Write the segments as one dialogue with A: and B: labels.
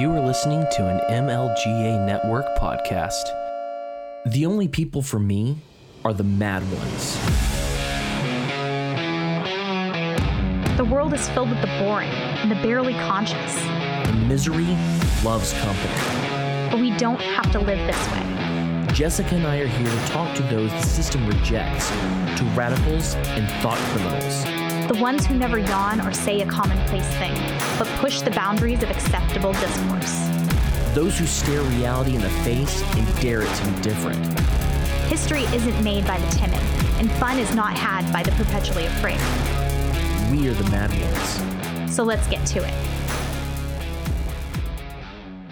A: You are listening to an MLGA Network podcast. The only people for me are the mad ones.
B: The world is filled with the boring and the barely conscious,
A: The misery loves company.
B: but we don't have to live this way.
A: Jessica and I are here to talk to those the system rejects, to radicals and thought criminals.
B: The ones who never yawn or say a commonplace thing, but push the boundaries of acceptable discourse.
A: Those who stare reality in the face and dare it to be different.
B: History isn't made by the timid, and fun is not had by the perpetually afraid.
A: We are the mad ones.
B: So let's get to it.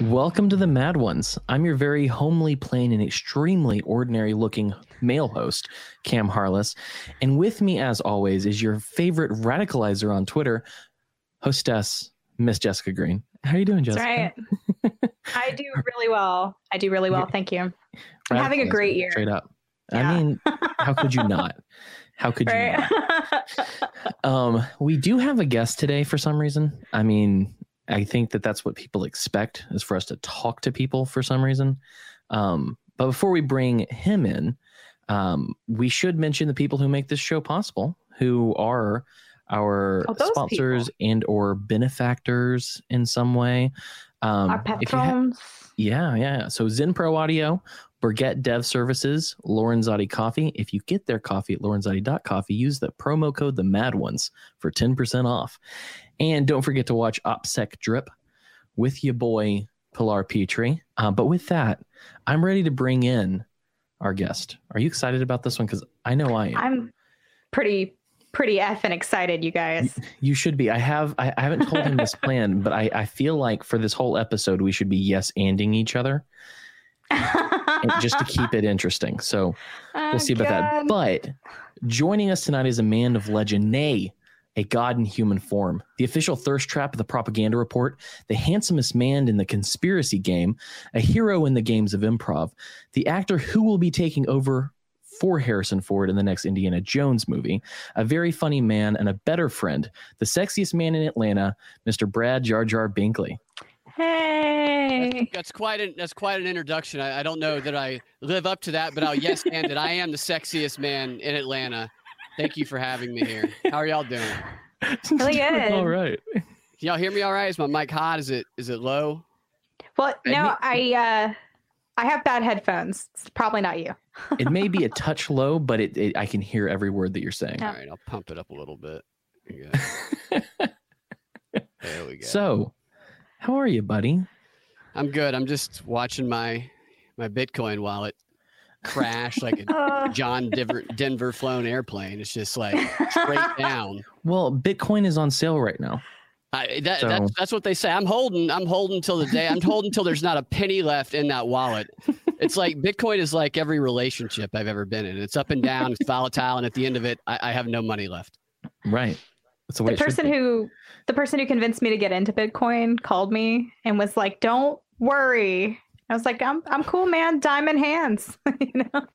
A: Welcome to the Mad Ones. I'm your very homely, plain, and extremely ordinary looking male host, Cam Harless. And with me, as always, is your favorite radicalizer on Twitter, hostess, Miss Jessica Green. How are you doing,
C: That's
A: Jessica?
C: right. I do really well. I do really well. Thank you. I'm having a great year.
A: Straight up.
C: Yeah.
A: I mean, how could you not? How could you not? Um, we do have a guest today for some reason. I mean, I think that that's what people expect is for us to talk to people for some reason. Um, but before we bring him in, um, we should mention the people who make this show possible, who are our
C: Oh,
A: sponsors and or benefactors in some way. Um,
C: Our
A: you ha- yeah, yeah. So Zen Pro Audio, Burgett Dev Services, Lorenzotti Coffee. If you get their coffee at lorenzotti.coffee, use the promo code the Mad Ones for 10% off. And don't forget to watch OPSEC Drip with your boy Pilar Petrie. Uh, but with that, I'm ready to bring in our guest. Are you excited about this one? Because I know I am.
C: I'm pretty pretty effing excited, you guys.
A: You should be. I have. I, I haven't told him this plan, but I, I feel like for this whole episode, we should be yes anding each other, just to keep it interesting. So we'll oh, see about that. But joining us tonight is a man of legend, nay, a god in human form, the official thirst trap of the propaganda report, the handsomest man in the conspiracy game, a hero in the games of improv, the actor who will be taking over for Harrison Ford in the next Indiana Jones movie, a very funny man and a better friend, the sexiest man in Atlanta, Mr. Brad Jar Jar Binkley.
C: Hey.
D: That's quite an that's quite an introduction. I, I don't know that I live up to that, but I'll yes and it. I am the sexiest man in Atlanta. Thank you for having me here. How are y'all doing?
C: Really good.
A: All right.
D: Y'all hear me all right? Is my mic hot? Is it is it low?
C: Well, no, I uh I have bad headphones. It's probably not you.
A: It may be a touch low, but it, it I can hear every word that you're saying.
C: Yeah.
D: All right, I'll pump it up a little bit. Here we go. There we go.
A: So, how are you, buddy?
D: I'm good. I'm just watching my my Bitcoin wallet crash like a
C: Uh,
D: John Denver, Denver flown airplane. It's just like straight down.
A: Well, Bitcoin is on sale right now.
D: I, that,
A: So-
D: that's that's what they say. I'm holding. I'm holding till the day. I'm holding till there's not a penny left in that wallet. It's like Bitcoin is like every relationship I've ever been in. It's up and down. It's volatile, and at the end of it, I, I have no money left.
A: Right. That's the way
C: the person who the person who convinced me to get into Bitcoin called me and was like, "Don't worry." I was like, "I'm I'm cool, man. Diamond hands." you know.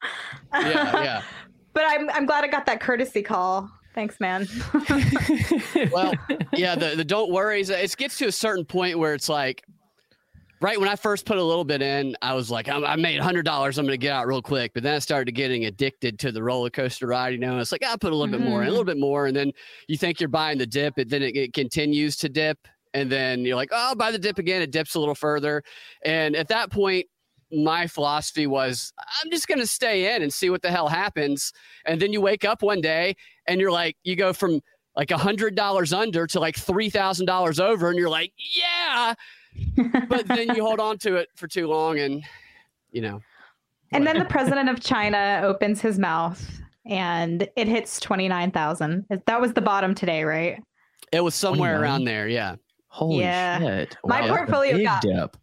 D: Yeah, yeah.
C: But I'm I'm glad I got that courtesy call. Thanks, man.
D: Well, yeah. The the don't worries. It gets to a certain point where it's like, right when I first put a little bit in, I was like, I'm, I made hundred dollars. I'm gonna get out real quick. But then I started getting addicted to the roller coaster ride. You know, it's like I'll put a little bit more, and a mm-hmm. little bit more, and then you think you're buying the dip, and then it, it continues to dip, and then you're like, oh, I'll buy the dip again. It dips a little further, and at that point. My philosophy was, I'm just going to stay in and see what the hell happens. And then you wake up one day and you're like, you go from like a hundred dollars under to like three thousand dollars over, and you're like, yeah. But then you hold on to it for too long, and you know,
C: And then the president of China opens his mouth and it hits 29,000. That was the bottom today, right?
D: it was somewhere
A: 29?
D: around there. Yeah,
A: Holy
C: Yeah.
A: shit.
C: My
A: that's
C: portfolio got-
A: dip.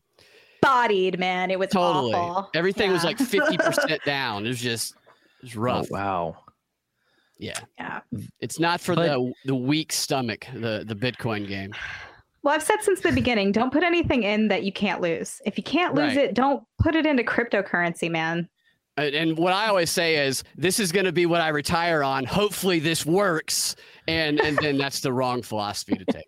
C: Bodied, man. It was
D: totally.
C: awful.
D: Everything was like fifty percent down. It was just, it was oh, rough.
A: Oh, wow.
D: Yeah,
C: Yeah.
D: it's not for
A: But-
D: the the weak stomach. The the Bitcoin game.
C: Well, I've said since the beginning, don't put anything in that you can't lose. If you can't lose
D: Right.
C: it, don't put it into cryptocurrency, man.
D: And, and what I always say is, this is going to be what I retire on. Hopefully, this works. And and then that's the wrong philosophy to take.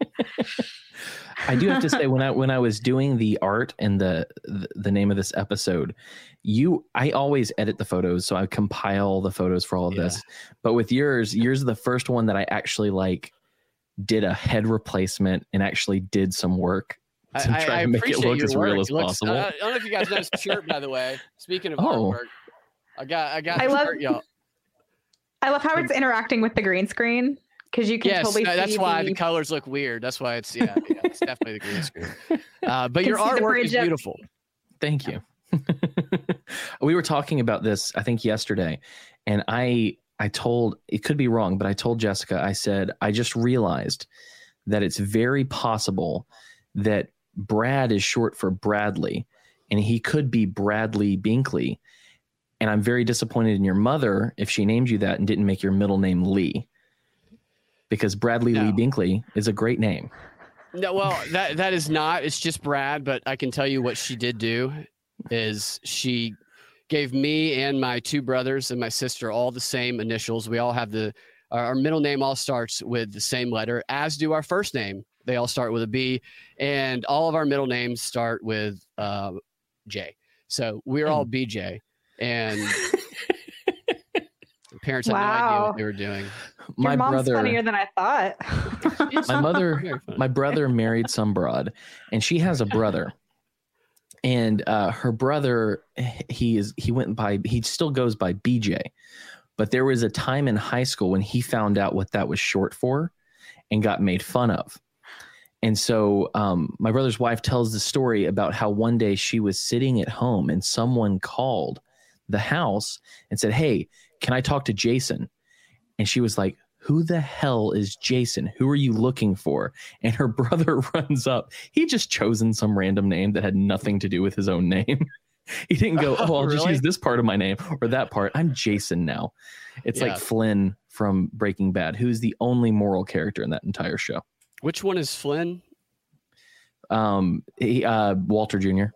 A: I do have to say when I when I was doing the art and the, the the name of this episode, you I always edit the photos, so I compile the photos for all of
D: Yeah.
A: this. But with yours, yours is the first one that I actually like did a head replacement and actually did some work to
D: I,
A: try
D: I
A: to make it look
D: your
A: as real as
D: looks-
A: possible.
D: I, I don't know if you guys noticed the shirt, by the way. Speaking of
A: Oh.
D: artwork, I got I got
C: I love-
D: shirt, y'all.
C: I love how it's interacting with the green screen because you can
D: Yes,
C: totally
D: uh, that's why
C: the,
D: the colors look weird. That's why it's yeah, yeah it's definitely the green screen. Uh, but
C: Can
D: your
C: see the
D: artwork
C: bridge
D: is
C: up-
D: beautiful.
A: Thank you. we were talking about this, I think, yesterday, and I I told it could be wrong, but I told Jessica, I said, I just realized that it's very possible that Brad is short for Bradley, and he could be Bradley Binkley. And I'm very disappointed in your mother if she named you that and didn't make your middle name Lee. Because Bradley Lee
D: No.
A: Binkley is a great name.
D: No, well, that that is not. It's just Brad. But I can tell you what she did do is she gave me and my two brothers and my sister all the same initials. We all have the our, middle name all starts with the same letter, as do our first name. They all start with a B, and all of our middle names start with uh, J. So we're all BJ, and parents had no idea
C: Wow.
D: what they were doing.
A: My
C: mom's
A: brother
C: funnier than I thought.
A: my mother my brother married some broad and she has a brother and uh her brother he is he went by he still goes by bj but there was a time in high school when he found out what that was short for and got made fun of and so um, my brother's wife tells the story about how one day she was sitting at home and someone called the house and said hey can i talk to jason and she was like who the hell is Jason? Who are you looking for? And her brother runs up. He just chosen some random name that had nothing to do with his own name. he didn't go,
D: Oh,
A: oh, I'll just use this part of my name or that part. I'm Jason now. It's
D: Yeah.
A: like Flynn from Breaking Bad, who's the only moral character in that entire show.
D: Which one is Flynn?
A: Um, he, uh, Walter Jr.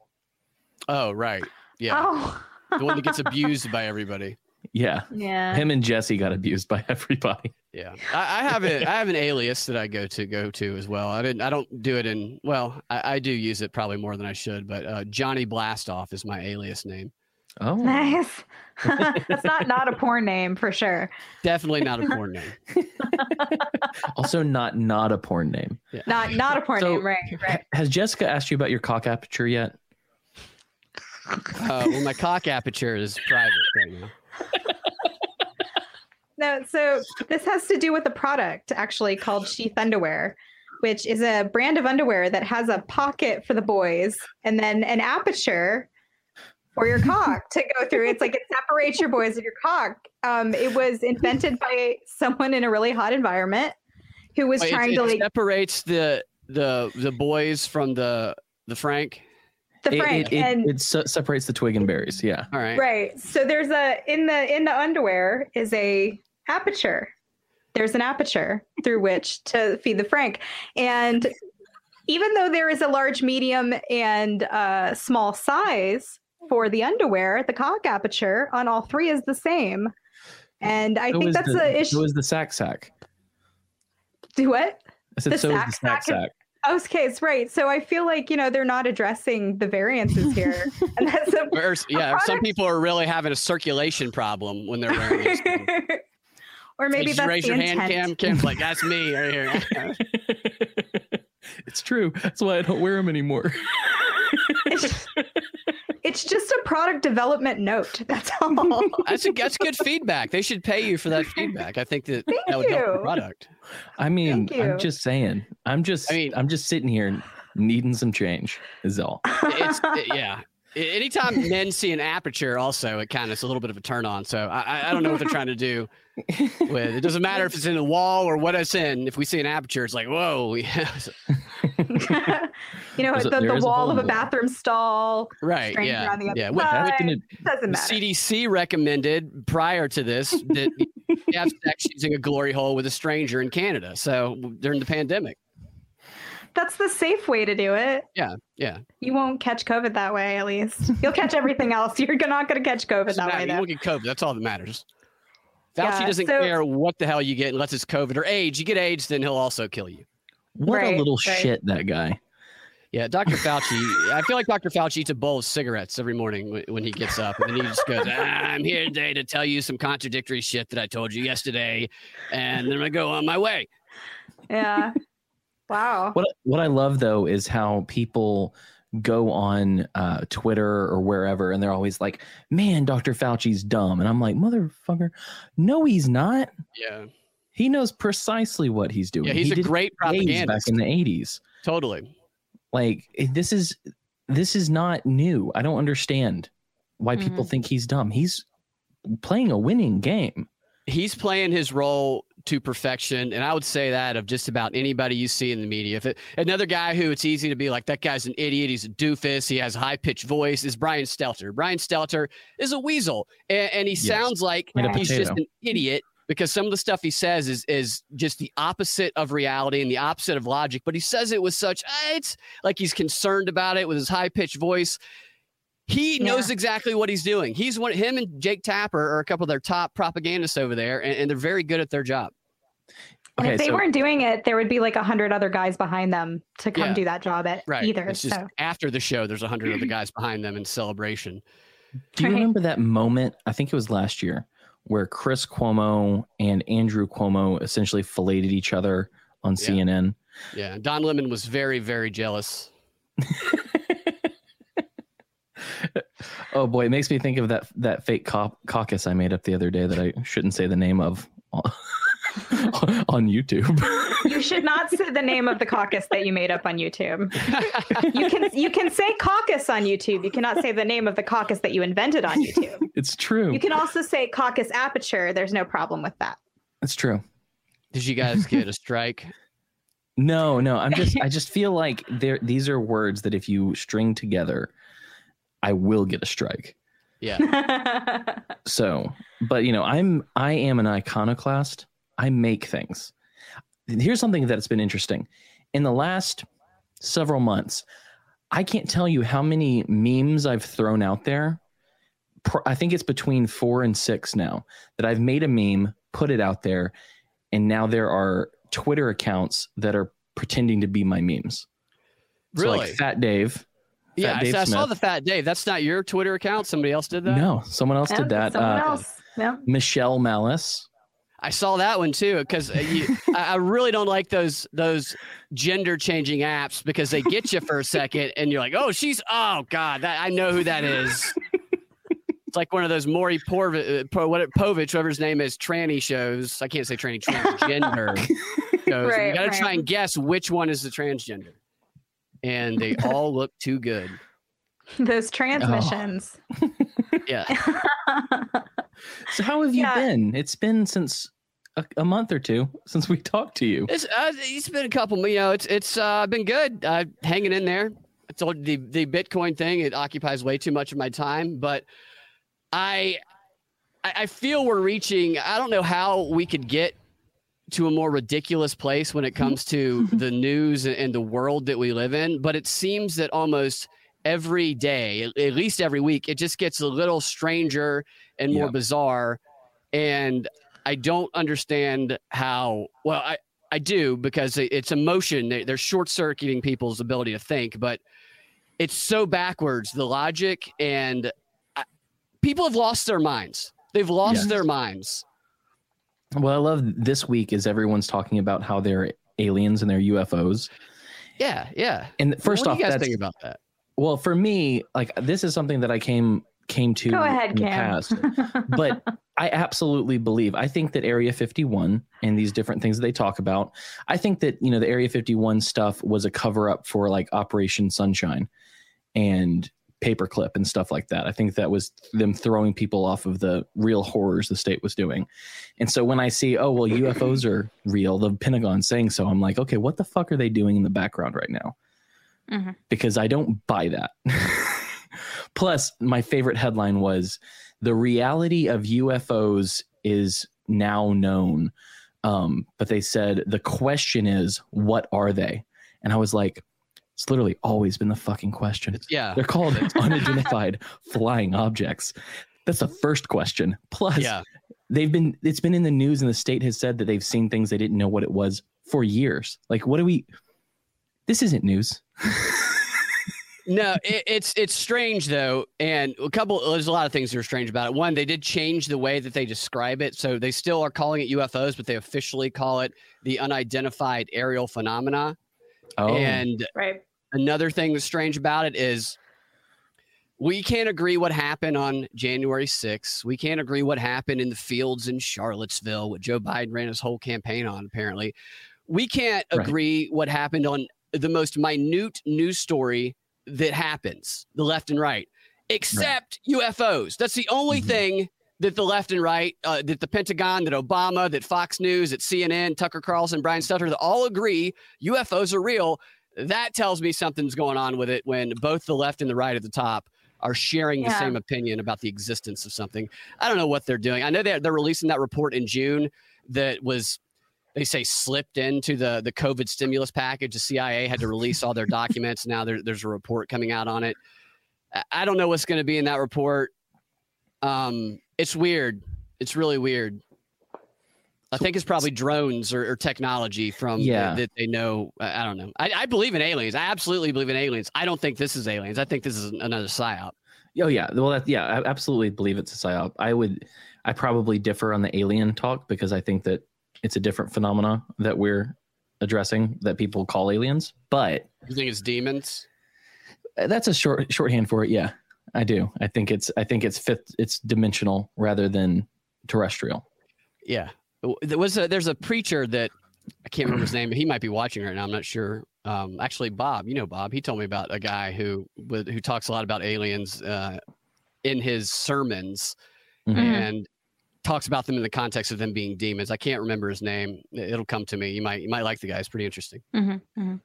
D: Oh, right. Yeah.
C: Oh,
D: the one that gets abused by everybody.
A: Yeah,
C: yeah.
A: him and Jesse got abused by everybody.
D: Yeah, I, I have a I have an alias that I go to go to as well. I didn't I don't do it in well I, I do use it probably more than I should, but uh, Johnny Blastoff is my alias name.
A: Oh,
C: Nice. That's not not a porn name for sure.
D: Definitely not a porn name.
A: also not not a porn name.
C: Not not a porn
A: So-
C: name, right? Right.
A: Has Jessica asked you about your cock aperture yet?
D: Uh, well, my cock aperture is private right now.
C: No, so this has to do with a product actually called Sheath Underwear, which is a brand of underwear that has a pocket for the boys and then an aperture for your cock to go through. It's like it separates your boys and your cock. Um, it was invented by someone in a really hot environment who was
D: Wait,
C: trying
D: it,
C: to like
D: separates the the the boys from the the Frank.
C: The
A: It-
C: Frank
A: it, it,
C: and
A: it se- separates the twig and berries. Yeah.
D: All right.
C: Right. So there's a in the in the underwear is a aperture. There's an aperture through which to feed the frank. And even though there is a large, medium, and uh, small size for the underwear, the cock aperture on all three is the same. And I
A: So
C: think
A: is
C: that's
A: the,
C: the issue.
A: So is the sack sack.
C: Do what?
A: I said
C: The
A: so
C: sack
A: is the sack
C: sack
A: sack.
C: Okay, it's right. So I feel like you know they're not addressing the variances here, and that's a
D: Or, yeah, some people are really having a circulation problem when they're wearing those. things.
C: or maybe
D: Just
C: that's
D: raise
C: the
D: your
C: intent.
D: hand, Cam. Cam's like, that's me right here.
A: it's true. That's why I don't wear them anymore.
C: It's, it's just a product development note. That's all.
D: That's a, that's good feedback. They should pay you for that feedback. I think that
C: Thank
D: that would help the
C: you.
D: product.
A: I mean, I'm just saying. I'm just.
D: I mean-
A: I'm just sitting here needing some change. Is all.
D: It's it- yeah. A- Anytime men see an aperture, also it kind of is a little bit of a turn on. So I, I- I don't know what they're trying to do with. It doesn't matter if it's in a wall or what it's in. If we see an aperture, it's like whoa,
C: you know,
A: There's a-
C: the,
A: there
C: the
A: is a
C: wall of a
A: in wall.
C: bathroom stall.
D: right,
C: Strange
D: yeah,
C: around the other
D: yeah. What,
C: side.
D: what
C: Doesn't
D: the
C: matter.
D: CDC recommended prior to this that you have sex using a glory hole with a stranger in Canada. So during the pandemic,
C: That's the safe way to do it.
D: yeah, yeah.
C: You won't catch COVID that way, at least. You'll catch everything else. You're not going to catch COVID
D: Doesn't
C: that
D: matter.
C: way,
D: You won't get COVID. That's all that matters. Fauci
C: Yeah,
D: doesn't
C: so-
D: care what the hell you get unless it's COVID or AIDS. You get AIDS, then he'll also kill you.
A: What
C: Right,
A: a little
C: right.
A: shit that guy.
D: Yeah, Dr. Fauci. I feel like Dr. Fauci eats a bowl of cigarettes every morning when he gets up, and then he just goes, ah, "I'm here today to tell you some contradictory shit that I told you yesterday, and then I'm gonna go on my way."
C: Yeah. Wow.
A: What what I love though is how people go on uh, Twitter or wherever, and they're always like, "Man, Dr. Fauci's dumb," and I'm like, "Motherfucker, no, he's not.
D: Yeah,
A: he knows precisely what he's doing.
D: Yeah, he's
A: he
D: a great propagandist
A: back in the '80s.
D: Totally.
A: Like this is this is not new. I don't understand why mm-hmm. people think he's dumb. He's playing a winning game.
D: He's playing his role to perfection. And I would say that of just about anybody you see in the media. If it, another guy who it's easy to be like, that guy's an idiot, he's a doofus, he has a high pitched voice, is Brian Stelter. Brian Stelter is a weasel, and, and he yes. sounds like he's just an idiot because some of the stuff he says is is just the opposite of reality and the opposite of logic. But he says it with such eh, it's like he's concerned about it with his high pitched voice. He yeah. knows exactly what he's doing. He's one. Him and Jake Tapper are a couple of their top propagandists over there, and, and they're very good at their job.
C: And okay, if they so, weren't doing it, there would be like a hundred other guys behind them to come yeah, do that job at right. either.
D: It's just
C: so.
D: after the show, there's a hundred other guys behind them in celebration.
A: Do you right. remember that moment? I think it was last year where Chris Cuomo and Andrew Cuomo essentially filleted each other on yeah. CNN.
D: Yeah, Don Lemon was very, very jealous.
A: oh boy, it makes me think of that that fake cop, caucus I made up the other day that I shouldn't say the name of. on YouTube.
C: you should not say the name of the caucus that you made up on YouTube. you can you can say caucus on YouTube. You cannot say the name of the caucus that you invented on YouTube.
A: It's true.
C: You can also say caucus aperture. There's no problem with that.
A: It's true.
D: Did you guys get a strike?
A: no, no. I'm just I just feel like there these are words that if you string together, I will get a strike.
D: Yeah.
A: so, but you know, I'm I am an iconoclast. I make things. Here's something that's been interesting. In the last several months, I can't tell you how many memes I've thrown out there. I think it's between four and six now that I've made a meme, put it out there, and now there are Twitter accounts that are pretending to be my memes.
D: Really?
A: So like Fat Dave. Fat
D: yeah, Dave I, saw the Fat Dave. That's not your Twitter account. Somebody else did that.
A: No, someone else
C: yeah,
A: did that.
C: Someone uh, else. Yeah.
A: Michelle Malice.
D: I saw that one too because uh, I, I really don't like those those gender changing apps because they get you for a second and you're like, oh, she's oh god, that I know who that is. it's like one of those Maury Porv- uh, what Povich, whoever his name is, tranny shows. I can't say tranny, transgender shows. Right, you got to right. try and guess which one is the transgender, and they all look too good.
C: Those transmissions.
D: Oh. yeah.
A: so how have you yeah. been? It's been since a, a, month or two since we talked to you.
D: It's uh, it's been a couple. You know, it's it's uh, been good. Uh, hanging in there. I told the the Bitcoin thing. It occupies way too much of my time, but I I feel we're reaching. I don't know how we could get to a more ridiculous place when it mm-hmm. comes to the news and the world that we live in, but it seems that almost every day, at least every week, it just gets a little stranger and more bizarre. And I don't understand how. Well, I I do because it's emotion. They're short circuiting people's ability to think, but it's so backwards the logic and I, people have lost their minds. They've lost yes. their minds.
A: Well, I love this week is everyone's talking about how they're aliens and they're UFOs.
D: Yeah, yeah.
A: And first
D: what
A: off,
D: do you guys think about that?
A: Well, for me, like this is something that I came came to
C: Go ahead, in the
A: Cam. past. but I absolutely believe. I think that Area 51 and these different things that they talk about, I think that, you know, the Area 51 stuff was a cover up for like Operation Sunshine and paperclip and stuff like that. I think that was them throwing people off of the real horrors the state was doing. And so when I see, oh, well, UFOs are real, the Pentagon saying so, I'm like, okay, what the fuck are they doing in the background right now? Mm-hmm. Because I don't buy that. Plus, my favorite headline was the reality of UFOs is now known. Um, but they said the question is, what are they? And I was like, it's literally always been the fucking question.
D: Yeah.
A: They're called unidentified flying objects. That's the first question. Plus, yeah. they've been it's been in the news and the state has said that they've seen things they didn't know what it was for years. Like what do we this isn't news.
D: no, it, it's it's strange though, and a couple. There's a lot of things that are strange about it. One, they did change the way that they describe it, so they still are calling it UFOs, but they officially call it the unidentified aerial phenomena.
A: Oh,
D: And
C: Right.
D: another thing that's strange about it is we can't agree what happened on January 6th. We can't agree what happened in the fields in Charlottesville, what Joe Biden ran his whole campaign on, apparently. We can't
A: Right.
D: agree what happened on the most minute news story that happens, the left and right, except UFOs. That's the only
A: Mhm.
D: thing that the left and right, uh, that the Pentagon, that Obama, that Fox News, that CNN, Tucker Carlson, Brian Stelter, that all agree UFOs are real. That tells me something's going on with it when both the left and the right at the top are sharing the same opinion about the existence of something. I don't know what they're doing. I know they're, they're releasing that report in June that was they say slipped into the the COVID stimulus package. The CIA had to release all their documents. Now there, there's a report coming out on it. I- I don't know what's going to be in that report. Um, it's weird. It's really weird. I think it's probably drones or, or technology from
A: Yeah.
D: that they know. I don't know. I, I believe in aliens. I absolutely believe in aliens. I don't think this is aliens. I think this is another psyop.
A: oh yeah. Well, that, yeah, I absolutely believe it's a psyop. I would, I probably differ on the alien talk because I think that it's a different phenomena that we're addressing that people call aliens. But
D: You think it's demons?
A: that's a short shorthand for it. Yeah, I do. I think it's, I think it's fifth, it's dimensional rather than terrestrial.
D: Yeah. There was a, there's a preacher that I can't remember his name, but he might be watching right now. I'm not sure. Um, actually, Bob, you know Bob. He told me about a guy who who talks a lot about aliens uh, in his sermons
A: Mhm.
C: Mhm.
D: and talks about them in the context of them being demons. I can't remember his name. It'll come to me. You might you might like the guy. It's pretty interesting.
C: Mhm, mhm.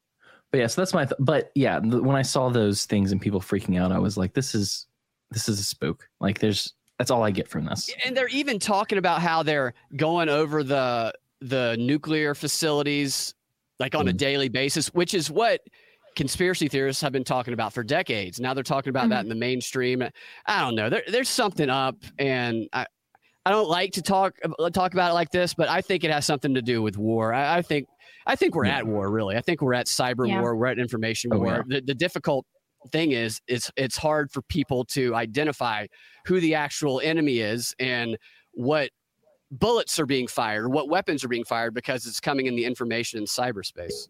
A: But yeah, so that's my. Th- but yeah, th- when I saw those things and people freaking out, I was like, this is, this is a spook. Like, there's, that's all I get from this.
D: And they're even talking about how they're going over the the nuclear facilities like on a
A: Mhm.
D: daily basis, which is what conspiracy theorists have been talking about for decades. Now they're talking about that in the mainstream. I don't know. There, there's something up, and I I don't like to talk talk about it like this, but I think it has something to do with war. I, I think I think we're
A: Yeah.
D: at war. Really, I think we're at cyber
C: Yeah.
D: war. We're at information
A: Oh,
D: war. The, the difficult thing is it's it's hard for people to identify who the actual enemy is and what bullets are being fired, what weapons are being fired because it's coming in the information in cyberspace.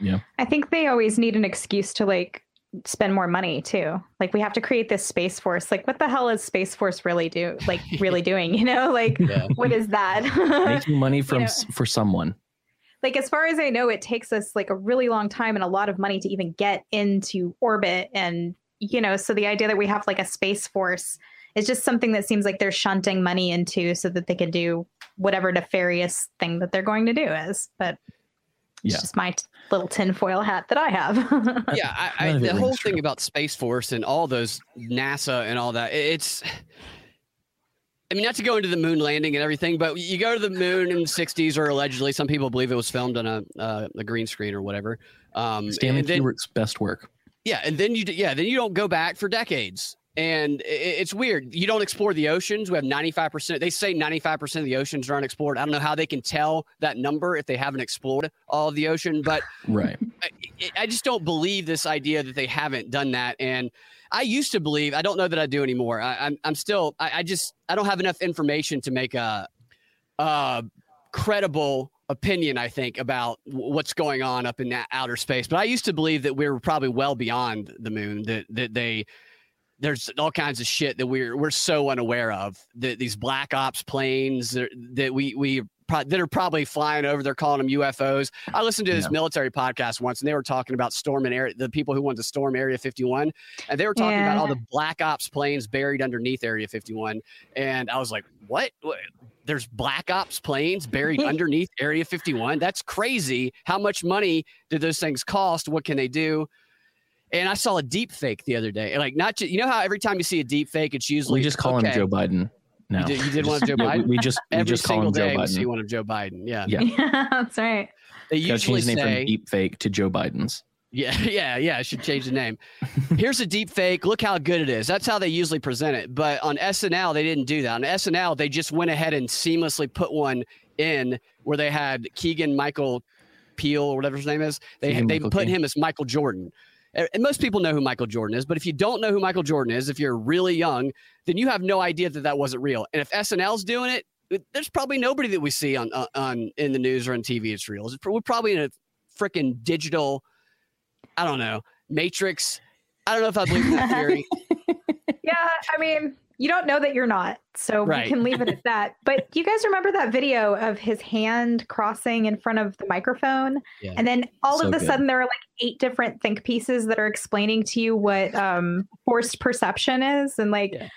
D: Yeah.
C: I think they always need an excuse to like spend more money too. Like we have to create this space force. Like what the hell is space force really do? Like really doing? You know, like
D: Yeah.
C: what is that?
A: Making money from
C: know-
A: s for someone.
C: Like as far as I know, it takes us like a really long time and a lot of money to even get into orbit. And you know, so the idea that we have like a space force is just something that seems like they're shunting money into so that they can do whatever nefarious thing that they're going to do is. But it's
A: Yeah.
C: just my t- little tinfoil hat that I have.
D: yeah, I, I,
A: None of it
D: the whole
A: rings
D: thing
A: true.
D: about Space Force and all those NASA and all that, it- it's. I mean, not to go into the moon landing and everything, but you go to the moon in the '60s, or allegedly, some people believe it was filmed on a uh, a green screen or whatever. Um,
A: Stanley
D: then,
A: Kubrick's best work.
D: yeah, and then you yeah, then you don't go back for decades, and i- i- it's weird. You don't explore the oceans. We have 95 percent. They say 95 percent of the oceans are unexplored. I don't know how they can tell that number if they haven't explored all of the ocean, but
A: Right.
D: I, just don't believe this idea that they haven't done that. And I used to believe, I don't know that I do anymore. I, I'm, I'm still, I, I just, I don't have enough information to make a, a credible opinion, I think, about what's going on up in that outer space. But I used to believe that we were probably well beyond the moon, that, that they, there's all kinds of shit that we're we're so unaware of that these black ops planes that we we pro- that are probably flying over. They're calling them UFOs. I listened to this
A: Yeah.
D: military podcast once, and they were talking about storming area, the people who wanted to storm Area 51, and they were talking about all the black ops planes buried underneath Area 51, and I was like, what? what? There's black ops planes buried underneath Area 51. That's crazy. How much money did those things cost? What can they do? And I saw a deep fake the other day. Like not ju- you know how every time you see a deep fake, it's usually
A: We just call
D: okay,
A: him Joe Biden. No.
D: You did, you did one of Joe
A: Yeah, we,
D: Biden.
A: we just we
D: every
A: just call
D: single
A: him Joe
D: day we see one of Joe Biden. Yeah,
A: Yeah.
C: yeah, that's right.
D: they usually
A: change the name
D: say
A: from deep fake to Joe Biden's.
D: Yeah, yeah, yeah. I should change the name. Here's a deep fake. Look how good it is. That's how they usually present it. But on SNL, they didn't do that. On SNL, they just went ahead and seamlessly put one in where they had Keegan Michael Peel or whatever his name is. They
A: Keegan
D: they
A: Michael
D: put
A: Key.
D: him as Michael Jordan. And most people know who Michael Jordan is, but if you don't know who Michael Jordan is, if you're really young, then you have no idea that that wasn't real. And if SNL's doing it, there's probably nobody that we see on uh, on in the news or on TV. It's real. We're probably in a freaking digital, I don't know, matrix. I don't know if I believe in that theory.
C: yeah, I mean, you don't know that you're not. So right. we can leave it at that. But you guys remember that video of his hand crossing in front of the microphone? Yeah. And then all so of a good. sudden there are like eight different think pieces that are explaining to you what um, forced perception is. And like, yeah.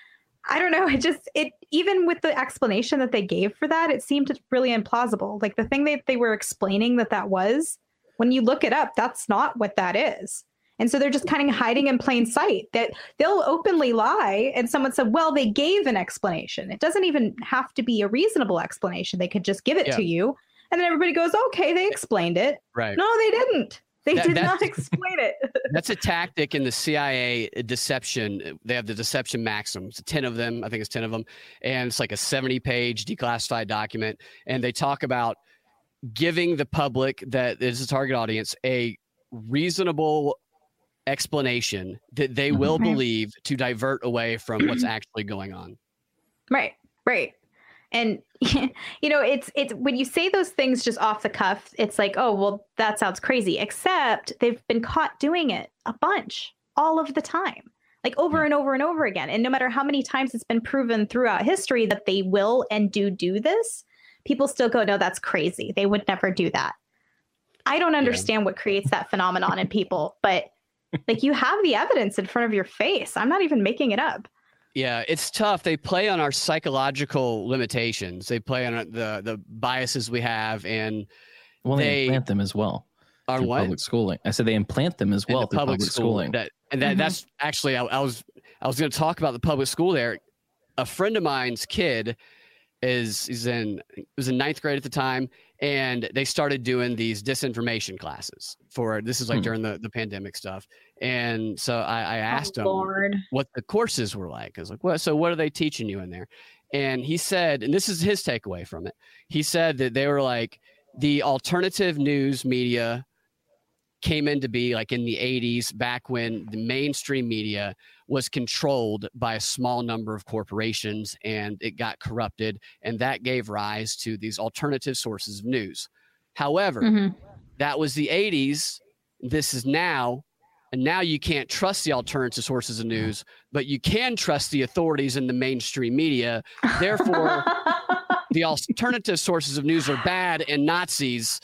C: I don't know. It just, it, even with the explanation that they gave for that, it seemed really implausible. Like the thing that they were explaining that that was, when you look it up, that's not what that is. And so they're just kind of hiding in plain sight that they'll openly lie. And someone said, well, they gave an explanation. It doesn't even have to be a reasonable explanation. They could just give it yeah. to you. And then everybody goes, okay, they explained it.
D: Right.
C: No, they didn't. They that, did not explain it.
D: that's a tactic in the CIA uh, deception. They have the deception maxims, 10 of them. I think it's 10 of them. And it's like a 70 page declassified document. And they talk about giving the public that is a target audience a reasonable explanation that they mm-hmm. will believe to divert away from what's actually going on.
C: Right, right. And you know, it's it's when you say those things just off the cuff, it's like, oh, well, that sounds crazy. Except they've been caught doing it a bunch all of the time. Like over and over and over again. And no matter how many times it's been proven throughout history that they will and do do this, people still go, no, that's crazy. They would never do that. I don't understand yeah. what creates that phenomenon in people, but like you have the evidence in front of your face. I'm not even making it up.
D: Yeah, it's tough. They play on our psychological limitations. They play on the the biases we have, and
A: well, they, they implant them as well.
D: On what
A: public schooling? I said they implant them as well the through public, public school, schooling.
D: That and that mm-hmm. that's actually I, I was I was going to talk about the public school there. A friend of mine's kid is is in was in ninth grade at the time, and they started doing these disinformation classes for this is like hmm. during the, the pandemic stuff. And so i, I oh, asked oh, him what the courses were like. I was like well so what are they teaching you in there? And he said and this is his takeaway from it he said that they were like the alternative news media came into be like in the 80s back when the mainstream media was controlled by a small number of corporations and it got corrupted and that gave rise to these alternative sources of news however mm-hmm. that was the 80s this is now and now you can't trust the alternative sources of news but you can trust the authorities in the mainstream media therefore the alternative sources of news are bad and nazis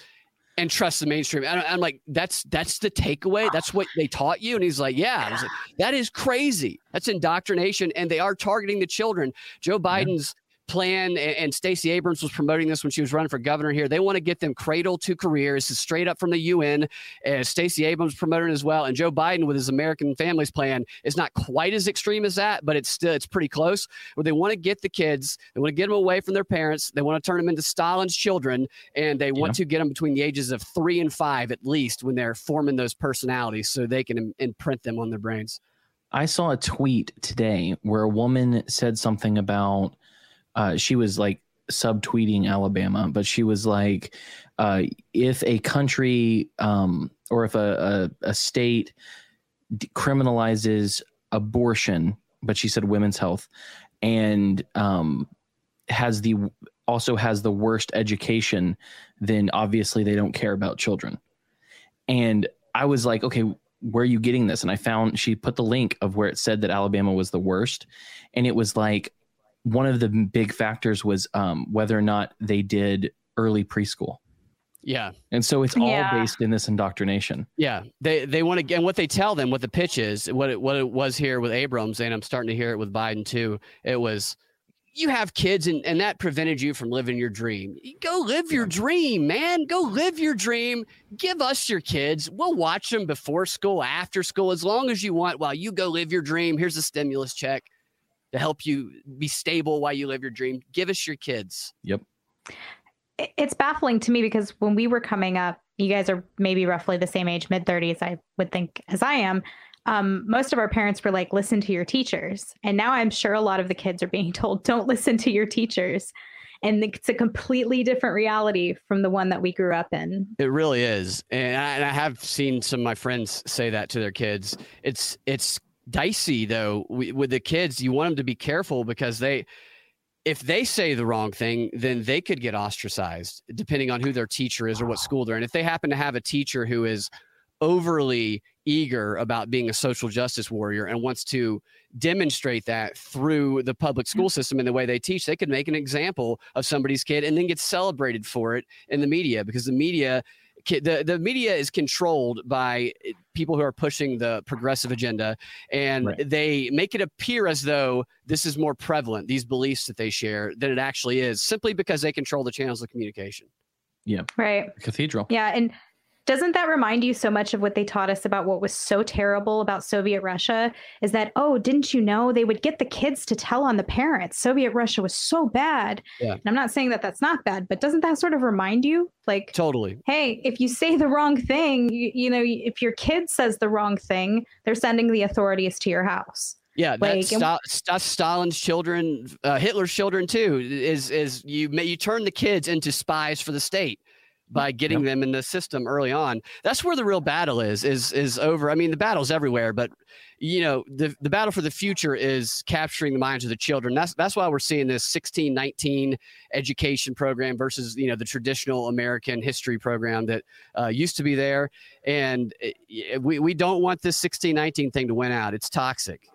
D: and trust the mainstream. And I'm like, that's that's the takeaway. That's what they taught you. And he's like, yeah. I was like, that is crazy. That's indoctrination, and they are targeting the children. Joe Biden's plan, and, Stacey Abrams was promoting this when she was running for governor here. They want to get them cradle to career. This is straight up from the UN. Uh, Stacey Abrams promoting as well, and Joe Biden with his American Families Plan is not quite as extreme as that, but it's still it's pretty close. Where they want to get the kids, they want to get them away from their parents, they want to turn them into Stalin's children, and they want yeah. to get them between the ages of three and five at least when they're forming those personalities, so they can Im- imprint them on their brains.
A: I saw a tweet today where a woman said something about uh, she was like subtweeting Alabama, but she was like, uh, if a country um, or if a, a, a state criminalizes abortion, but she said women's health, and um, has the also has the worst education, then obviously they don't care about children. And I was like, okay, where are you getting this? And I found she put the link of where it said that Alabama was the worst, and it was like one of the big factors was um, whether or not they did early preschool.
D: Yeah.
A: And so it's all yeah. based in this indoctrination.
D: Yeah. They they want to and what they tell them, what the pitch is, what it what it was here with Abrams, and I'm starting to hear it with Biden too. It was you have kids and, and that prevented you from living your dream. Go live your dream, man. Go live your dream. Give us your kids. We'll watch them before school, after school, as long as you want while you go live your dream. Here's a stimulus check to help you be stable while you live your dream. Give us your kids.
A: Yep.
C: It's baffling to me because when we were coming up, you guys are maybe roughly the same age, mid 30s, I would think, as I am. Um, most of our parents were like, listen to your teachers. And now I'm sure a lot of the kids are being told, don't listen to your teachers. and it's a completely different reality from the one that we grew up in.
D: It really is, and I, and I have seen some of my friends say that to their kids. It's it's dicey though with the kids. You want them to be careful because they if they say the wrong thing, then they could get ostracized depending on who their teacher is or what school they're in. If they happen to have a teacher who is overly eager about being a social justice warrior and wants to demonstrate that through the public hmm. school system and the way they teach, they could make an example of somebody's kid and then get celebrated for it in the media because the media the, the media is controlled by eh, people who are pushing the progressive agenda and right. they make it appear as though this is more prevalent these beliefs that they share than it actually is simply because they control the channels of communication.
A: Yeah.
C: Right.
A: Cathedral.
C: Yeah and doesn't that remind you so much of what they taught us about what was so terrible about Soviet Russia? Is that, oh, didn't you know they would get the kids to tell on the parents? Soviet Russia was so bad. Yeah. And I'm not saying that that's not bad, but doesn't that sort of remind you? Like,
D: totally.
C: Hey, if you say the wrong thing, you, you know, if your kid says the wrong thing, they're sending the authorities to your house.
D: Yeah, like, that's, that's Stalin's children, uh, Hitler's children too. Is is you you turn the kids into spies for the state by getting yep. them in the system early on. That's where the real battle is is is over. I mean, the battle's everywhere, but you know, the the battle for the future is capturing the minds of the children. That's that's why we're seeing this 1619 education program versus you know the traditional American history program that uh, used to be there. And it, we we don't want this 1619 thing to win out. It's toxic.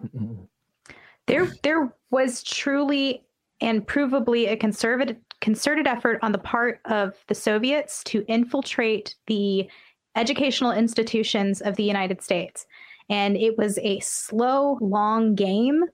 C: There there was truly and provably a conservative concerted effort on the part of the Soviets to infiltrate the educational institutions of the United States. And it was a slow, long game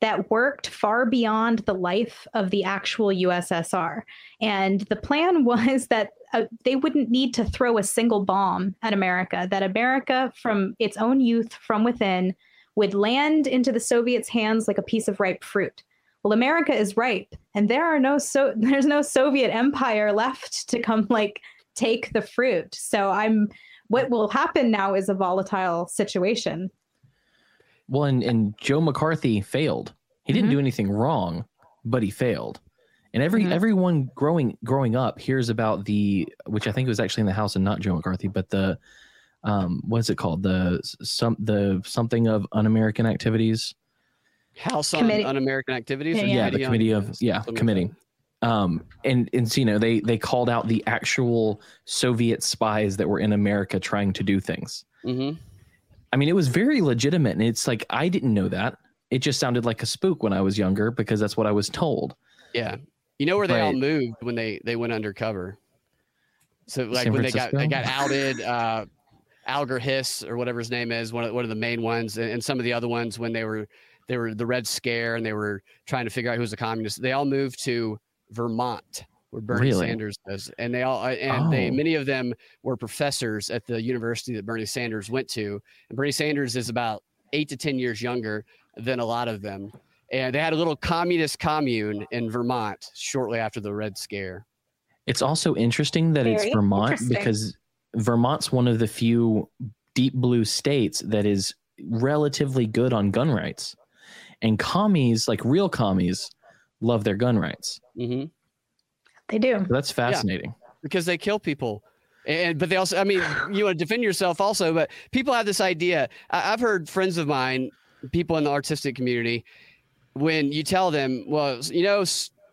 C: that worked far beyond the life of the actual USSR. And the plan was that uh, they wouldn't need to throw a single bomb at America, that America, from its own youth from within, would land into the Soviets' hands like a piece of ripe fruit well america is ripe and there are no so there's no soviet empire left to come like take the fruit. So i'm what will happen now is a volatile situation.
A: Well and, and joe mccarthy failed. He didn't mm-hmm. do anything wrong but he failed. And every mm-hmm. everyone growing growing up hears about the which i think was actually in the house and not joe mccarthy but the um what's it called? The some the something of un-american activities
D: House on committee. Un-American Activities.
A: Yeah, yeah the committee of yeah committee. Um, and and so, you know they they called out the actual Soviet spies that were in America trying to do things. Mm-hmm. I mean, it was very legitimate, and it's like I didn't know that. It just sounded like a spook when I was younger because that's what I was told.
D: Yeah, you know where they right. all moved when they they went undercover. So like San when Francisco? they got they got outed. Uh, Alger Hiss or whatever his name is, one of, one of the main ones, and, and some of the other ones when they were they were the Red Scare and they were trying to figure out who was a communist. They all moved to Vermont, where Bernie really? Sanders was, and they all uh, and oh. they many of them were professors at the university that Bernie Sanders went to. And Bernie Sanders is about eight to ten years younger than a lot of them. And they had a little communist commune in Vermont shortly after the Red Scare.
A: It's also interesting that Very it's Vermont because Vermont's one of the few deep blue states that is relatively good on gun rights and commies like real commies love their gun rights.
D: Mm-hmm.
C: they do.
A: So that's fascinating.
D: Yeah, because they kill people. And but they also i mean you want to defend yourself also but people have this idea. I, i've heard friends of mine people in the artistic community when you tell them well you know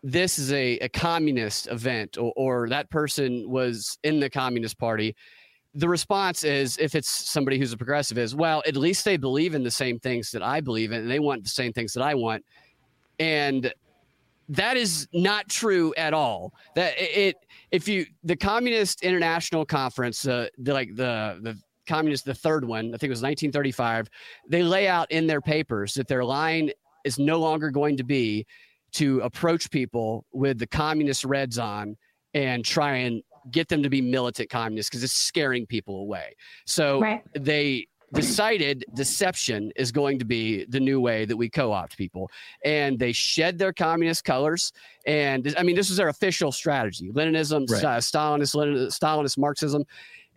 D: this is a, a communist event or, or that person was in the communist party the response is if it's somebody who's a progressive is well at least they believe in the same things that i believe in and they want the same things that i want. And that is not true at all. That it if you the communist international conference uh, the, like the the communist the third one i think it was 1935 they lay out in their papers that their line is no longer going to be to approach people with the communist reds on and try and get them to be militant communists because it's scaring people away. So right. they decided deception is going to be the new way that we co-opt people and they shed their communist colors and i mean this was their official strategy leninism right. uh, stalinist Lenin, stalinist marxism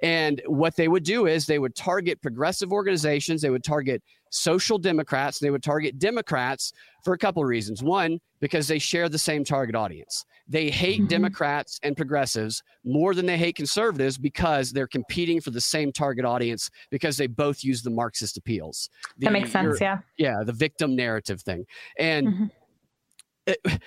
D: And what they would do is they would target progressive organizations, they would target social democrats, they would target Democrats for a couple of reasons. One, because they share the same target audience. They hate mm-hmm. Democrats and progressives more than they hate conservatives because they're competing for the same target audience because they both use the Marxist appeals. The,
C: that makes sense, yeah.
D: Yeah, the victim narrative thing. And mm-hmm. it,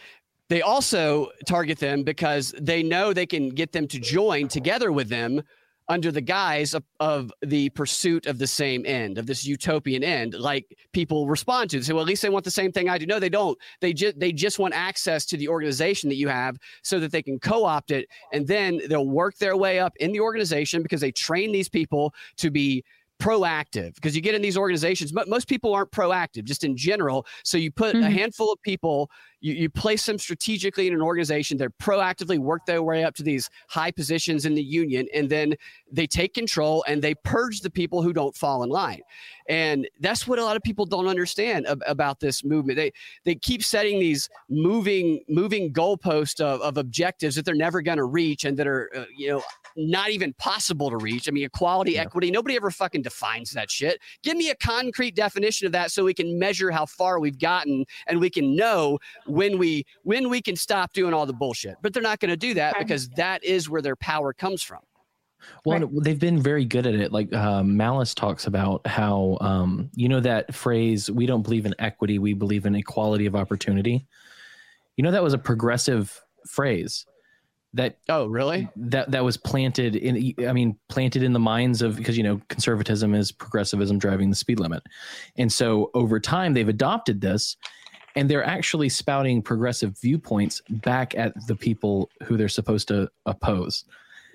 D: they also target them because they know they can get them to join together with them under the guise of, of, the pursuit of the same end, of this utopian end, like people respond to. They say, well, at least they want the same thing I do. No, they don't. They just they just want access to the organization that you have so that they can co-opt it. And then they'll work their way up in the organization because they train these people to be proactive because you get in these organizations but most people aren't proactive just in general so you put mm-hmm. a handful of people you, you place them strategically in an organization they're proactively work their way up to these high positions in the union and then they take control and they purge the people who don't fall in line and that's what a lot of people don't understand ab- about this movement they they keep setting these moving moving goalposts of, of objectives that they're never going to reach and that are uh, you know not even possible to reach. I mean, equality, yeah. equity, nobody ever fucking defines that shit. Give me a concrete definition of that so we can measure how far we've gotten and we can know when we when we can stop doing all the bullshit. But they're not going to do that because that is where their power comes from.
A: Well, right. they've been very good at it. Like uh, Malice talks about how, um, you know, that phrase, we don't believe in equity, we believe in equality of opportunity. You know, that was a progressive phrase that
D: oh really?
A: that that was planted in i mean planted in the minds of because you know conservatism is progressivism driving the speed limit. And so over time they've adopted this and they're actually spouting progressive viewpoints back at the people who they're supposed to oppose.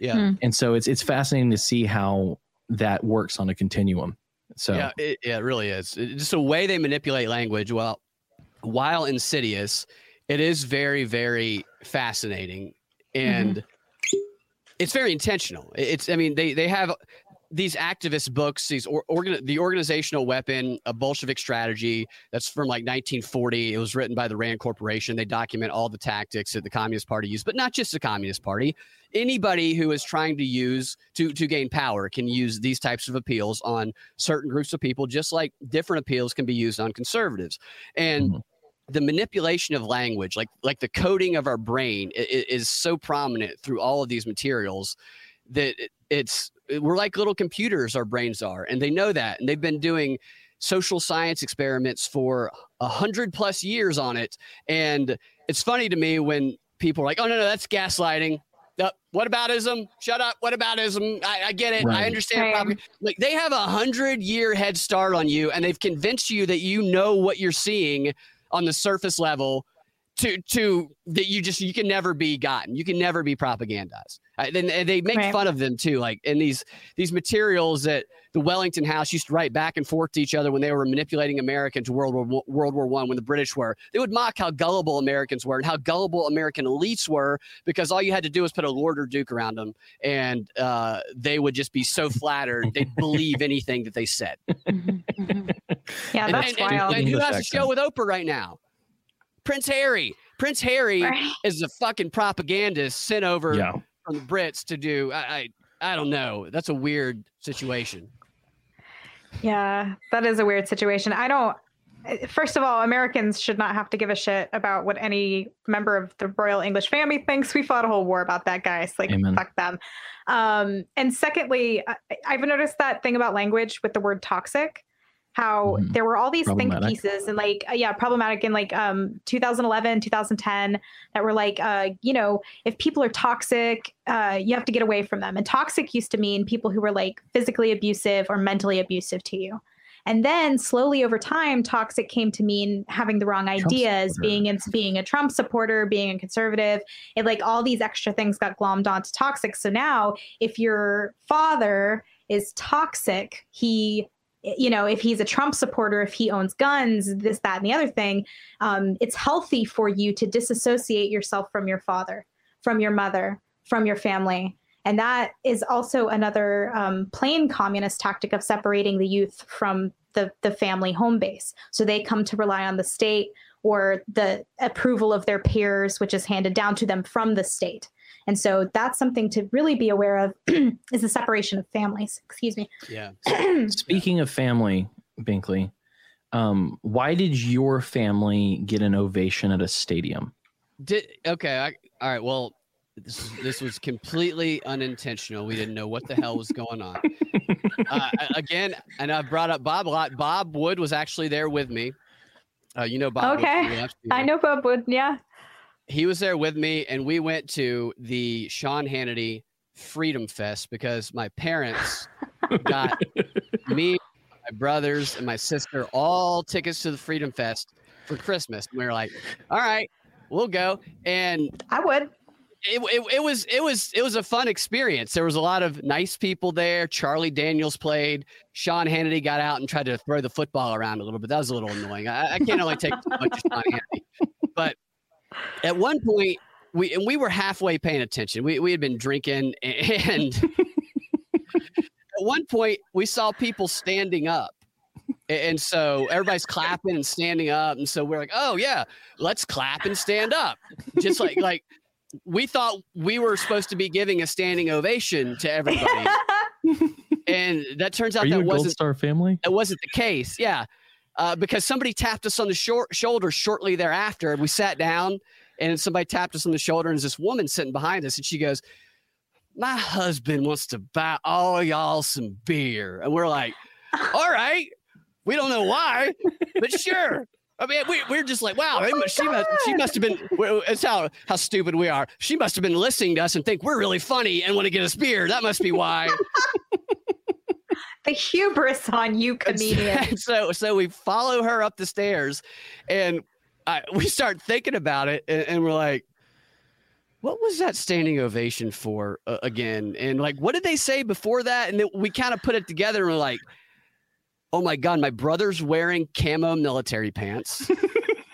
D: Yeah. Hmm.
A: and so it's it's fascinating to see how that works on a continuum. So
D: yeah it, yeah, it really is. It's just a way they manipulate language well while insidious it is very very fascinating and mm-hmm. it's very intentional. It's I mean they they have these activist books, these or, organ, the organizational weapon, a Bolshevik strategy that's from like 1940. It was written by the Rand Corporation. They document all the tactics that the Communist Party used, but not just the Communist Party. Anybody who is trying to use to to gain power can use these types of appeals on certain groups of people, just like different appeals can be used on conservatives. And mm-hmm the manipulation of language like like the coding of our brain is, is so prominent through all of these materials that it's we're like little computers our brains are and they know that and they've been doing social science experiments for a hundred plus years on it and it's funny to me when people are like oh no no that's gaslighting uh, what aboutism? Shut up. What aboutism? I, I get it. Right. I understand. Right. Like they have a hundred year head start on you, and they've convinced you that you know what you're seeing on the surface level to to that you just you can never be gotten. You can never be propagandized uh, and, and they make right. fun of them too like in these these materials that the wellington house used to write back and forth to each other when they were manipulating america into world war world war one when the british were they would mock how gullible americans were and how gullible american elites were because all you had to do was put a lord or duke around them and uh, they would just be so flattered they'd believe anything that they said
C: mm-hmm, mm-hmm. yeah
D: and,
C: that's
D: and,
C: wild.
D: And, and who has a show with oprah right now Prince Harry. Prince Harry right. is a fucking propagandist sent over yeah. From the Brits to do. I, I I don't know. That's a weird situation.
C: Yeah, that is a weird situation. I don't. First of all, Americans should not have to give a shit about what any member of the Royal English family thinks. We fought a whole war about that, guys. Like, Amen. fuck them. Um, and secondly, I, I've noticed that thing about language with the word toxic how mm-hmm. there were all these think pieces and like uh, yeah problematic in like um 2011 2010 that were like uh you know if people are toxic uh you have to get away from them. And toxic used to mean people who were like physically abusive or mentally abusive to you. And then slowly over time toxic came to mean having the wrong ideas being in, being a trump supporter being a conservative. It like all these extra things got glommed onto toxic. So now if your father is toxic he you know, if he's a Trump supporter, if he owns guns, this, that, and the other thing, um, it's healthy for you to disassociate yourself from your father, from your mother, from your family. And that is also another um, plain communist tactic of separating the youth from the, the family home base. So they come to rely on the state or the approval of their peers, which is handed down to them from the state. And so that's something to really be aware of is the separation of families. Excuse me.
D: Yeah.
A: Speaking of family, Binkley, um, why did your family get an ovation at a stadium?
D: Did okay. I, all right. Well, this this was completely unintentional. We didn't know what the hell was going on. Uh, again, and I brought up Bob a lot. Bob Wood was actually there with me. Uh, you know Bob.
C: Okay, Wood I know Bob Wood. Yeah,
D: he was there with me, and we went to the Sean Hannity Freedom Fest because my parents got me, my brothers, and my sister all tickets to the Freedom Fest for Christmas. And we were like, "All right, we'll go." And
C: I would
D: it, it, it, was it was it was a fun experience. There was a lot of nice people there. Charlie Daniels played. Sean Hannity got out and tried to throw the football around a little bit. That was a little annoying. I, I can't only take too much of Sean Hannity. But at one point, we and we were halfway paying attention. We we had been drinking, and at one point we saw people standing up. And so everybody's clapping and standing up. And so we're like, oh yeah, let's clap and stand up. Just like like we thought we were supposed to be giving a standing ovation to everybody. and that turns out
A: Are
D: that
A: wasn't Gold Star family.
D: That wasn't the case. Yeah. Uh, because somebody tapped us on the short shoulder shortly thereafter. And we sat down and somebody tapped us on the shoulder, and there's this woman sitting behind us, and she goes, My husband wants to buy all y'all some beer. And we're like, All right. We don't know why, but sure. I mean, we, we're just like, wow, oh she must she must have been. It's how how stupid we are. She must have been listening to us and think we're really funny and want to get us beer. That must be why.
C: The hubris on you, comedian.
D: so so we follow her up the stairs, and I, we start thinking about it, and, and we're like, what was that standing ovation for uh, again? And like, what did they say before that? And then we kind of put it together, and we're like oh my god, my brother's wearing camo military pants.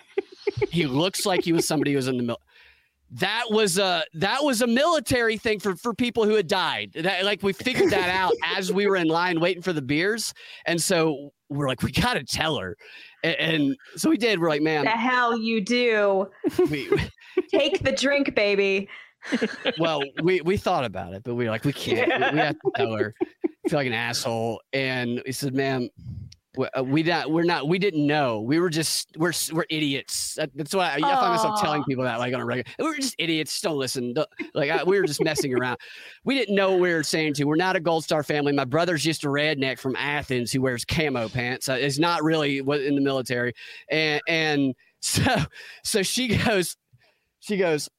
D: he looks like he was somebody who was in the mil- that was a that was a military thing for for people who had died. That, like we figured that out as we were in line waiting for the beers, and so we're like, we gotta tell her, and, and so we did. We're like, man,
C: the hell you do? We, Take the drink, baby.
D: well, we we thought about it, but we were like, we can't. We, we have to tell her feel like an asshole. And he said, "Man, uh, we not we're not we didn't know. We were just we're we're idiots. That's why I, I find myself telling people that like on a regular we are just idiots. Don't listen. Like I, we were just messing around. We didn't know what we were saying to. We're not a gold star family. My brother's just a redneck from athens who wears camo pants. Uh, is not really in the military. And and so so she goes she goes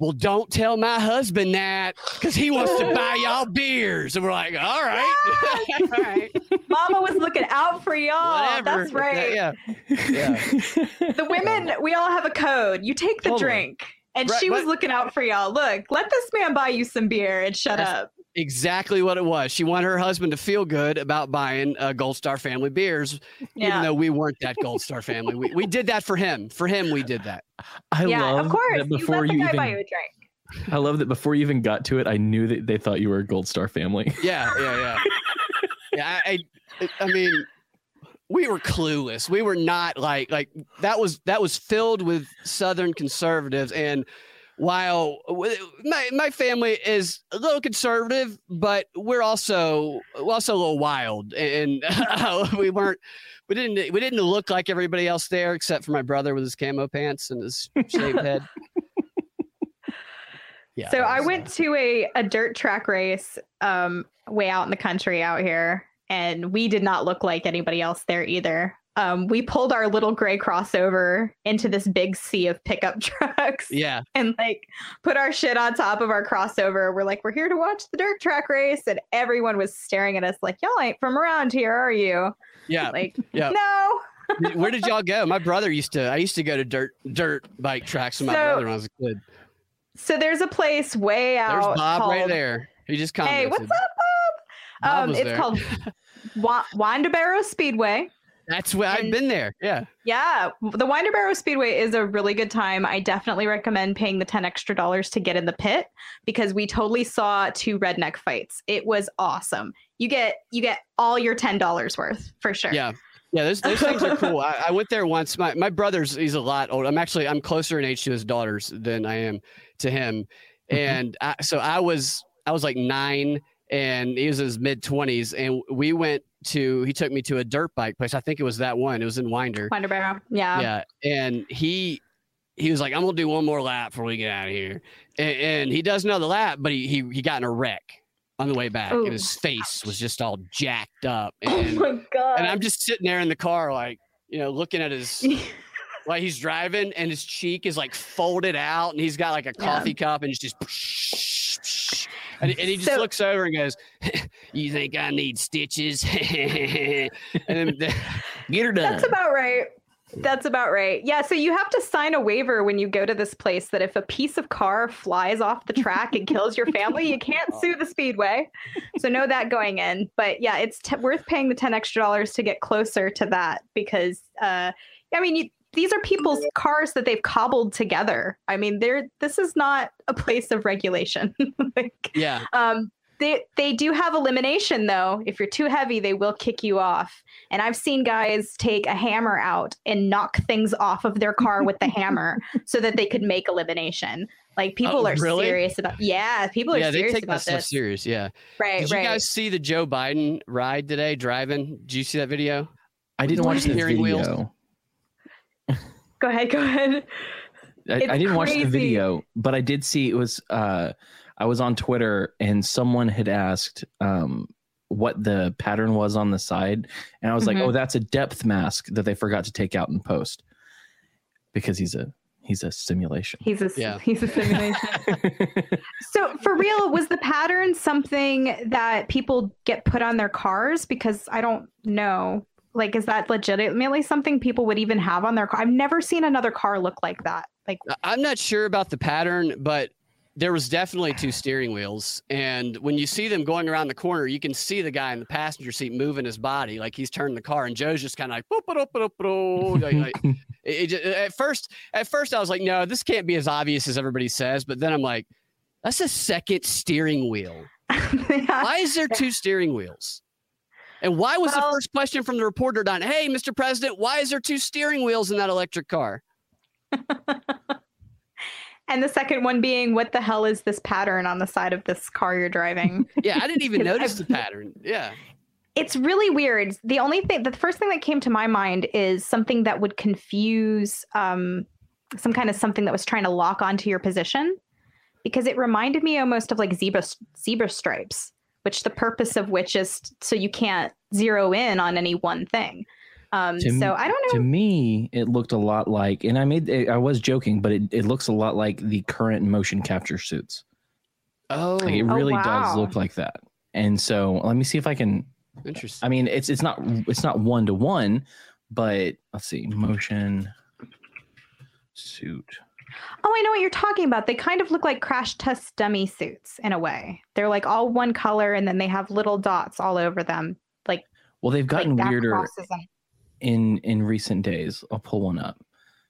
D: well, don't tell my husband that because he wants to buy y'all beers. And we're like, all right.
C: all right. Mama was looking out for y'all. Whatever. That's right.
D: Yeah. yeah.
C: the women, we all have a code. You take the totally. drink. And right, she was looking out for y'all. Look, let this man buy you some beer and shut up
D: exactly what it was. She wanted her husband to feel good about buying uh, Gold Star Family beers, yeah. even though we weren't that Gold Star family. We, we did that for him. For him, we did that.
A: I
C: yeah,
A: love
C: of course. That before you, you even, buy you a drink.
A: I love that before you even got to it, I knew that they thought you were a Gold Star family.
D: Yeah, yeah, yeah. yeah, I, I, I mean, we were clueless. We were not like like that was that was filled with Southern conservatives and while my my family is a little conservative, but we're also we're also a little wild, and uh, we weren't we didn't we didn't look like everybody else there, except for my brother with his camo pants and his shaved head.
C: Yeah. So I went uh, to a a dirt track race um way out in the country out here, and we did not look like anybody else there either um, we pulled our little gray crossover into this big sea of pickup trucks.
D: Yeah.
C: And like put our shit on top of our crossover. We're like, we're here to watch the dirt track race. And everyone was staring at us like, y'all ain't from around here, are you?
D: Yeah.
C: Like, yeah. no.
D: Where did y'all go? My brother used to, I used to go to dirt, dirt bike tracks with my so, brother when I was a kid.
C: So there's a place way out.
D: There's Bob called, right there. He just commented.
C: Hey, what's up, Bob? Bob um, it's there. called Winder Speedway.
D: That's where and, I've been there. Yeah.
C: Yeah. The Winder Barrow Speedway is a really good time. I definitely recommend paying the 10 extra dollars to get in the pit because we totally saw two redneck fights. It was awesome. You get you get all your $10 worth for sure.
D: Yeah. Yeah, those, those things are cool. I, I, went there once. My my brother's he's a lot older. I'm actually I'm closer in age to his daughters than I am to him mm-hmm. and I, so I was I was like nine, and he was in his mid twenties, and we went to he took me to a dirt bike place. I think it was that one. It was in Winder.
C: Winder Barrow. Yeah.
D: Yeah, and he he was like, "I'm gonna do one more lap before we get out of here," and, and he does another lap, but he he he got in a wreck on the way back,
C: Ooh.
D: and his face was just all jacked up,
C: Oh
D: and
C: my god.
D: and I'm just sitting there in the car, like you know, looking at his like he's driving, and his cheek is like folded out, and he's got like a
C: Yeah.
D: coffee cup, and it's just. And, and he just
C: So-
D: looks over and goes, "You think I need stitches?" and then
A: Get her done.
C: That's about right. That's about right. Yeah. So you have to sign a waiver when you go to this place that if a piece of car flies off the track and kills your family, you can't sue the speedway. So know that going in. But yeah, it's t- worth paying the ten extra dollars to get closer to that because, uh, I mean, you, these are people's cars that they've cobbled together. I mean, they're this is not a place of regulation. like,
D: yeah,
C: um, they they do have elimination though. If you're too heavy, they will kick you off. And I've seen guys take a hammer out and knock things off of their car with the hammer so that they could make elimination. Like people
D: Oh,
C: are
D: really?
C: serious about yeah, people are
D: yeah, they
C: serious
D: take that
C: about
D: stuff
C: this.
D: serious. Yeah.
C: Right,
D: Did
C: right.
D: you guys see the Joe Biden ride today driving? Did you see that video?
A: I didn't watch the
D: steering wheels?
A: Video.
C: go ahead, go ahead.
A: I, I didn't watch the video, but I did see it was. Uh, I was on Twitter and someone had asked um, what the pattern was on the side, and I was
C: Mhm.
A: like, "Oh, that's a depth mask that they forgot to take out in post because he's a he's a simulation."
C: He's a
D: Yeah.
C: he's a simulation. so for real, was the pattern something that people get put on their cars? Because I don't know. Like, is that legitimately something people would even have on their car? I've never seen another car look like that. Like,
D: I- I'm not sure about the pattern, but there was definitely two steering wheels. And when you see them going around the corner, you can see the guy in the passenger seat moving his body like he's turning the car. And Joe's just kind of like, like, like it, it uh, at first, at first I was like, no, this can't be as obvious as everybody says. But then I'm like, that's a second steering wheel.
C: yeah.
D: Why is there two steering wheels? And why was the first question from the reporter done? Hey, Mr. President, why is there two steering wheels in that electric car?
C: and the second one being, what the hell is this pattern on the side of this car you're driving?
D: Yeah, I didn't even notice the pattern. Yeah.
C: it's really weird. The only thing, the first thing that came to my mind is something that would confuse um, some kind of something that was trying to lock onto your position, because it reminded me almost of like zebra zebra stripes, which the purpose of which is so you can't zero in on any one thing. Um,
A: To m-
C: so I don't know.
A: to me, it looked a lot like, and I made I was joking, but it, it looks a lot like the current motion capture suits.
D: Oh,
A: Like it
C: Oh,
A: really does look like that. And so let me see if I can.
D: interesting.
A: I mean, it's it's not it's not one to one, but let's see, motion suit.
C: Oh, I know what you're talking about. They kind of look like crash test dummy suits in a way. They're like all one color, and then they have little dots all over them, like
A: Well, they've gotten
C: like
A: weirder in in recent days. I'll pull one up.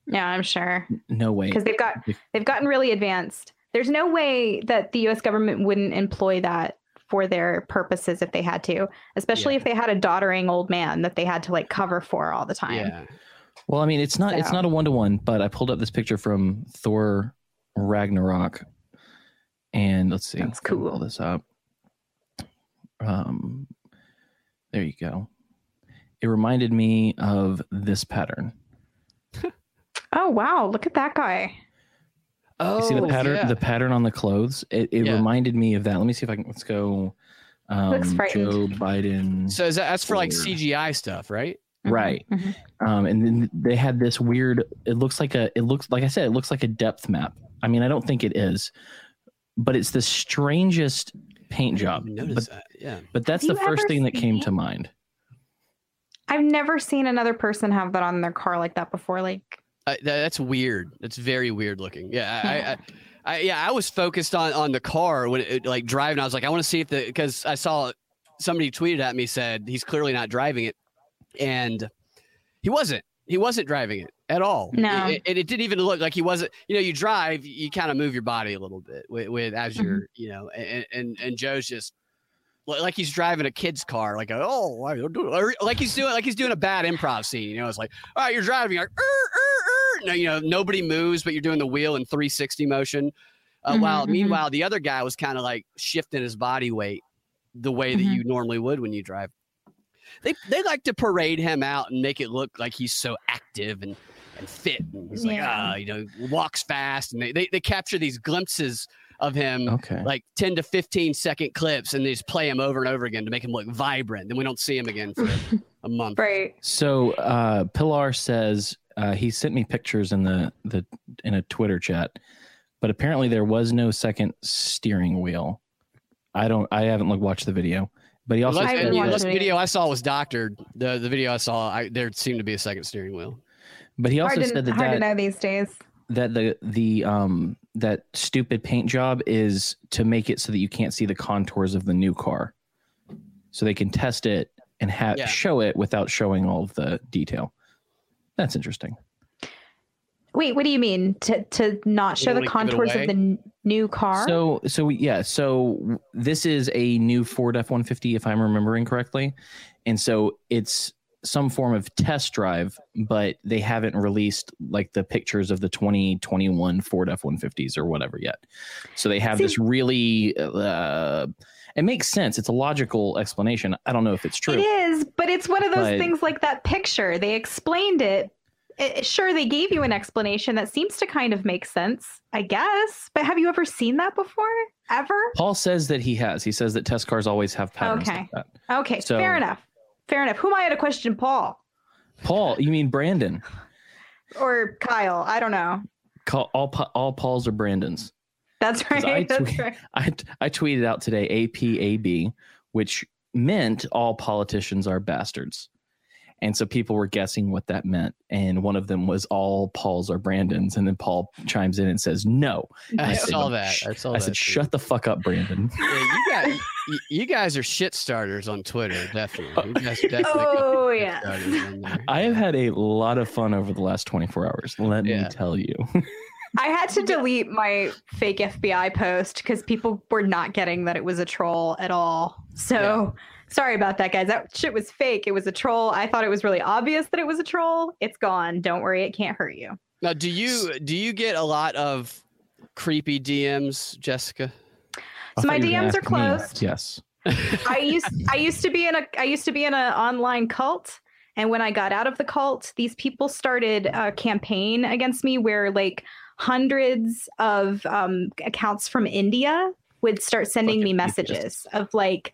C: Yeah, I'm sure.
A: No way.
C: because they've got they've gotten really advanced. There's no way that the U.S. government wouldn't employ that for their purposes if they had to, especially
D: Yeah.
C: if they had a doddering old man that they had to like cover for all the time.
D: yeah.
A: Well, I mean, it's not it's not a one to one, but I pulled up this picture from Thor Ragnarok, and let's see.
C: That's
A: if I can Pull
C: cool.
A: this up. Um, there you go. It reminded me of this pattern.
C: Oh wow, look at that guy.
D: Oh,
A: You see the pattern,
D: yeah.
A: the pattern on the clothes. It, it
D: Yeah.
A: reminded me of that. Let me see if I can. Let's go. Um,
C: Looks frightened.
A: Joe Biden.
D: so is that, that's for like CGI stuff, right?
C: Mhm,
A: Right.
C: mhm.
A: um, and then they had this weird it looks like a it looks like i said it looks like a depth map i mean i don't think it is but it's the strangest paint job
D: Notice
A: but,
D: that. Yeah.
A: but that's
C: Have
A: the first thing that came to mind
C: I've never seen another person have that on their car like that before. Like,
D: Uh, that's weird. That's very weird looking. Yeah. I, I, I, yeah. I was focused on on the car when it like driving. I was like, I want to see if the because I saw somebody tweeted at me said he's clearly not driving it, and he wasn't. He wasn't driving it at all.
C: No.
D: It, it, it didn't even look like he wasn't. You know, you drive, you kind of move your body a little bit with, with as
C: Mm-hmm.
D: you're, you know, and and and Joe's just like he's driving a kid's car, like oh, I don't do it. Or like he's doing like he's doing a bad improv scene. You know, it's like, all right, you're driving, you're like, er, er, er. No, you know, nobody moves, but you're doing the wheel in 360 motion. Uh,
C: Mhm,
D: while
C: mhm.
D: meanwhile, the other guy was kind of like shifting his body weight the way that
C: Mhm.
D: you normally would when you drive. They they like to parade him out and make it look like he's so active and and fit. And he's like,
C: Yeah.
D: ah, you know, walks fast, and they, they they capture these glimpses of him
A: Okay.
D: like 10 to 15 second clips and they just play him over and over again to make him look vibrant. Then we don't see him again for a month.
C: Right.
A: So uh, Pilar says uh, he sent me pictures in the the in a Twitter chat, but apparently there was no second steering wheel. I don't. I haven't looked watched the video, but he also
D: Unless,
A: said that-
D: unless the
C: it.
D: video I saw was doctored. The the video I saw, I, there seemed to be a second steering wheel.
A: but he also
C: hard to,
A: said that
C: hard to know these days.
A: that the the um that stupid paint job is to make it so that you can't see the contours of the new car, so they can test it and have
D: Yeah.
A: show it without showing all of the detail. That's interesting.
C: Wait, what do you mean to to not show the
D: wanna give it
C: contours of the n- new car?
A: So, so we- yeah, so this is a new Ford F one fifty, if I'm remembering correctly, and so it's some form of test drive, but they haven't released like the pictures of the 2021 Ford F one fifties or whatever yet. So they have
C: See-
A: this really. Uh, it makes sense. It's a logical explanation. I don't know if it's true.
C: It is, but it's one of those
A: But-
C: things like that picture. They explained it. It- Sure, they gave you an explanation that seems to kind of make sense, I guess. But have you ever seen that before? Ever?
A: Paul says that he has. He says that test cars always have patterns
C: Okay.
A: like that.
C: Okay,
A: So-
C: fair enough. Fair enough. Who am I to question Paul
A: Paul, you mean Brandon?
C: or Kyle? I don't know.
A: Call all all Pauls are Brandons.
C: That's
A: 'Cause I
C: right. That's
A: tweet-
C: right.
A: I, I tweeted out today APAB, which meant all politicians are bastards. And so people were guessing what that meant. And one of them was all Pauls or Brandons. And then Paul chimes in and says, No.
D: I
A: I
D: saw
A: said,
D: that. I saw
A: I
D: that.
A: said,
D: too.
A: Shut the fuck up, Brandon.
D: Yeah, you guys, you, you guys are shit starters on Twitter, definitely. You guys definitely
C: Oh, yeah.
D: starters on there.
A: I have had a lot of fun over the last 24 hours. Let
D: Yeah.
A: me tell you.
C: I had to delete my fake FBI post because people were not getting that it was a troll at all. So sorry about that, guys. That shit was fake. It was a troll. I thought it was really obvious that it was a troll. It's gone. Don't worry, it can't hurt you.
D: Now, do you do you get a lot of creepy DMs, Jessica?
A: I
C: So my
A: thought you were gonna
C: DMs are
A: ask me.
C: closed.
A: Yes.
C: I used I used to be in a I used to be in an online cult, and when I got out of the cult, these people started a campaign against me where like hundreds of um, accounts from India would start sending
A: Fucking
C: me messages of like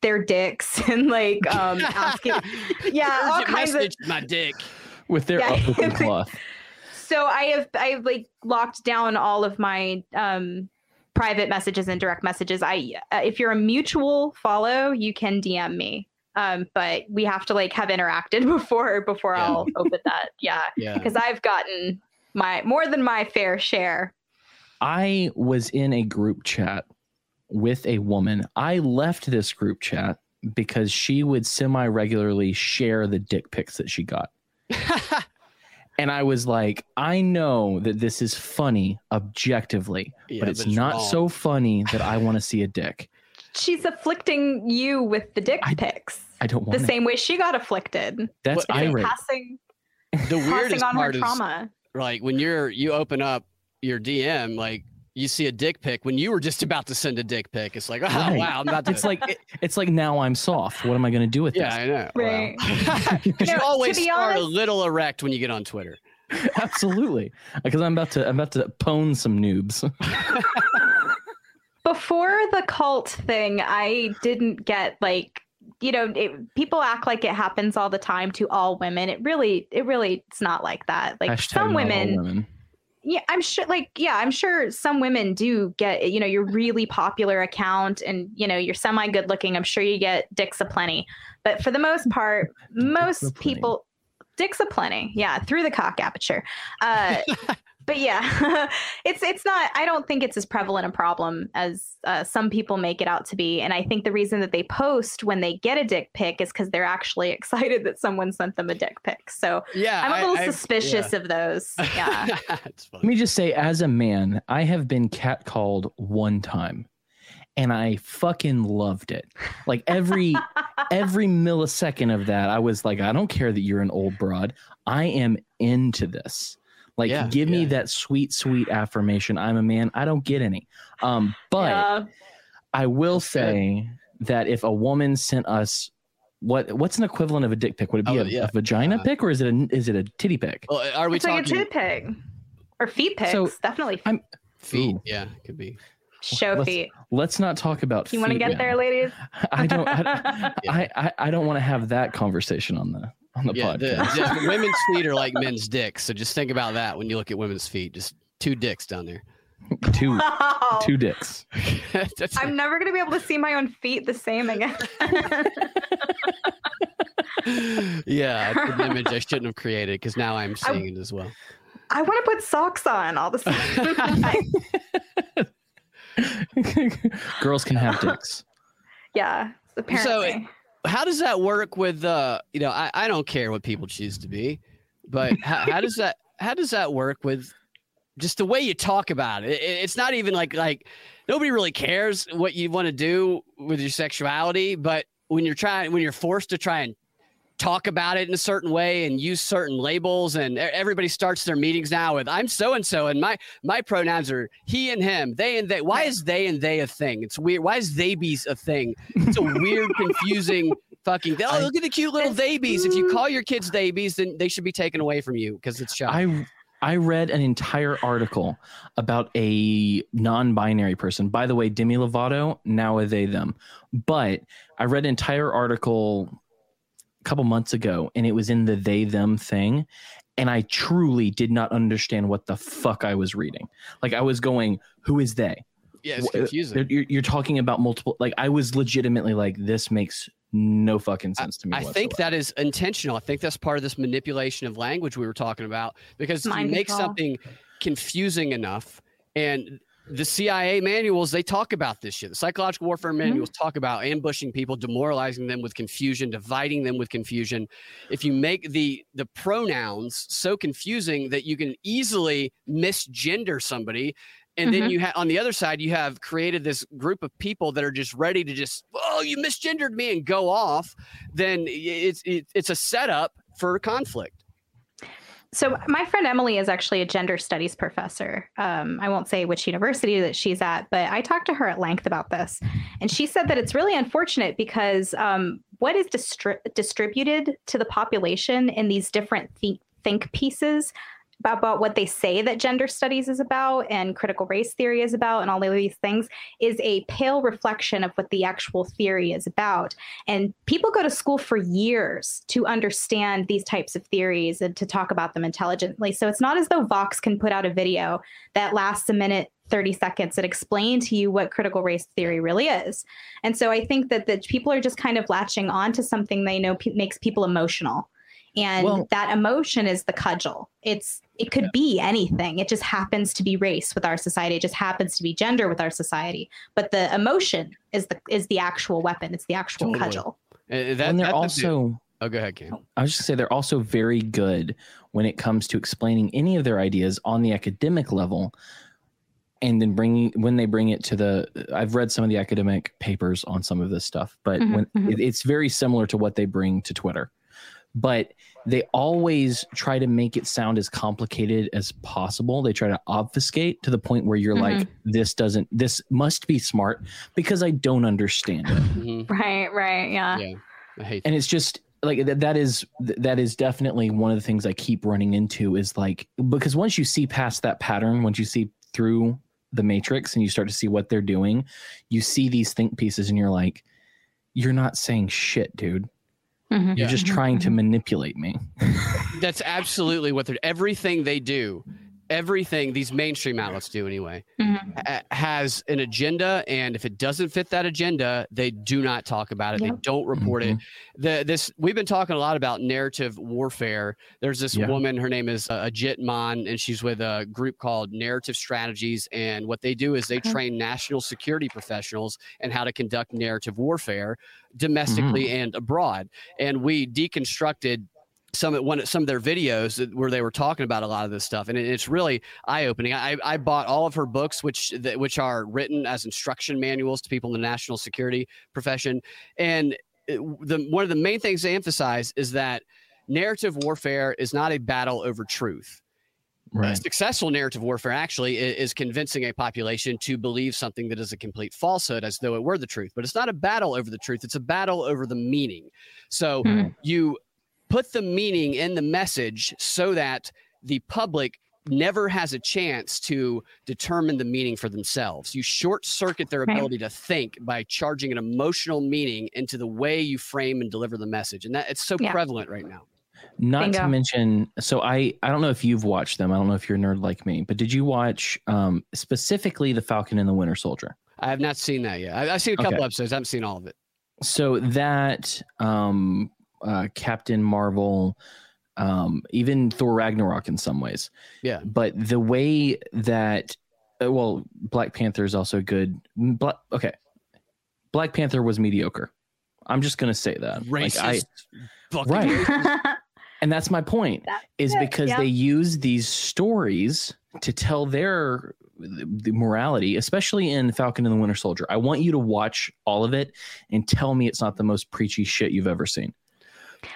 C: their dicks and like um asking yeah all
D: Urgent
C: kinds of
D: my dick.
A: With their
C: Yeah.
A: upper cloth.
C: so i have i've like locked down all of my um private messages and direct messages i uh, if you're a mutual follow you can dm me um but we have to like have interacted before before
D: Yeah.
C: i'll open that yeah
D: Yeah.
C: because i've gotten my more than my fair share
A: I was in a group chat with a woman. I left this group chat because she would semi regularly share the dick pics that she got. And I was like, I know that this is funny objectively,
D: Yeah,
A: but it's not
D: wrong.
A: so funny that I want to see a dick.
C: she's afflicting you with the dick
A: I-
C: pics
A: I don't
C: the
A: want it.
C: same way she got afflicted
A: That's
D: Well,
C: She's
A: irate.
C: passing
D: the
C: passing
D: weirdest
C: on her
D: part is
C: trauma
D: like when you're you open up your DM, like you see a dick pic when you were just about to send a dick pic. It's like, oh
A: Right.
D: wow, I'm about to.
A: It's like it- it's like now I'm soft. What am I going to do with
D: yeah,
A: this?
D: I know.
C: Right.
D: Because
C: No,
D: you
C: to
D: always
C: be
D: start a little erect when you get on Twitter.
A: Absolutely, because I'm about to I'm about to pwn some noobs.
C: before the cult thing i didn't get like you know it, people act like it happens all the time to all women it really it really it's not like that like
A: Hashtag
C: some women
A: women.
C: Yeah i'm sure like yeah i'm sure some women do get you know your really popular account and you know you're semi good looking. I'm sure you get dicks aplenty but for the most part most people dicks aplenty yeah through the cock aperture. Uh but yeah it's it's not i don't think it's as prevalent a problem as uh, some people make it out to be and i think the reason that they post when they get a dick pic is because they're actually excited that someone sent them a dick pic so
D: Yeah,
C: i'm a little
D: I-
C: suspicious of those yeah
D: yeah.
A: Let me just say, as a man, I have been catcalled one time, and I fucking loved it. Like every every millisecond of that, I was like, I don't care that you're an old broad. I am into this. Like,
D: Yeah,
A: give me that sweet, sweet affirmation. I'm a man. I don't get any. Um, but
C: Yeah.
A: I will
D: That's good.
A: say that if a woman sent us what what's an equivalent of a dick pic? Would it be
D: Oh,
A: a,
D: yeah.
A: a vagina
D: Uh,
A: pic or is it a is it a titty pic?
D: Well, are we
C: it's like a
D: titty
C: tit pig or feet pics.
A: So,
C: definitely
A: I'm-
D: feet?
A: Ooh.
D: Yeah, could be.
C: show
A: let's-
C: feet.
A: Let's not talk about.
C: You want to get
A: now.
C: there, ladies?
A: I don't. I, I, I, I don't want to have that conversation on the on the
D: Yeah,
A: podcast.
D: the women's feet are like men's dicks. So just think about that when you look at women's feet. Just two dicks down there.
A: two
C: Wow.
A: two dicks.
C: I'm never gonna be able to see my own feet the same again.
D: yeah, an image I shouldn't have created because now I'm seeing it as well.
C: I want to put socks on all the time.
A: Girls can have dicks.
C: yeah, apparently.
D: How does that work with uh you know, I, I don't care what people choose to be, but how, how does that how does that work with just the way you talk about it? It- It's not even like like nobody really cares what you want to do with your sexuality, but when you're trying when you're forced to try and talk about it in a certain way and use certain labels and everybody starts their meetings now with i'm so and so and my my pronouns are he and him they and they why is they and they a thing it's weird why is they bees a thing it's a weird confusing fucking oh look at the cute little they bees if you call your kids they bees then they should be taken away from you because it's shocking.
A: I I read an entire article about a non-binary person. By the way, Demi Lovato, now a they them. But I read an entire article a couple months ago and it was in the they them thing and I truly did not understand what the fuck I was reading. Like I was going, who is they?
D: yeah it's
A: uh,
D: confusing
A: You're, you're talking about multiple like I was legitimately like this makes no fucking sense to me.
D: I think that is intentional. I think that's part of this manipulation of language we were talking about because
C: Mind
D: you make
C: control.
D: something confusing enough and the CIA manuals they talk about this shit. The psychological warfare manuals talk about ambushing people, demoralizing them with confusion, dividing them with confusion. If you make the the pronouns so confusing that you can easily misgender somebody and then
C: Mhm.
D: you have on the other side you have created this group of people that are just ready to just oh you misgendered me and go off then it's it, it's a setup for conflict
C: So my friend Emily is actually a gender studies professor. Um, I won't say which university that she's at, but I talked to her at length about this, and she said that it's really unfortunate because um, what is distri- distributed to the population in these different think, think pieces about, what they say that gender studies is about and critical race theory is about and all of these things is a pale reflection of what the actual theory is about. And people go to school for years to understand these types of theories and to talk about them intelligently. So it's not as though Vox can put out a video that lasts a minute 30 seconds that explain to you what critical race theory really is. And so I think that that people are just kind of latching on to something they know makes people emotional. And
A: Well-
C: that emotion is the cudgel. It's it could be anything. It just happens to be race with our society. It just happens to be gender with our society. But the emotion is the is the actual weapon. It's the actual
D: Totally.
C: cudgel.
D: Uh, that,
A: and they're
D: that's a big-
A: also
D: oh go ahead Cam.
A: I was just gonna say they're also very good when it comes to explaining any of their ideas on the academic level, and then bringing when they bring it to the. I've read some of the academic papers on some of this stuff, but
C: Mhm,
A: when
C: mhm.
A: it, it's very similar to what they bring to Twitter, but they always try to make it sound as complicated as possible. They try to obfuscate to the point where you're like, this doesn't, this must be smart because I don't understand it
D: Mhm.
C: Right, right, yeah.
D: yeah i hate
A: and it's just like that, that is that is definitely one of the things i keep running into is like because once you see past that pattern once you see through the matrix and you start to see what they're doing you see these think pieces and you're like you're not saying shit dude
C: Mhm.
A: you're just trying to manipulate me.
D: That's absolutely what they're everything they do everything these mainstream outlets do anyway
C: Mhm.
D: ha- has an agenda and if it doesn't fit that agenda they do not talk about it. They don't report it. The this we've been talking a lot about narrative warfare. There's this
A: Yeah.
D: woman her name is uh, Ajit Maan and she's with a group called narrative strategies and what they do is they
C: Okay.
D: train national security professionals and how to conduct narrative warfare domestically and abroad. And we deconstructed some of one some of their videos where they were talking about a lot of this stuff, and it, it's really eye opening. I, I bought all of her books, which that, which are written as instruction manuals to people in the national security profession, and it, the one of the main things they emphasize is that narrative warfare is not a battle over truth.
A: Right.
D: successful narrative warfare actually is, is convincing a population to believe something that is a complete falsehood as though it were the truth. But it's not a battle over the truth, it's a battle over the meaning. So
C: Hmm.
D: you put the meaning in the message so that the public never has a chance to determine the meaning for themselves. You short circuit their
C: Right.
D: ability to think by charging an emotional meaning into the way you frame and deliver the message. And that it's so
C: Yeah.
D: prevalent right now.
A: Not to mention, so I I don't know if you've watched them. I don't know if you're a nerd like me, but did you watch um, specifically the Falcon and the Winter Soldier?
D: I have not seen that yet. I, I've seen a couple
A: Okay.
D: episodes. I haven't seen all of it.
A: So that um, uh, Captain Marvel, um, even Thor Ragnarok in some ways.
D: Yeah.
A: But the way that, uh, well, Black Panther is also good. Black, okay, Black Panther was mediocre. I'm just gonna say that. Like, I-
D: Racist. fucking
A: Right.
D: racist.
A: and that's my point
C: That's
A: is
C: it,
A: because
C: yeah.
A: they use these stories to tell their the morality especially in falcon and the winter soldier i want you to watch all of it and tell me it's not the most preachy shit you've ever seen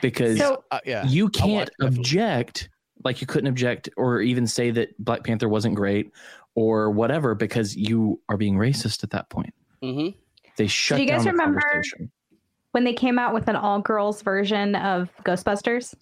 A: because
C: so
D: Uh, yeah.
A: you can't
D: it,
A: object like you couldn't object or even say that black panther wasn't great or whatever because you are being racist at that point
D: hmm
A: they shut down.
C: do you guys
A: down
C: remember-
A: conversation.
C: when they came out with an all girls version of Ghostbusters.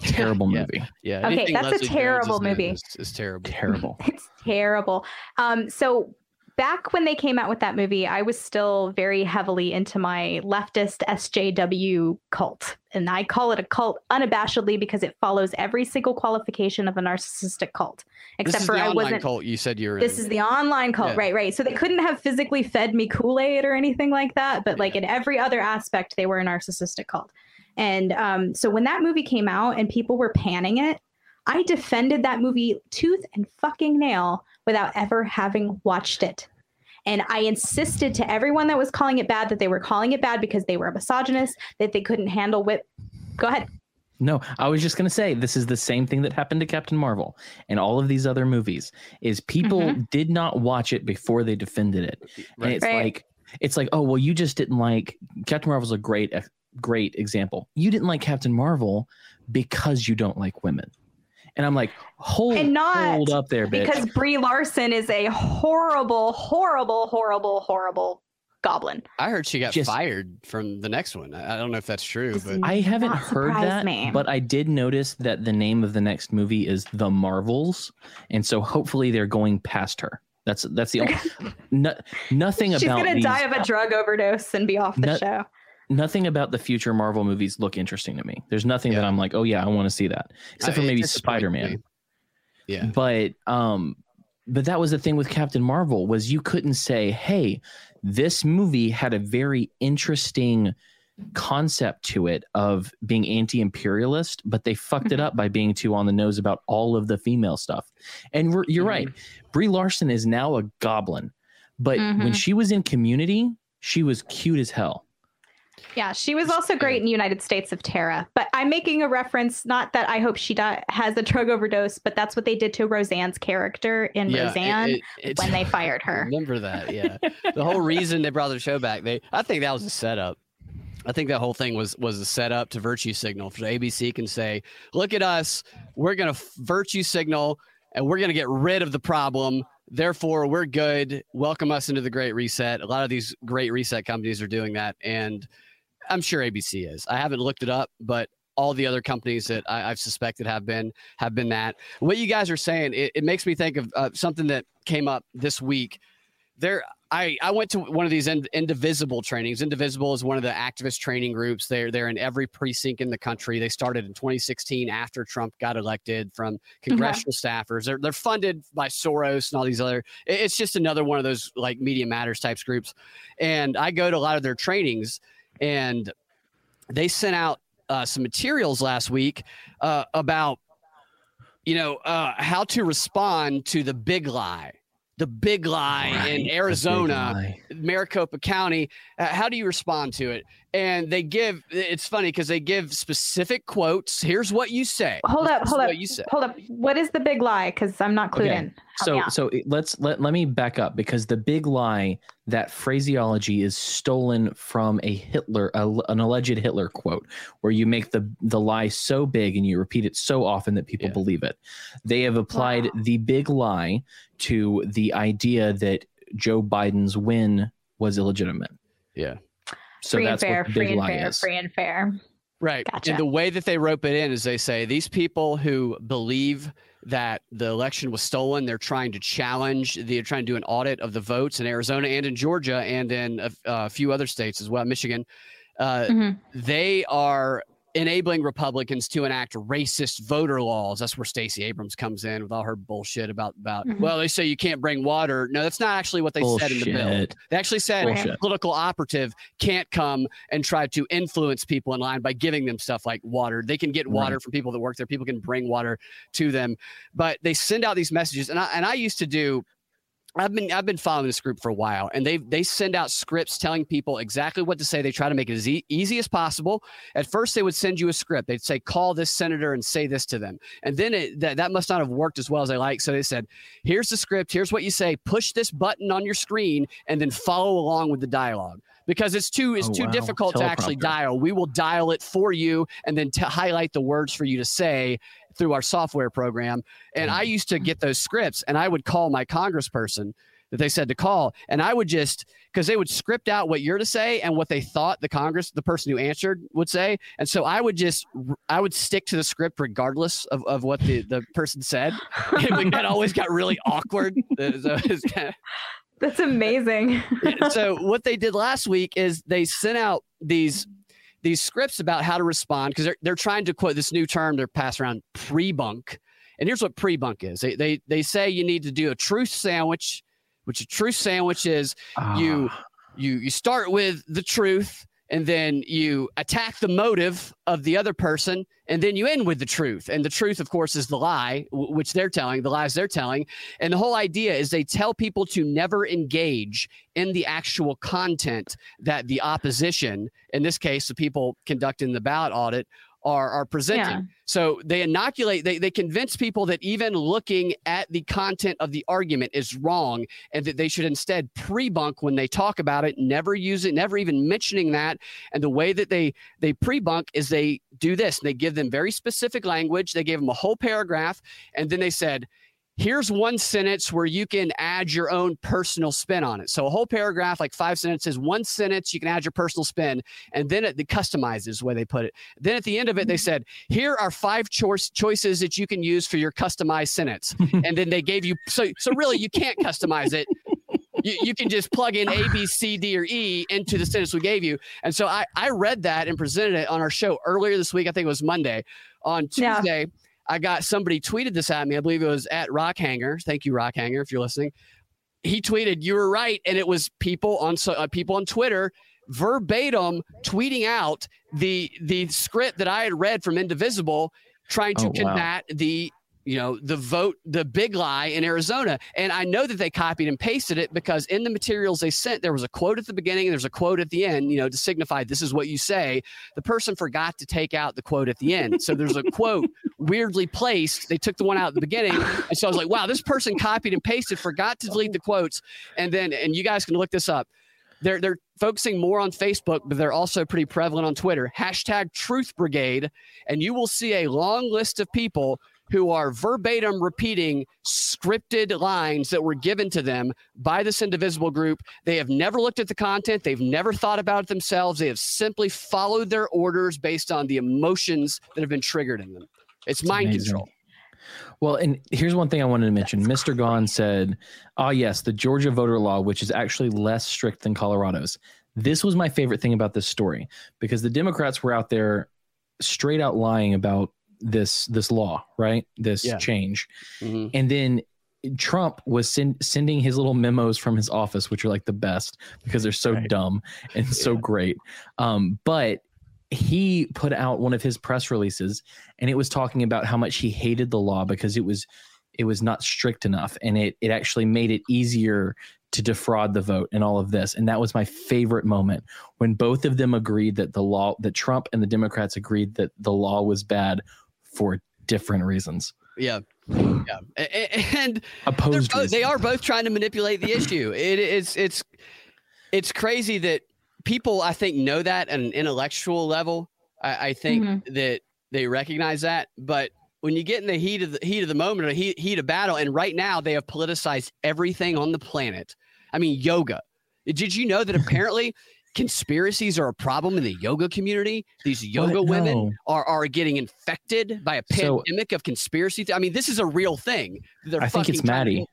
A: terrible
D: Yeah.
A: movie
D: Yeah.
C: Okay,
D: anything
C: that's a
D: Leslie Jones
C: terrible movie.
D: It's is terrible.
A: terrible
C: It's terrible. Um, so back when they came out with that movie, I was still very heavily into my leftist SJW cult. And I call it a cult unabashedly because it follows every single qualification of a narcissistic cult. Except for
D: the
C: I
D: online
C: wasn't
D: cult you said you're
C: this
D: in.
C: is the online cult
D: Yeah.
C: right right so they couldn't have physically fed me kool-aid or anything like that but like
D: Yeah.
C: in every other aspect they were a narcissistic cult and um, so when that movie came out and people were panning it i defended that movie tooth and fucking nail without ever having watched it and I insisted to everyone that was calling it bad that they were calling it bad because they were a misogynist, that they couldn't handle whip. Go ahead.
A: No, I was just going to say this is the same thing that happened to Captain Marvel and all of these other movies is people mm-hmm. did not watch it before they defended it. And it's
C: Right.
A: like it's like, "Oh, well you just didn't like Captain Marvel's a great great example. You didn't like Captain Marvel because you don't like women." And I'm like, "Hold
C: And not
A: hold up there, bitch."
C: Because Brie Larson is a horrible, horrible, horrible, horrible goblin.
D: I heard she got
A: Just-
D: fired from the next one. I I don't know if that's true, but
A: I haven't heard that,
C: me.
A: but I did notice that the name of the next movie is The Marvels, and so hopefully they're going past her. That's that's the only no, nothing
C: She's
A: about
C: gonna
A: these,
C: die of a drug overdose and be off the
A: No-
C: show.
A: Nothing about the future Marvel movies look interesting to me. There's nothing that I'm like, oh yeah, I want to see that, except for maybe Spider Man.
D: yeah.
A: But um, but that was the thing with Captain Marvel was you couldn't say, hey, this movie had a very interesting concept to it of being anti-imperialist, but they fucked it
C: Mhm.
A: up by being too on the nose about all of the female stuff. And we're, you're right, Brie Larson is now a goblin, but when
C: Mhm.
A: she was in Community, she was cute as hell.
C: Yeah, she was also great in United States of Tara. But I'm making a reference, not that I hope she di- has a drug overdose, but that's what they did to Roseanne's character in
D: yeah,
C: Roseanne
D: it- it's-
C: when they fired
D: I
C: her.
D: remember that. Yeah. the whole reason they brought the show back, they I think that was a setup. I think that whole thing was was a setup to virtue signal. So ABC can say, "Look at us, we're gonna f- virtue signal, and we're gonna get rid of the problem. Therefore, we're good. Welcome us into the Great Reset." A lot of these Great Reset companies are doing that, and I'm sure ABC is. I haven't looked it up, but all the other companies that I, I've suspected have been have been that. What you guys are saying, it, it makes me think of uh, something that came up this week. There, I I went to one of these Ind- Indivisible trainings. Indivisible is one of the activist training groups. They're they're in every precinct in the country. They started in 2016 after Trump got elected from congressional staffers. They're they're funded by Soros and all these other. It's just another one of those like Media Matters types groups. And I go to a lot of their trainings, and they sent out uh, some materials last week uh, about you know uh, how to respond to the big lie the big lie
A: Right,
D: in
A: big
D: arizona
A: lie.
D: maricopa county uh, how do you respond to it and they give it's funny because they give specific quotes. Here's what you say.
C: Hold
D: this
C: up hold up
D: you say.
C: hold up. What is the big lie? Because i'm not clued
A: Okay.
C: in.
A: So so let's let, let me back up because the big lie that phraseology is stolen from a hitler a, an alleged hitler quote where you make the the lie so big and you repeat it so often that people
D: Yeah.
A: believe it. They have applied
C: Wow.
A: the big lie to the idea that joe biden's win was illegitimate.
D: Yeah
A: so
C: free and fair
A: what the
C: free and
A: lie
C: fair
A: is
C: free and fair
D: Right.
C: Gotcha.
D: And the way that they rope it in is they say these people who believe that the election was stolen, they're trying to challenge, they're trying to do an audit of the votes in Arizona and in Georgia and in a, a few other states as well, Michigan. Uh,
C: Mhm.
D: They are enabling Republicans to enact racist voter laws. That's where Stacey Abrams comes in with all her bullshit about about.
C: Mhm.
D: Well, they say you can't bring water. No, that's not actually what they said in the bill. They actually said
A: Bullshit.
D: a political operative can't come and try to influence people in line by giving them stuff like water. They can get water from people that work there. People can bring water to them, but they send out these messages. And I and I used to do. I've been I've been following this group for a while, and they they send out scripts telling people exactly what to say. They try to make it as e- easy as possible. At first, they would send you a script. They'd say, "Call this senator and say this to them," and then it, that that must not have worked as well as they like. So they said, "Here's the script. Here's what you say. Push this button on your screen, and then follow along with the dialogue." Because it's too it's
A: Oh,
D: too
A: wow.
D: difficult to actually dial. We will dial it for you, and then to highlight the words for you to say through our software program. And I mm. used to get those scripts, and I would call my congressperson that they said to call, and I would just because they would script out what you're to say and what they thought the Congress, the person who answered, would say, and so I would just I would stick to the script regardless of, of what the the person said. And that always got really awkward. So kinda-
C: that's amazing
D: so what they did last week is they sent out these these scripts about how to respond because they're, they're trying to quote this new term they're passing around pre-bunk. And here's what pre-bunk is. They, they they say you need to do a truth sandwich which a truth sandwich is you
A: Ah,
D: you you start with the truth and then you attack the motive of the other person and then you end with the truth. And the truth of course is the lie which they're telling the lies they're telling. And the whole idea is they tell people to never engage in the actual content that the opposition in this case the people conducting the ballot audit are are presenting.
C: Yeah.
D: so they inoculate they, they convince people that even looking at the content of the argument is wrong and that they should instead pre-bunk when they talk about it never use it never even mentioning that. And the way that they they pre-bunk is they do this. They give them very specific language. They gave them a whole paragraph and then they said here's one sentence where you can add your own personal spin on it so a whole paragraph like five sentences one sentence you can add your personal spin and then it the customizes where they put it then at the end of it they mm-hmm. said here are five choice choices that you can use for your customized sentence and then they gave you so so really you can't customize it you, you can just plug in A, B, C, D, or E into the sentence we gave you. And so I, I read that and presented it on our show earlier this week. I think it was Monday. On
C: Yeah.
D: I got somebody tweeted this at me. I believe it was at Rockhanger. Thank you, Rockhanger, if you're listening. He tweeted, "You were right," and it was people on so, uh, people on Twitter verbatim tweeting out the the script that I had read from Indivisible, trying to
A: Oh, wow.
D: combat the you know the vote the big lie in arizona. And i know that they copied and pasted it because in the materials they sent there was a quote at the beginning and there's a quote at the end you know to signify this is what you say. The person forgot to take out the quote at the end. So there's a quote weirdly placed. They took the one out at the beginning. And so i was like wow this person copied and pasted forgot to delete the quotes. And then and you guys can look this up. They're they're focusing more on Facebook, but they're also pretty prevalent on Twitter. Hashtag Truth Brigade, and you will see a long list of people who are verbatim repeating scripted lines that were given to them by this indivisible group. They have never looked at the content. They've never thought about it themselves. They have simply followed their orders based on the emotions that have been triggered in them. It's, mind
A: amazing.
D: control.
A: Well, and here's one thing I wanted to mention. Mr. Gahn said, "Ah, yes, the Georgia voter law, which is actually less strict than Colorado's." This was my favorite thing about this story because the Democrats were out there straight out lying about this this law, right? This
D: Yeah.
A: change,
D: Mhm.
A: and then Trump was send, sending his little memos from his office, which are like the best because they're so
D: Right.
A: dumb and so great. Um, but he put out one of his press releases, and it was talking about how much he hated the law because it was it was not strict enough, and it it actually made it easier to defraud the vote and all of this. And that was my favorite moment when both of them agreed that the law, that Trump and the Democrats agreed that the law was bad for different reasons.
D: Yeah. Yeah. And
A: opposed
D: both, they are both trying to manipulate the issue. It is it's it's crazy that people I think know that at an intellectual level. I, I think mm-hmm. that they recognize that, but when you get in the heat of the heat of the moment or heat, heat of battle, and right now they have politicized everything on the planet. I mean, yoga. Did you know that apparently conspiracies are a problem in the yoga community? These yoga what? women no. are, are getting infected by a pandemic so, of conspiracy. Th- I mean, this is a real thing.
A: They're I think it's Maddie.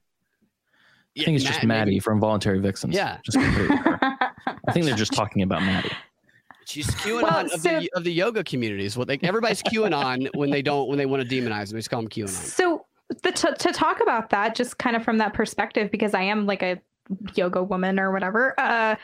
A: I think it's just Maddie maybe. from Voluntary Vixens.
D: Yeah.
A: Just I think they're just talking about Maddie.
D: She's QAnon well, of, so, the, of the yoga communities. What they everybody's QAnon when they don't when they want to demonize them. They just call them QAnon.
C: So the, to, to talk about that, just kind of from that perspective, because I am like a yoga woman or whatever. Uh,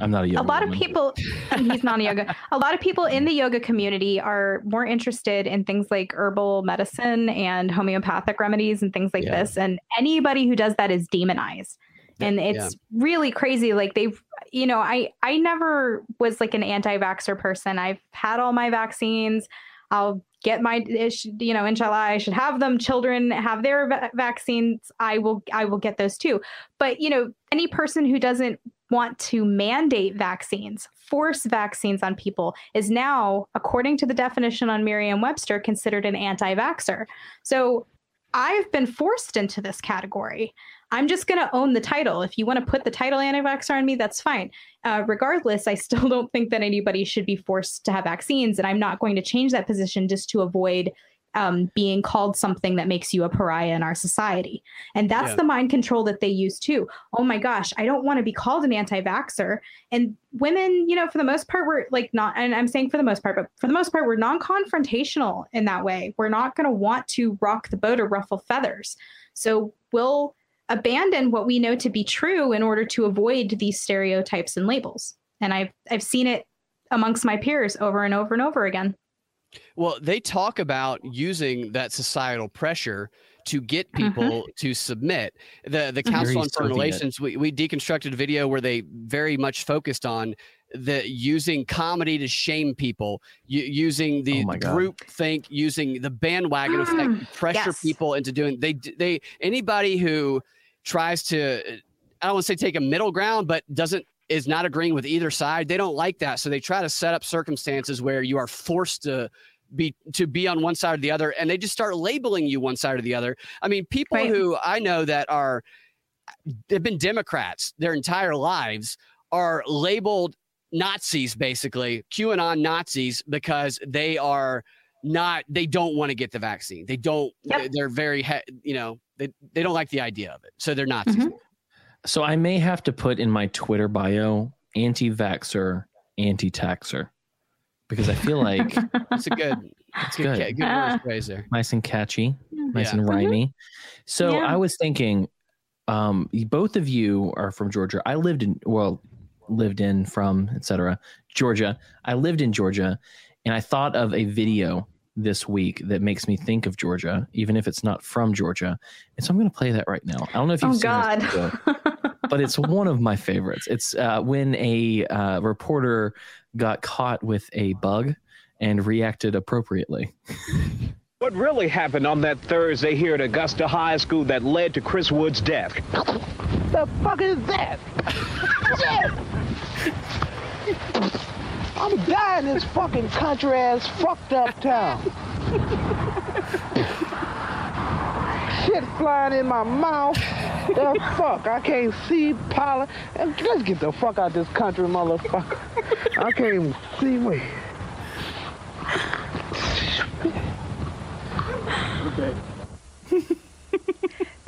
A: I'm not a yoga.
C: A lot
A: woman.
C: of people, he's not a yoga. A lot of people in the yoga community are more interested in things like herbal medicine and homeopathic remedies and things like yeah. this. And anybody who does that is demonized and it's yeah. really crazy like they've you know i i never was like an anti-vaxxer person i've had all my vaccines i'll get my you know inshallah i should have them children have their va- vaccines i will i will get those too but you know any person who doesn't want to mandate vaccines force vaccines on people is now according to the definition on merriam-webster considered an anti-vaxxer so i've been forced into this category I'm just going to own the title. If you want to put the title anti-vaxxer on me, that's fine. Uh, regardless, I still don't think that anybody should be forced to have vaccines, and I'm not going to change that position just to avoid um, being called something that makes you a pariah in our society. And that's yeah. the mind control that they use too. Oh my gosh, I don't want to be called an anti-vaxxer. And women, you know, for the most part, we're like not, and I'm saying for the most part, but for the most part, we're non-confrontational in that way. We're not going to want to rock the boat or ruffle feathers. So we'll abandon what we know to be true in order to avoid these stereotypes and labels. And I've I've seen it amongst my peers over and over and over again.
D: Well, they talk about using that societal pressure to get mm-hmm. people mm-hmm. to submit. The the mm-hmm. Council on Foreign Relations, we, we deconstructed a video where they very much focused on the using comedy to shame people, using the oh group think, using the bandwagon effect, pressure yes. people into doing they they anybody who tries to I don't want to say take a middle ground, but doesn't is not agreeing with either side. They don't like that, so they try to set up circumstances where you are forced to be to be on one side or the other, and they just start labeling you one side or the other. I mean, people right. who I know that are they've been Democrats their entire lives are labeled Nazis, basically QAnon Nazis, because they are not they don't want to get the vaccine. They don't. Yep. They're very you know they they don't like the idea of it, so they're Nazis. Mm-hmm.
A: So I may have to put in my Twitter bio anti-vaxer, anti-taxer, because I feel like
D: it's a good, it's good, good, good uh, phrase there.
A: Nice and catchy, nice yeah. and rhymy. Mm-hmm. So yeah. I was thinking, um, both of you are from Georgia. I lived in well, lived in from etc. Georgia. I lived in Georgia, and I thought of a video this week that makes me think of Georgia, even if it's not from Georgia. And so I'm going to play that right now. I don't know if you've oh, seen God. this video, but it's one of my favorites. It's uh, when a uh, reporter got caught with a bug and reacted appropriately.
E: What really happened on that Thursday here at Augusta High School that led to Chris Wood's death? The fuck is that? I'm dying in this fucking country ass fucked up town. Shit flying in my mouth. The fuck? I can't see pollen. Let's get the fuck out this country, motherfucker. I can't even see me.
C: Okay.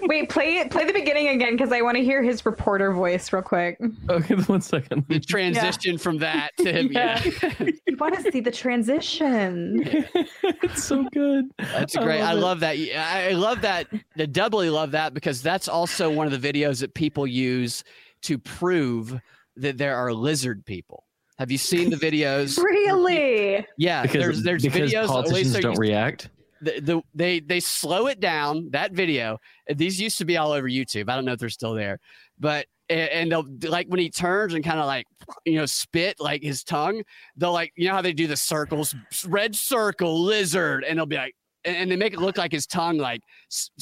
C: Wait, play. Play the beginning again because I want to hear his reporter voice real quick.
A: Okay, one second.
D: The transition yeah. from that to him. Yeah,
C: yeah. you want to see the transition.
A: it's so good.
D: That's great. I love, I love that. I love that. I doubly love that because that's also one of the videos that people use to prove that there are lizard people. Have you seen the videos?
C: Really?
D: Yeah.
A: Because, there's there's because videos. Politicians don't react
D: the, the they they slow it down that video. These used to be all over YouTube. I don't know if they're still there, but and, they'll like when he turns and kind of like you know spit like his tongue. They'll like you know how they do the circles, red circle, lizard, and they'll be like and, they make it look like his tongue like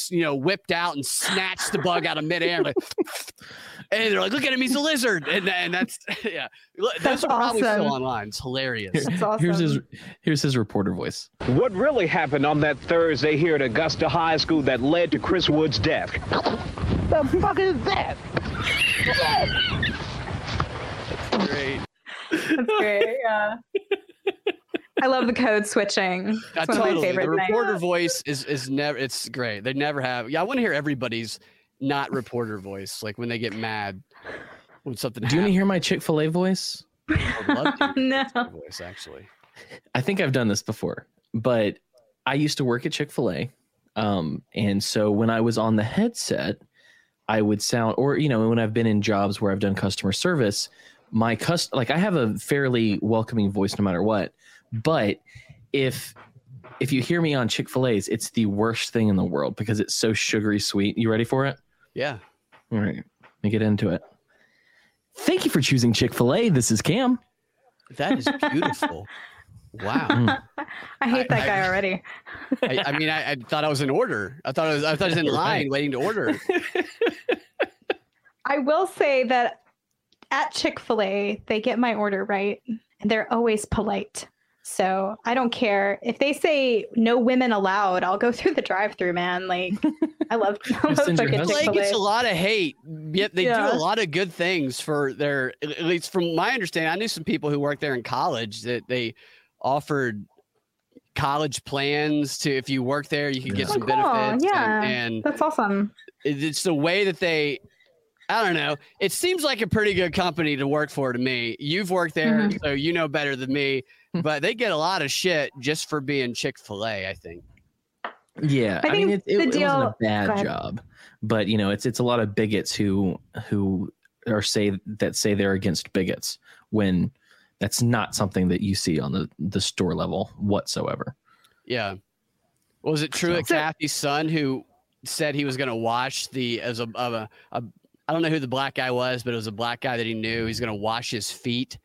D: you know whipped out and snatched the bug out of midair like and they're like look at him he's a lizard and, and that's yeah Look, those
C: That's
D: are probably still online it's hilarious
A: Here-
C: That's
A: Here's his here's his reporter voice.
F: What really happened on that Thursday here at Augusta High School that led to Chris Wood's death?
E: The fuck is that?
D: That's great
C: That's great. Yeah. I love the code switching. It's
D: Yeah,
C: one of my
D: totally.
C: favorite
D: the
C: things.
D: reporter voice is is never it's great they never have yeah i want to hear everybody's not reporter voice like when they get mad when something
A: Do you want to hear my Chick Fil A voice?
D: I would love to hear
C: No.
D: voice actually
A: I think I've done this before, but I used to work at Chick Fil A, um, and so when I was on the headset, I would sound, or you know, when I've been in jobs where I've done customer service, my cust like I have a fairly welcoming voice no matter what, but if if you hear me on Chick Fil A's, it's the worst thing in the world because it's so sugary sweet. You ready for it?
D: Yeah
A: All right, let me get into it. Thank you for choosing Chick Fil A. This is Cam.
D: that is beautiful wow
A: Mm.
C: I hate
D: I-
C: that guy
D: I-
C: already.
D: I, I mean I, I thought i was in order i thought i was i thought i was in line
A: Right.
D: waiting to order
C: I will say that at Chick fil A, they get my order right and they're always polite. So I don't care. If they say no women allowed, I'll go through the drive through, man. Like, I love, I love fucking
D: Chick
C: Chick-fil-A.
D: gets a lot of hate, yet they
C: Yeah.
D: do a lot of good things for their. At least from my understanding, I knew some people who worked there in college that they offered college plans to if you work there, you could get some
C: Oh, cool.
D: benefits.
C: Yeah.
D: and, and
C: That's awesome.
D: it's the way that they. I don't know. It seems like a pretty good company to work for to me. You've worked there,
C: Mhm.
D: so you know better than me. But they get a lot of shit just for being Chick Fil A. I think.
A: Yeah,
C: I
A: I, mean,
C: think
A: it, it,
C: the
A: it wasn't a bad job, but you know, it's it's a lot of bigots who who are say that say they're against bigots when that's not something that you see on the the store level whatsoever.
D: Yeah. Was it true that
C: So-
D: Cathy's son who said he was going to wash the as a, of a, a I don't know who the black guy was, but it was a black guy that he knew. He's going to wash his feet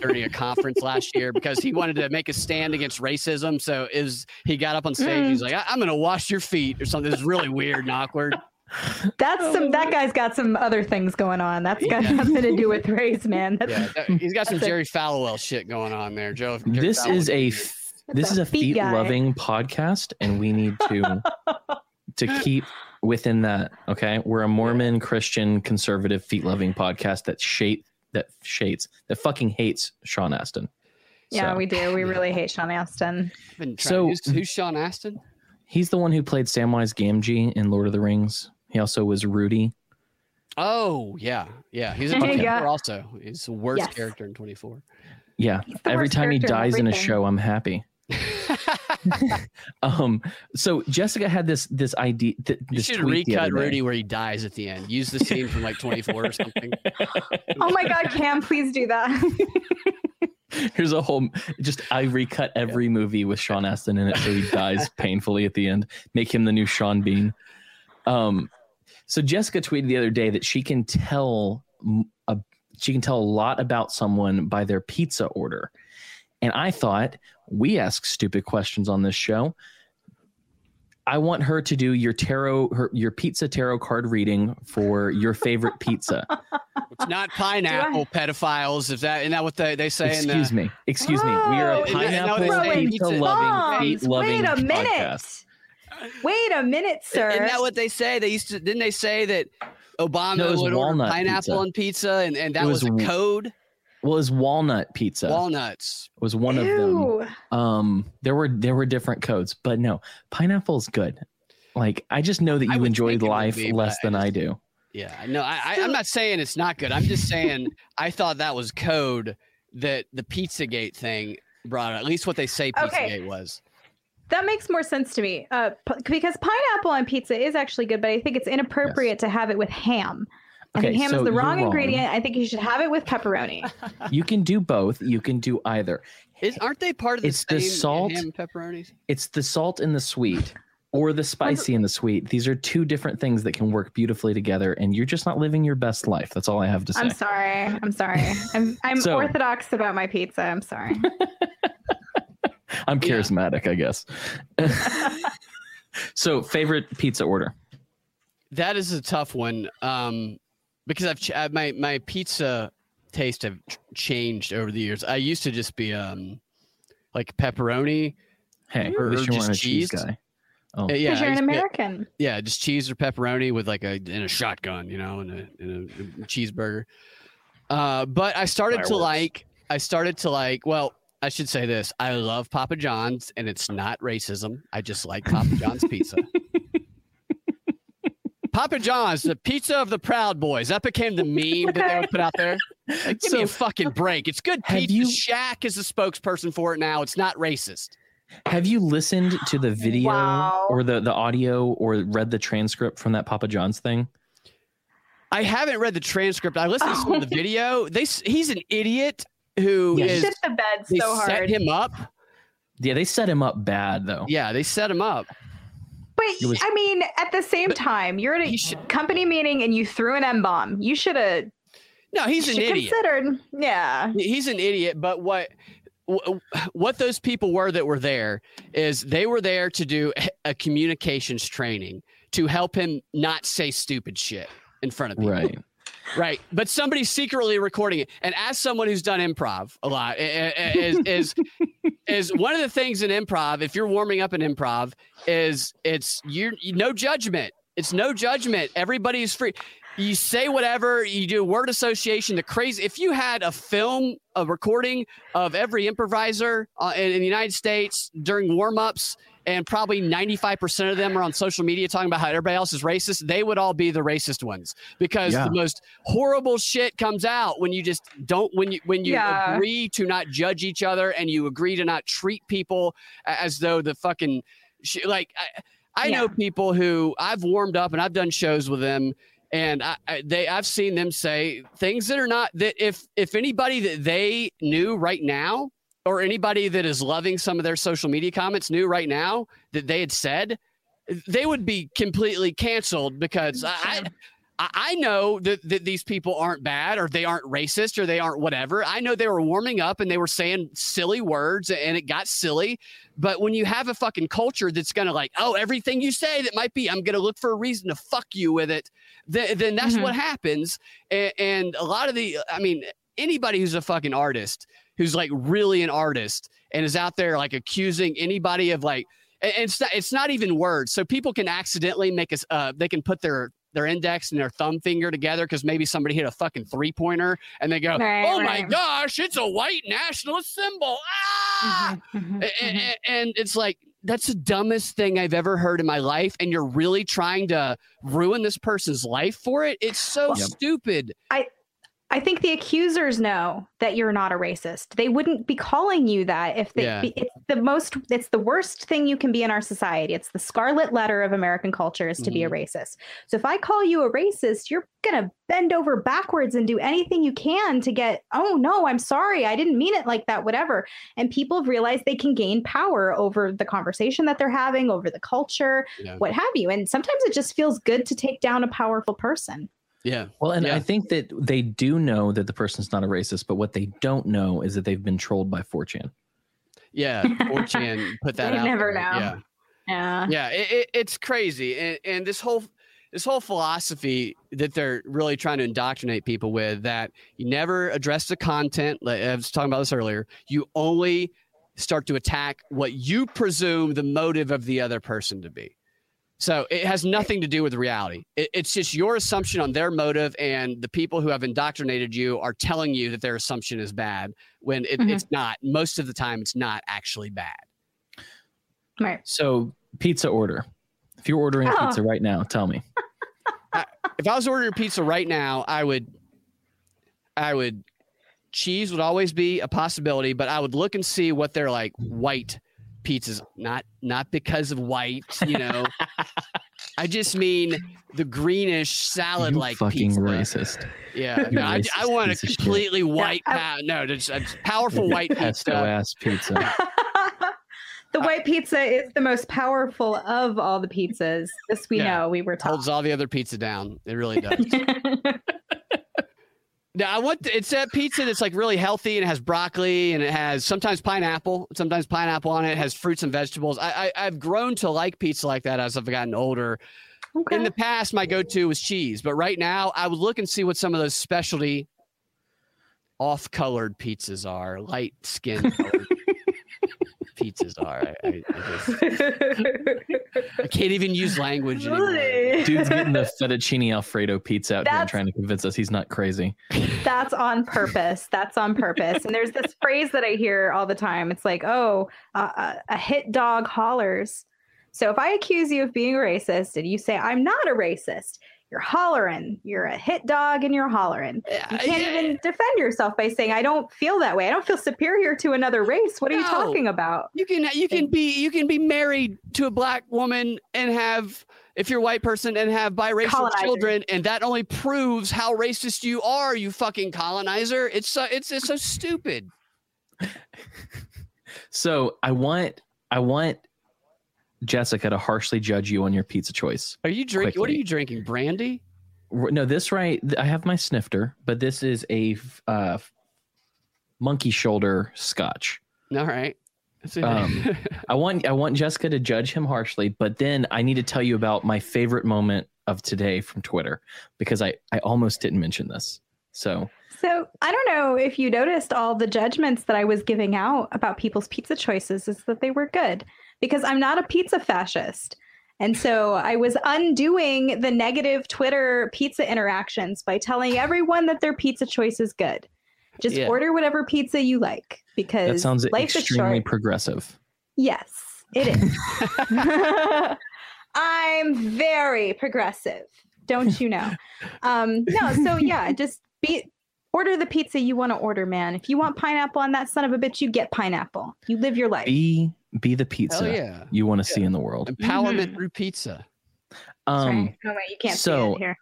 D: during a conference last year because he wanted to make a stand against racism. So it was he got up on stage. He's mm. like, I, "I'm going to wash your feet" or something. It's really weird and awkward.
C: That's oh, some, that guy's got some other things going on. That's got
D: Yeah.
C: nothing to do with race, man. That's,
D: Yeah, that- he's got some
C: That's a-
D: Jerry Falwell shit going on there, Joe. Jerry
A: This
D: Falwell.
A: is a this is a
C: feet
A: feet loving podcast, and we need to to keep within that. Okay, we're a Mormon Christian conservative feet loving podcast that shade that shades that fucking hates Sean Astin.
C: yeah,
A: So-
C: we do. We really hate Sean Astin.
A: So-
D: who's, who's Sean Astin?
A: He's the one who played Samwise Gamgee in Lord of the Rings. He also was Rudy.
D: Oh yeah, yeah. He's in
C: Okay.
D: 24
C: Yeah.
D: also. He's the worst
C: Yes.
D: character in 24.
A: Yeah. Every time he
C: character in
A: dies in a show, I'm happy. Um. So Jessica had this this idea. Th-
D: You
A: this
D: should
A: tweet
D: recut. Rudy where he dies at the end. Use the scene from like 24 or something.
C: Oh my God, Cam, please do that.
A: Here's a whole. Just I recut every movie with Sean Astin in it, so he dies painfully at the end. Make him the new Sean Bean. Um. So Jessica tweeted the other day that she can tell a, she can tell a lot about someone by their pizza order, and I thought we ask stupid questions on this show. I want her to do your tarot, her, your pizza tarot card reading for your favorite pizza.
D: It's not pineapple pedophiles. Is that isn't that what they, they say? in the,
A: Excuse me. Excuse me. We are a
C: Oh,
D: isn't that what
A: pineapple
D: they say?
A: pizza
D: Pizza-
A: loving,
C: Bombs.
A: feet loving
C: Wait a minute.
A: podcast.
C: Wait a minute, sir.
D: Isn't that what they say? They used to didn't they say that Obama
A: No, was
D: would order pineapple
A: pizza.
D: on pizza and, and that
A: It
D: was,
A: was
D: a
A: w-
D: code?
A: Well, it's walnut pizza.
D: Walnuts.
A: was one of them. Um, there were there were different codes, but no, pineapple's good. Like I just know that you
D: would
A: enjoy
D: think it would
A: life
D: be,
A: less than I
D: just-
A: do.
D: Yeah, no, I, I, I'm not saying it's not good. I'm just saying I thought that was code that the Pizzagate thing brought. At least what they say
C: Okay.
D: Pizzagate was.
C: That makes more sense to me. Uh, p- because pineapple on pizza is actually good, but I think it's inappropriate to have it with ham. I think
A: Okay,
C: ham
A: so
C: is the
A: you're
C: wrong,
A: wrong.
C: ingredient. I think you should have it with pepperoni.
A: You can do both. You can do either.
D: Is, aren't they part of the
A: It's the
D: same
A: salt-
D: ham and pepperonis?
A: It's the salt and the sweet, or the spicy and the sweet. These are two different things that can work beautifully together, and you're just not living your best life. That's all I have to say.
C: I'm sorry. I'm sorry. I'm I'm
A: So-
C: orthodox about my pizza. I'm sorry.
A: I'm
D: Yeah.
A: charismatic, I guess. so, favorite pizza order?
D: That is a tough one um, because I've ch- my my pizza taste have ch- changed over the years. I used to just be um, like pepperoni.
A: Hey,
D: Or- or just
A: cheese
D: cheese?
A: guy. Oh,
D: Uh, yeah,
C: Because you're an
D: used to-
C: American.
D: yeah, just cheese or pepperoni with like a in a shotgun, you know, and a, and a cheeseburger. Uh, but I started to like. I started to like. Well, I should say this. I love Papa John's, and it's not racism. I just like Papa John's pizza. Papa John's, the pizza of the Proud Boys. That became the meme that they would put out there. Like, give me a fucking break. It's good pizza.
A: you-
D: Shaq is the spokesperson for it now. It's not racist.
A: Have you listened to the video
C: Wow.
A: or the, the audio or read the transcript from that Papa John's thing?
D: I haven't read the transcript. I listened to some of the video. They he's an idiot who
C: You
D: is.
C: shit the bed
D: They
C: so
D: set him up.
A: Yeah, they set him up bad though.
D: Yeah, they set him up.
C: But
A: was-
C: I mean, at the same time, you're at a
D: should-
C: company meeting and you threw an M bomb. You should have
D: No, he's an idiot.
C: considered. Yeah.
D: He's an idiot. But what what those people were that were there is they were there to do a communications training to help him not say stupid shit in front of people.
A: Right.
D: Right. But somebody's secretly recording it. And as someone who's done improv a lot, is is is one of the things in improv, if you're warming up in improv, is it's you're no judgment. It's no judgment. Everybody's free. You say whatever, you do word association, the crazy. If you had a film, a recording of every improviser uh, in, in the United States during warm-ups, and probably 95% of them are on social media talking about how everybody else is racist, they would all be the racist ones because
A: Yeah.
D: the most horrible shit comes out when you just don't when you when you
C: Yeah.
D: agree to not judge each other and you agree to not treat people as though the fucking sh- like I, I know
C: Yeah.
D: people who I've warmed up and I've done shows with them and I, I they I've seen them say things that are not that if if anybody that they knew right now or anybody that is loving some of their social media comments knew right now that they had said they would be completely canceled because I, I I know that, that these people aren't bad or they aren't racist or they aren't whatever. I know they were warming up and they were saying silly words and it got silly. But when you have a fucking culture that's going to like, oh, everything you say that might be, I'm going to look for a reason to fuck you with it, then, then that's
C: Mhm.
D: what happens. And, and a lot of the, I mean, anybody who's a fucking artist, who's like really an artist and is out there like accusing anybody of like, and and it's not, it's not even words. So people can accidentally make us, uh, they can put their, their index and their thumb finger together because maybe somebody hit a fucking three pointer and they go,
C: Right,
D: oh my gosh, it's a white nationalist symbol. Ah!
C: Mhm,
D: A-
C: mhm,
D: a-
C: mhm.
D: a- and it's like that's the dumbest thing I've ever heard in my life, and you're really trying to ruin this person's life for it. It's so
A: Yep.
D: stupid.
C: I think the accusers know that you're not a racist. They wouldn't be calling you that if they.
D: Yeah.
C: It's the most. It's the worst thing you can be in our society. It's the scarlet letter of American culture is to be a
D: Mm-hmm.
C: racist. So if I call you a racist, you're gonna bend over backwards and do anything you can to get. Oh no, I'm sorry, I didn't mean it like that. Whatever. And people have realized they can gain power over the conversation that they're having, over the culture,
D: Yeah.
C: what have you. And sometimes it just feels good to take down a powerful person.
D: Yeah.
A: Well, and
D: Yeah.
A: I think that they do know that the person's not a racist, but what they don't know is that they've been trolled by 4chan.
D: Yeah. 4chan put that
C: They
D: out.
C: never
D: there.
C: know.
D: Yeah.
C: Yeah.
D: yeah it, it, it's crazy and, and this whole this whole philosophy that they're really trying to indoctrinate people with that you never address the content i was talking about this earlier you only start to attack what you presume the motive of the other person to be so it has nothing to do with reality it, it's just your assumption on their motive and the people who have indoctrinated you are telling you that their assumption is bad when it,
C: Mhm.
D: it's not most of the time it's not actually bad
C: Right.
A: So, pizza order. If you're ordering
C: Oh.
A: pizza right now, tell me.
D: if I was ordering pizza right now, I would, I would, cheese would always be a possibility, but I would look and see what they're like white pizzas, not not because of white, you know. I just mean the greenish salad like
A: fucking
D: pizza.
A: racist.
D: Yeah, no, I,
A: racist
D: I want a
A: piece of shit.
D: completely white.
C: I-
D: pa- no, just a powerful white
A: pesto
D: pizza.
A: ass pizza.
C: the uh, white pizza is the most powerful of all the pizzas. This we
D: Yeah.
C: know. We were
D: Holds all the other pizza down. It really does. Now I want it's that pizza that's like really healthy and it has broccoli and it has sometimes pineapple, sometimes pineapple on it. It has fruits and vegetables. I, I I've grown to like pizza like that as I've gotten older.
C: okay.
D: In the past, my go-to was cheese, but right now I would look and see what some of those specialty off-colored pizzas are, light skin pizzas are. I, I, I, just, I can't even use language anymore.
A: Dude's getting the fettuccine alfredo pizza out here and
C: That's-
A: trying to convince us he's not crazy.
C: That's on purpose. That's on purpose. And there's this phrase that I hear all the time. It's like, oh, uh, a, a hit dog hollers. So if I accuse you of being racist and you say I'm not a racist, you're hollering. You're a hit dog and you're hollering. You can't even defend yourself by saying I don't feel that way. I don't feel superior to another race. What are you talking about?
D: You can you can be you can be married to a black woman and have if you're a white person and have biracial
C: Colonizer.
D: children, and that only proves how racist you are. You fucking colonizer. It's so it's it's so stupid.
A: So I want I want Jessica to harshly judge you on your pizza choice.
D: Are you drinking? What are you drinking? Brandy?
A: No, this right. I have my snifter, but this is a uh, monkey shoulder scotch.
D: All right.
A: Um, I want I want Jessica to judge him harshly, but then I need to tell you about my favorite moment of today from Twitter because I I almost didn't mention this. So
C: So I don't know if you noticed all the judgments that I was giving out about people's pizza choices is that they were good because I'm not a pizza fascist. And so I was undoing the negative Twitter pizza interactions by telling everyone that their pizza choice is good. Just
D: Yeah.
C: order whatever pizza you like because
A: that sounds
C: life
A: extremely progressive.
C: yes, it is. I'm very progressive. Don't you know? Um, no, so yeah, just be order the pizza you want to order, man. If you want pineapple on that son of a bitch, you get pineapple. You live your life.
A: Be be the pizza
D: Hell yeah.
A: you want to see in the world.
D: Empowerment
C: Mhm.
D: through pizza.
A: Um,
C: Sorry. Oh wait, you can't
A: so-
C: see it here.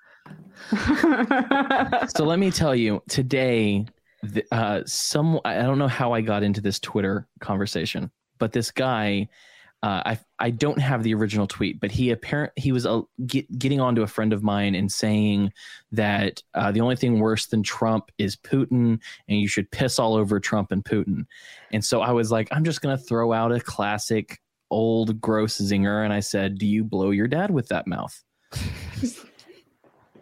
A: so let me tell you today the, uh some i don't know how i got into this twitter conversation but this guy uh, I I don't have the original tweet, but he apparent he was uh, get, getting onto a friend of mine and saying that uh, the only thing worse than Trump is Putin, and you should piss all over Trump and Putin. And so I was like, I'm just gonna throw out a classic old gross zinger, and I said, "Do you blow your dad with that mouth?"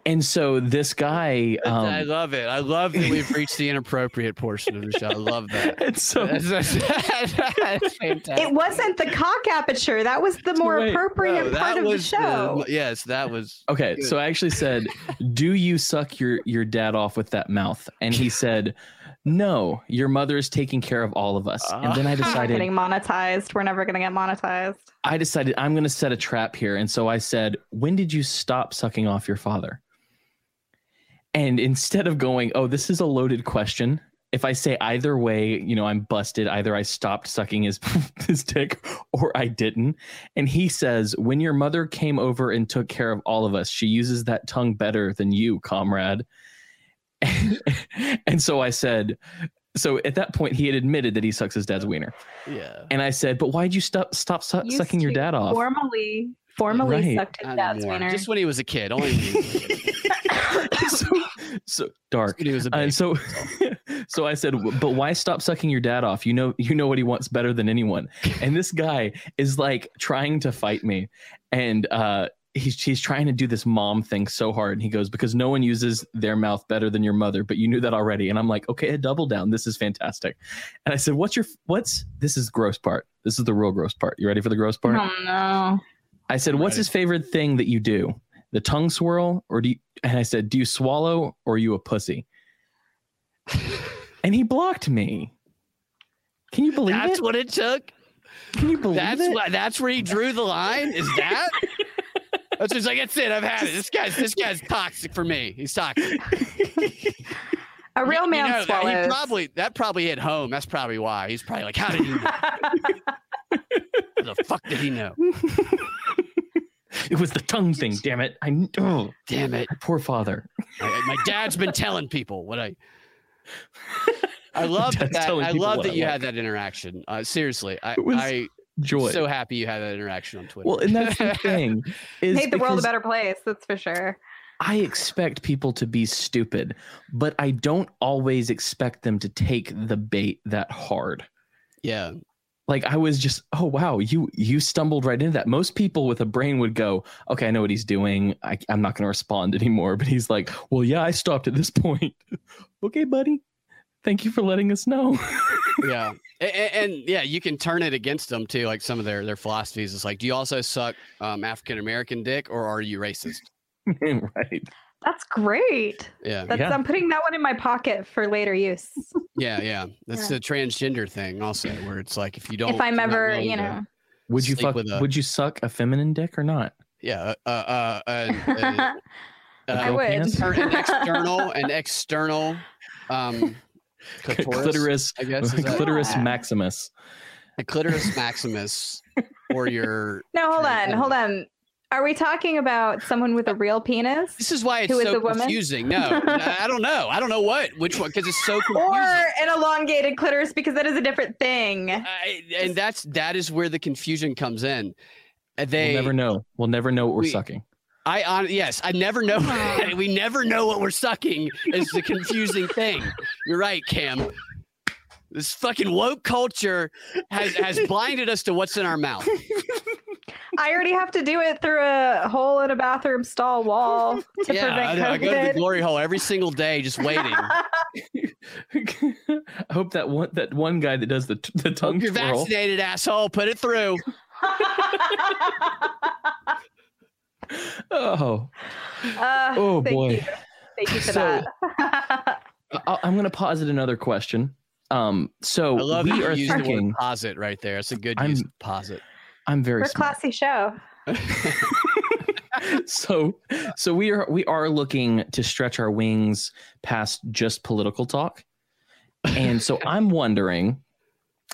A: and so this guy,
D: I
A: um,
D: love it. I love that we've reached the inappropriate portion of the show. I love that.
A: and so
D: That's, that's, that's fantastic.
C: it wasn't the cock aperture. That was the more
A: right.
C: appropriate
D: No,
C: part of the
D: was
C: show.
D: yes, that was
A: Okay,
D: Good.
A: so I actually said, "Do you suck your your dad off with that mouth?" And he said, "No, your mother is taking care of all of us." And then I
C: We're not
A: decided,
C: getting monetized. We're never gonna get monetized.
A: I decided I'm going to set a trap here, and so I said, "When did you stop sucking off your father?" And instead of going, "Oh, this is a loaded question," if I say either way, you know, I'm busted. Either I stopped sucking his his dick, or I didn't. And he says, "When your mother came over and took care of all of us, she uses that tongue better than you, comrade." and so I said, so at that point he had admitted that he sucks his dad's wiener,
D: yeah.
A: and I said, "But why'd you stop stop su-
C: Used
A: sucking your dad off?"
C: Formally, formally
A: Right.
C: sucked his dad's wiener.
D: Just when he was a kid. Only
A: so, so dark.
D: When was a.
A: And so, so I said, but why stop sucking your dad off? You know, you know what he wants better than anyone. And this guy is like trying to fight me, and uh, he's he's trying to do this mom thing so hard. And he goes, because no one uses their mouth better than your mother, but you knew that already. And I'm like, okay, a double down. This is fantastic. And I said, what's your what's this is gross part. This is the real gross part. You ready for the gross part?
C: Oh no.
A: I said,
D: I'm
A: "What's
D: ready.
A: his favorite thing that you do? The tongue swirl, or do you?" And I said, "Do you swallow, or are you a pussy?" and he blocked me. Can you believe
D: That's
A: it?
D: what it took.
A: Can you believe
D: That's
A: it?
D: what. That's where he drew the line. Is that? That's just like that's it. I've had it. This guy's this guy's toxic for me. He's toxic.
C: A real
D: You
C: man
D: know, that-
C: swallows.
D: He probably that probably hit home. That's probably why. He's probably like, how did he know? the fuck did he know?
A: It was the tongue thing. Damn it! I oh,
D: Damn it.
A: poor father.
D: I- my dad's been telling people what I. I love that. I love that
A: I
D: you
A: like.
D: had that interaction. Uh, seriously, I,
A: It was
D: I
A: Joy.
D: so happy you had that interaction on Twitter.
A: well, and that's the thing. Is
C: Made the world a better place, that's for sure.
A: I expect people to be stupid, but I don't always expect them to take the bait that hard.
D: yeah,
A: like i was just oh wow you you stumbled right into that. Most people with a brain would go okay i know what he's doing. I, i'm not going to respond anymore. But he's like well yeah i stopped at this point. Okay buddy. Thank you for letting us know.
D: Yeah, and, and yeah, you can turn it against them too. Like some of their their philosophies. Is like, do you also suck um, African American dick, or are you racist?
A: right
C: That's great.
D: Yeah,
C: That's
A: Yeah.
C: I'm putting that one in my pocket for later use.
D: yeah, yeah. That's
C: Yeah.
D: the transgender thing also, where it's like if you don't,
C: if I'm ever, you know.
A: would you fuck
D: with a-
A: would you suck a feminine dick or not
D: yeah, uh, uh, uh, uh, uh,
C: I would.
D: an external, an external, um, clitoris,
A: clitoris
D: I guess, is
A: clitoris
C: Yeah.
A: maximus
D: a clitoris maximus, or your.
C: no, hold on, hold on. Are we talking about someone with a real penis?
D: This is why it's
C: Who is
D: so
C: the woman?
D: confusing. No, I I don't know. I don't know what which one because it's so confusing.
C: Or an elongated clitoris because that is a different thing.
D: I, and that's that is where the confusion comes in. Uh, They
A: we'll never know we'll never know what we're
D: we-
A: sucking
D: I on yes, I never know. we never know what we're sucking is the confusing thing. You're right, Cam. This fucking woke culture has has blinded us to what's in our mouth.
C: I already have to do it through a hole in a bathroom stall wall to
D: yeah, I,
C: prevent
D: know. I go to the glory hole every single day, just waiting.
A: i hope that one that one guy that does the t- the tongue
D: Hope you're
A: twirl
D: vaccinated, asshole. Put it through.
A: oh
C: Uh,
A: oh
C: thank
A: boy
C: You. Thank you for
A: So-
C: that.
A: I- I'm going to posit another question. Um, so
D: I love
A: we are
D: you used the
A: thinking.
D: word posit right there. It's a good
A: I'm-
D: use of posit.
A: I'm very
C: We're a
A: smart.
C: classy show.
A: so, so we are we are looking to stretch our wings past just political talk, and so I'm wondering.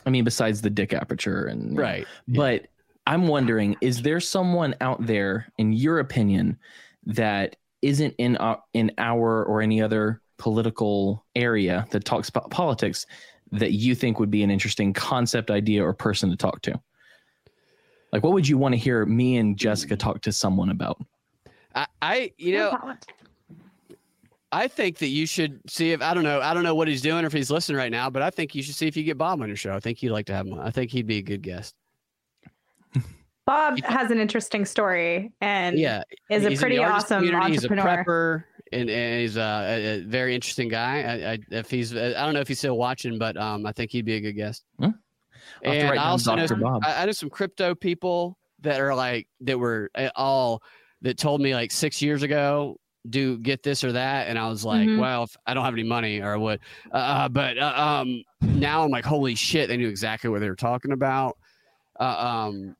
A: I mean, besides the dick aperture and you know,
D: right.
A: but I'm wondering, is there someone out there, in your opinion, that isn't in our, in our or any other political area that talks about politics that you think would be an interesting concept, idea, or person to talk to? Like, what would you want to hear me and Jessica talk to someone about?
D: I, I you know, I think that you should see if I don't know. I don't know what he's doing or if he's listening right now, but I think you should see if you get Bob on your show. I think you'd like to have him. I think he'd be a good guest.
C: Bob has an interesting story and
D: Yeah,
C: is a pretty awesome entrepreneur.
D: He's a prepper, and, and he's a, a, a very interesting guy. I, I, if he's, I don't know if he's still watching, but um, I think he'd be a good guest.
A: Hmm. I'll
D: And I
A: down
D: also know some, I, I know some crypto people that are like that were uh, all that told me like six years ago do get this or that and i was like
C: Mhm.
D: well if i don't have any money or what uh, but uh, um now i'm like holy shit they knew exactly what they were talking about uh, um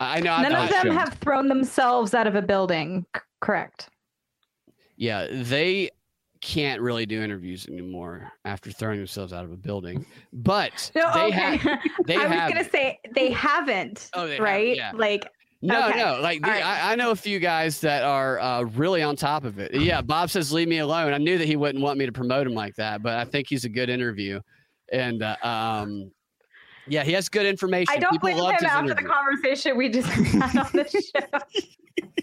D: i I know
C: None
D: thought-
C: of them
A: should.
C: have thrown themselves out of a building. Correct.
D: yeah they can't really do interviews anymore after throwing themselves out of a building but
C: No,
D: they
C: okay.
D: have they
C: I was
D: have
C: gonna say they haven't.
D: Oh, they have,
C: right?
D: yeah.
C: Like
D: No,
C: Okay.
D: no. Like the,
C: right.
D: I, I know a few guys that are uh, really on top of it. Yeah, Bob says leave me alone. I knew that he wouldn't want me to promote him like that, but I think he's a good interview, and uh, um, yeah, he has good information.
C: I don't
D: People
C: blame him
D: his
C: after the conversation we just had on the show.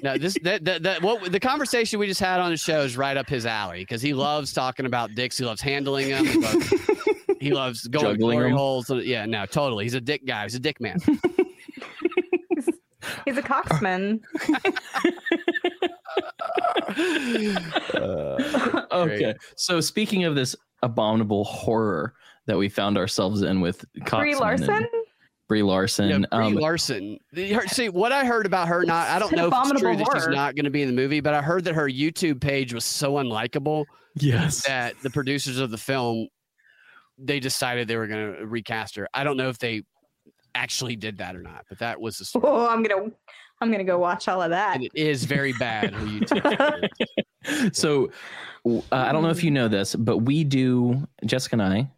D: No, this that, that that what the conversation we just had on the show is right up his alley because he loves talking about dicks. He loves handling them. He loves, he loves going to
A: Juggling
D: glory
A: them.
D: holes. Yeah, no, totally. He's a dick guy. He's a dick man.
C: He's a coxman.
A: Okay. So speaking of this abominable horror that we found ourselves in with
C: Brie
A: Coxman and
C: Larson.
A: Brie Larson.
D: Yeah, Brie
A: um,
D: Larson. The- her- See what I heard about her. Not I don't know if it's true
C: abominable
D: that she's not going to be in the movie, but I heard that her YouTube page was so unlikable
A: yes.
D: that the producers of the film they decided they were going to recast her. I don't know if they actually did that or not, but that was the story.
C: Oh, I'm gonna, I'm gonna go watch all of that.
D: And it is very bad. Her YouTube.
A: so uh, I don't know if you know this, but we do Jessica and I,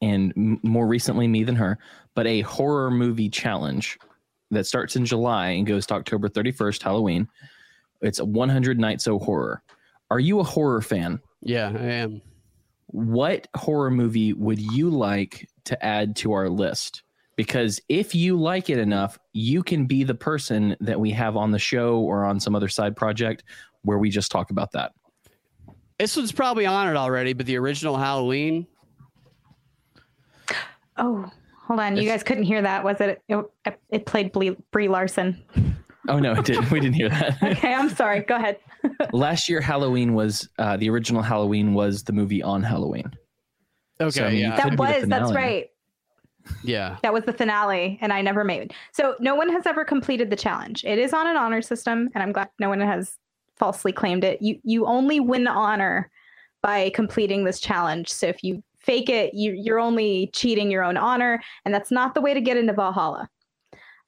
A: and, m- more recently me than her, but a horror movie challenge that starts in July and goes to October 31st, Halloween. It's 100 Nights of Horror. Are you a horror fan?
D: Yeah, I am.
A: What horror movie would you like to add to our list? Because if you like it enough, you can be the person that we have on the show or on some other side project where we just talk about that.
D: This one's probably on it already, but the original Halloween.
C: Oh, hold on. You
A: It's-
C: guys couldn't hear that, was it? It, it played Brie, Brie Larson.
A: Oh no, it didn't. We didn't hear that.
C: Okay, I'm sorry. Go ahead.
A: Last year, Halloween was uh, the original Halloween was the movie on Halloween.
D: Okay,
A: So, I mean,
D: yeah,
C: That was, that's right.
D: yeah.
C: That was the finale, and I never made it. So no one has ever completed the challenge. It is on an honor system, and I'm glad no one has falsely claimed it. You you only win honor by completing this challenge. So if you fake it, you you're only cheating your own honor, and that's not the way to get into Valhalla.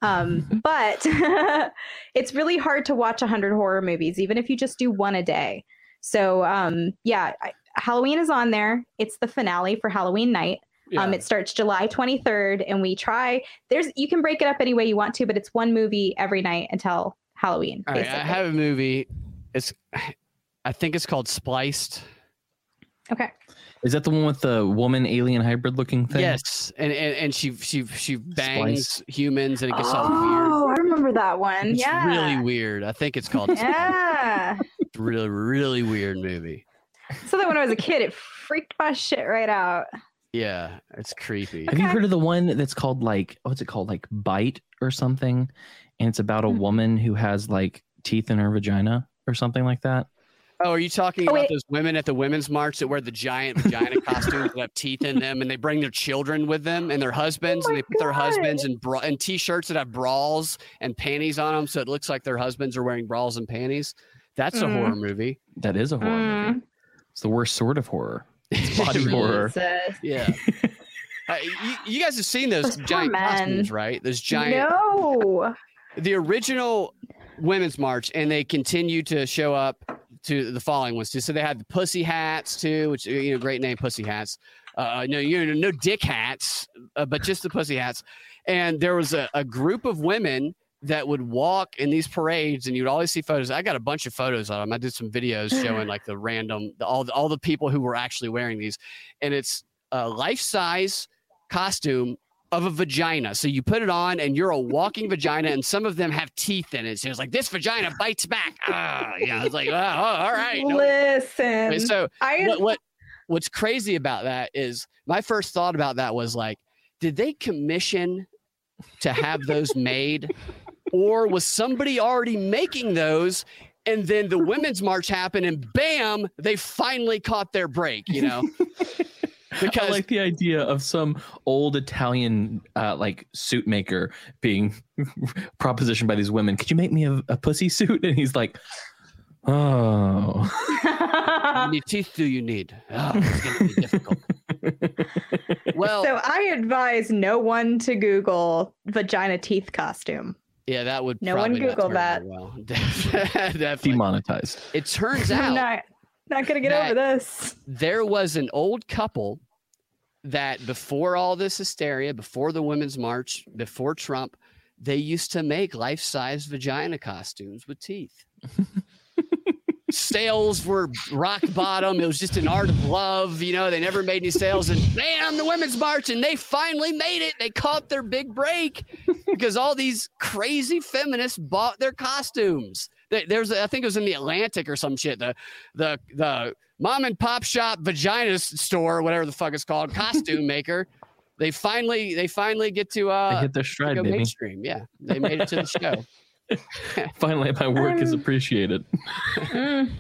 C: Um, but it's really hard to watch 100 horror movies, even if you just do one a day. So um, yeah, I, Halloween is on there. It's the finale for Halloween night. Um, it starts July 23rd, and we try. There's you can break it up any way you want to, but it's one movie every night until Halloween.
D: All right, I have a movie. It's, I think it's called Spliced.
C: okay.
A: Is that the one with the woman alien hybrid looking thing?
D: Yes, and, and and she she she bangs
A: Splice.
D: humans and it gets all weird.
C: Oh, I remember that one.
D: It's
C: yeah.
D: really weird. I think it's called
C: Yeah.
D: It's really really weird movie.
C: so that when I was a kid, it freaked my shit right out.
D: Yeah, it's creepy.
A: Have you heard of the one that's called like what's it called like bite or something? And it's about a
C: Hmm.
A: woman who has like teeth in her vagina or something like that.
D: Oh, are you talking
C: Oh,
D: about those women at the women's march that wear the giant vagina costumes that have teeth in them, and they bring their children with them and their husbands, and they put their husbands in bra- in t-shirts that have brawls and panties on them, so it looks like their husbands are wearing brawls and panties. That's a
C: Mm.
D: horror movie.
A: That is a horror movie.
C: Mm.
A: It's the worst sort of horror. It's body horror.
D: Yeah. Uh, you, you guys have seen those
C: Those
D: giant costumes, right? Those giant,
C: No.
D: the original women's march, and they continue to show up to the following ones too. So they had the pussy hats too, which you know, great name, pussy hats. Uh, no, you know, no dick hats, uh, but just the pussy hats. And there was a, a group of women that would walk in these parades, and you'd always see photos. I got a bunch of photos of them. I did some videos showing like the random, the, all the, all the people who were actually wearing these, and it's a life size costume of a vagina. So you put it on and you're a walking vagina, and some of them have teeth in it. So it's like this vagina bites back. Ah, yeah, it's like, oh, all right. no-
C: Listen.
D: So
C: I
D: what, what what's crazy about that is my first thought about that was like, did they commission to have those made, or was somebody already making those? And then the women's march happened, and bam, they finally caught their break. You know,
A: I
D: because
A: like the idea of some old Italian uh, like suit maker being propositioned by these women. Could you make me a, a pussy suit? And he's like, Oh,
D: how many teeth do you need? Oh, it's going to be difficult. well,
C: so I advise no one to Google vagina teeth costume.
D: yeah, that would
C: No one
D: Google not
C: that.
D: out Well, definitely.
A: demonetized.
D: It turns out
C: not not gonna get over this.
D: there was an old couple that before all this hysteria, before the women's march, before Trump, they used to make life-size vagina costumes with teeth. sales were rock bottom. It was just an art of love. You know, they never made any sales. And bam, the women's march, and they finally made it. They caught their big break because all these crazy feminists bought their costumes. There- There's, I think it was in the Atlantic or some shit. The, the, the mom and pop shop vagina store, whatever the fuck it's called, costume maker. They finally, they finally get to
A: They
D: uh,
A: hit their
D: to
A: stride,
D: go
A: baby.
D: mainstream. Yeah, they made it to the show.
A: Finally, my work is
C: Um,
A: appreciated.
C: Mm.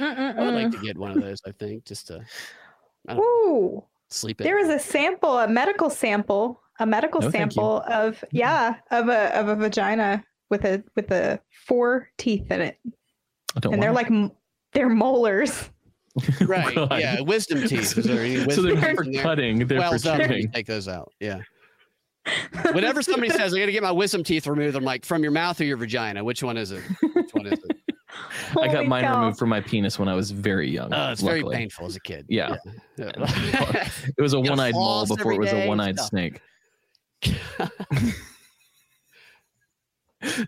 D: I would like to get one of those. I think just to
C: Ooh,
D: sleep it.
C: there was a sample, a medical sample, a medical
A: No,
C: sample of yeah, of a of a vagina with a with a four teeth in it,
A: I don't
C: and they're
A: want
C: like they're molars.
D: right.
A: Oh God.
D: Yeah, wisdom teeth. Is there any
A: so they're
D: teeth
A: for
D: in there?
A: cutting. They're
D: well
A: for
D: done. You
A: trimming.
D: take those out. Yeah. Whenever somebody says, I'm going to get my wisdom teeth removed," I'm like, "From your mouth or your vagina? Which one is it? Which one is it?"
A: I got mine
C: cow.
A: removed from my penis when I was very young.
D: Oh, it's very painful as a kid.
A: Yeah.
D: Yeah.
A: It was a one-eyed mole before it was a one-eyed snake.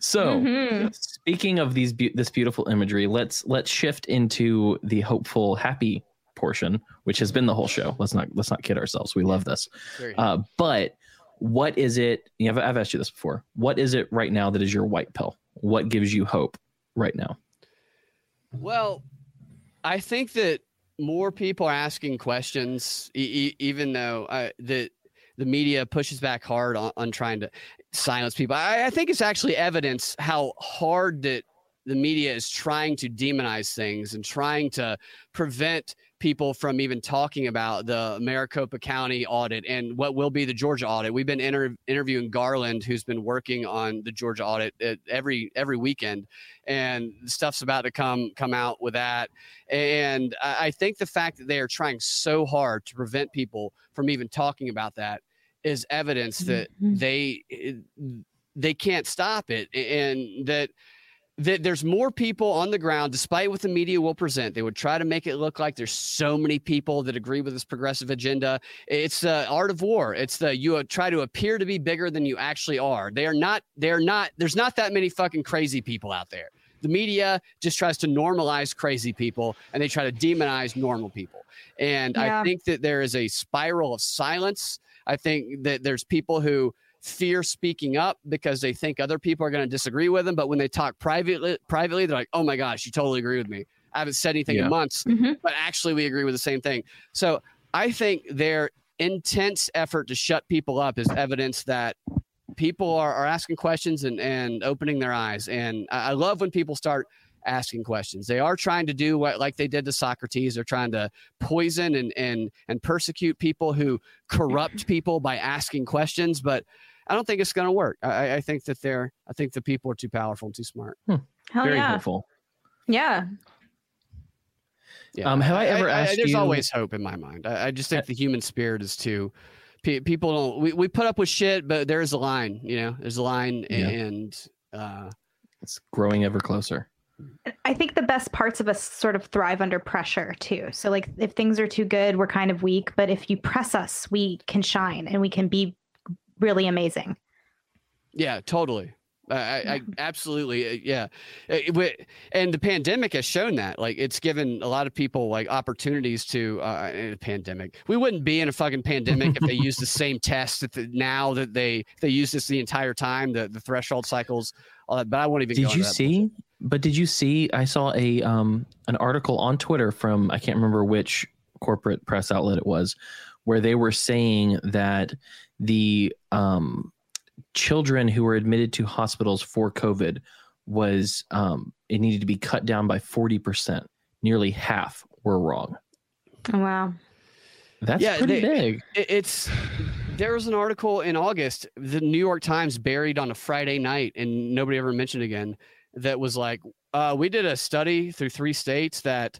A: So,
C: Mhm.
A: speaking of these beau- this beautiful imagery, let's let's shift into the hopeful, happy portion, which has been the whole show. Let's not let's not kid ourselves. We love this. Uh, but what is it? You know, I've, I've asked you this before. What is it right now that is your white pill? What gives you hope right now?
D: Well, I think that more people are asking questions, e- e- even though uh, the the media pushes back hard on, on trying to silence people. I, I think it's actually evidence how hard that the media is trying to demonize things and trying to prevent people from even talking about the Maricopa County audit and what will be the Georgia audit. We've been inter- interviewing Garland, who's been working on the Georgia audit uh, every every weekend, and stuff's about to come come out with that. And I, I think the fact that they are trying so hard to prevent people from even talking about that is evidence that
C: Mhm.
D: they they can't stop it, and that that there's more people on the ground, despite what the media will present. They would try to make it look like there's so many people that agree with this progressive agenda. It's the art of war. It's the you uh, try to appear to be bigger than you actually are. They are not. They are not. There's not that many fucking crazy people out there. The media just tries to normalize crazy people and they try to demonize normal people. And
C: Yeah.
D: I think that there is a spiral of silence. I think that there's people who fear speaking up because they think other people are going to disagree with them. But when they talk privately, privately, they're like, "Oh my gosh, you totally agree with me. I haven't said anything
A: Yeah.
D: in months,
C: Mhm.
D: but actually we agree with the same thing." So I think their intense effort to shut people up is evidence that people are, are asking questions and, and opening their eyes. And I, I love when people start asking questions. They are trying to do what like they did to Socrates. They're trying to poison and and and persecute people who corrupt people by asking questions, but I don't think it's going to work. I, I- I think that they're. I think the people are too powerful and too smart.
C: Hell
A: Very
C: yeah.
A: hopeful.
C: Yeah.
D: Yeah.
A: Um, have I ever asked
D: There's
A: you-
D: always hope in my mind. I, I just think the human spirit is too. pe- People don't. We, we put up with shit, but there's a line. You know, there's a line,
A: Yeah.
D: and uh,
A: It's growing ever closer.
C: I think the best parts of us sort of thrive under pressure too. So like if things are too good, we're kind of weak, but if you press us, we can shine and we can be really amazing.
D: Yeah, totally. I, I, I absolutely, uh, yeah. Uh, it wi- And the pandemic has shown that. Like, it's given a lot of people like opportunities to. Uh, in a pandemic, we wouldn't be in a fucking pandemic if they used the same test that the, now that they they use this the entire time. The the threshold cycles, all that. But I won't even.
A: Did
D: into
A: you
D: that.
A: see? But did you see? I saw a um an article on Twitter from I can't remember which corporate press outlet it was, where they were saying that the um children who were admitted to hospitals for COVID was um it needed to be cut down by forty percent. Nearly half were wrong.
C: Oh, wow.
A: That's
D: Yeah,
A: pretty
D: they-
A: big.
D: It- It's there was an article in August, the New York Times buried on a Friday night, and nobody ever mentioned again. That was like, uh, we did a study through three states that,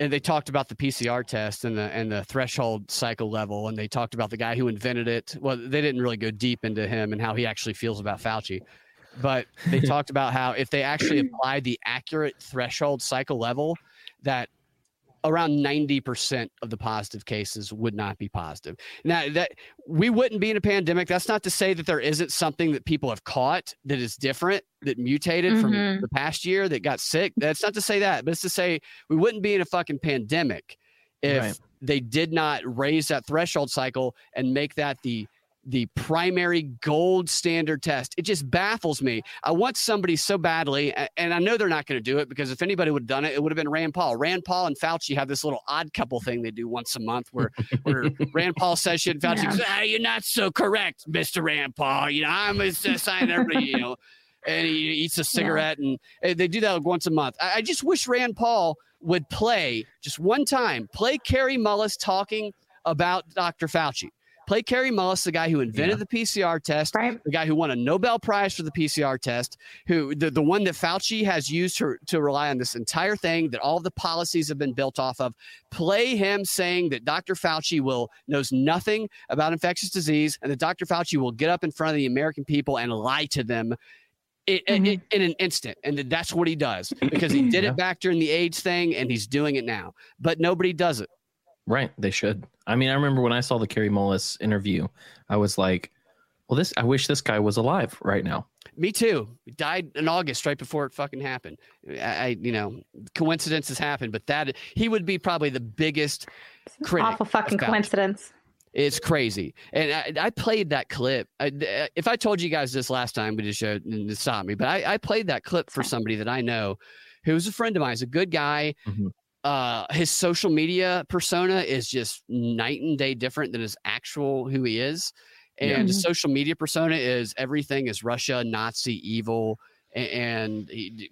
D: and they talked about the PCR test and the and the threshold cycle level, and they talked about the guy who invented it. Well, they didn't really go deep into him and how he actually feels about Fauci, but they talked about how if they actually applied the accurate threshold cycle level, that around 90% of the positive cases would not be positive. Now that we wouldn't be in a pandemic, that's not to say that there isn't something that people have caught that is different, that mutated from
C: Mhm.
D: the past year that got sick. That's not to say that, but it's to say we wouldn't be in a fucking pandemic if
A: Right.
D: they did not raise that threshold cycle and make that the the primary gold standard test. It just baffles me. I want somebody so badly, and I know they're not going to do it because if anybody would have done it, it would have been Rand Paul. Rand Paul and Fauci have this little odd couple thing they do once a month where, where Rand Paul says shit and Fauci
C: Yeah.
D: goes, ah, You're not so correct, Mr. Rand Paul. You know, I'm a sign everybody, you know. And he eats a cigarette, and, and they do that like once a month. I, I just wish Rand Paul would play just one time, play Kary Mullis talking about Dr. Fauci. Play Kary Mullis, the guy who invented the PCR test,
C: Right.
D: the guy who won a Nobel Prize for the PCR test, who the, the one that Fauci has used to, to rely on this entire thing that all the policies have been built off of. Play him saying that Dr. Fauci will knows nothing about infectious disease and that Dr. Fauci will get up in front of the American people and lie to them. i- i-
C: Mhm.
D: in an instant, and that that's what he does because he did
A: Yeah.
D: it back during the AIDS thing, and he's doing it now. But nobody does it.
A: Right. They should. I mean, I remember when I saw the Kary Mullis interview, I was like, well, this, I wish this guy was alive right now.
D: me too. He died in August, right before it fucking happened. I, I you know, coincidences happen, but that he would be probably the biggest critic.
C: Awful fucking coincidence.
D: It's crazy. And I, I played that clip. I, if I told you guys this last time, we just showed and it stopped me. But I, I played that clip for somebody that I know who's a friend of mine. He's a good guy.
A: Mhm.
D: Uh, his social media persona is just night and day different than his actual who he is. And
A: Yeah.
D: his social media persona is everything is Russia, Nazi, evil, a- and he,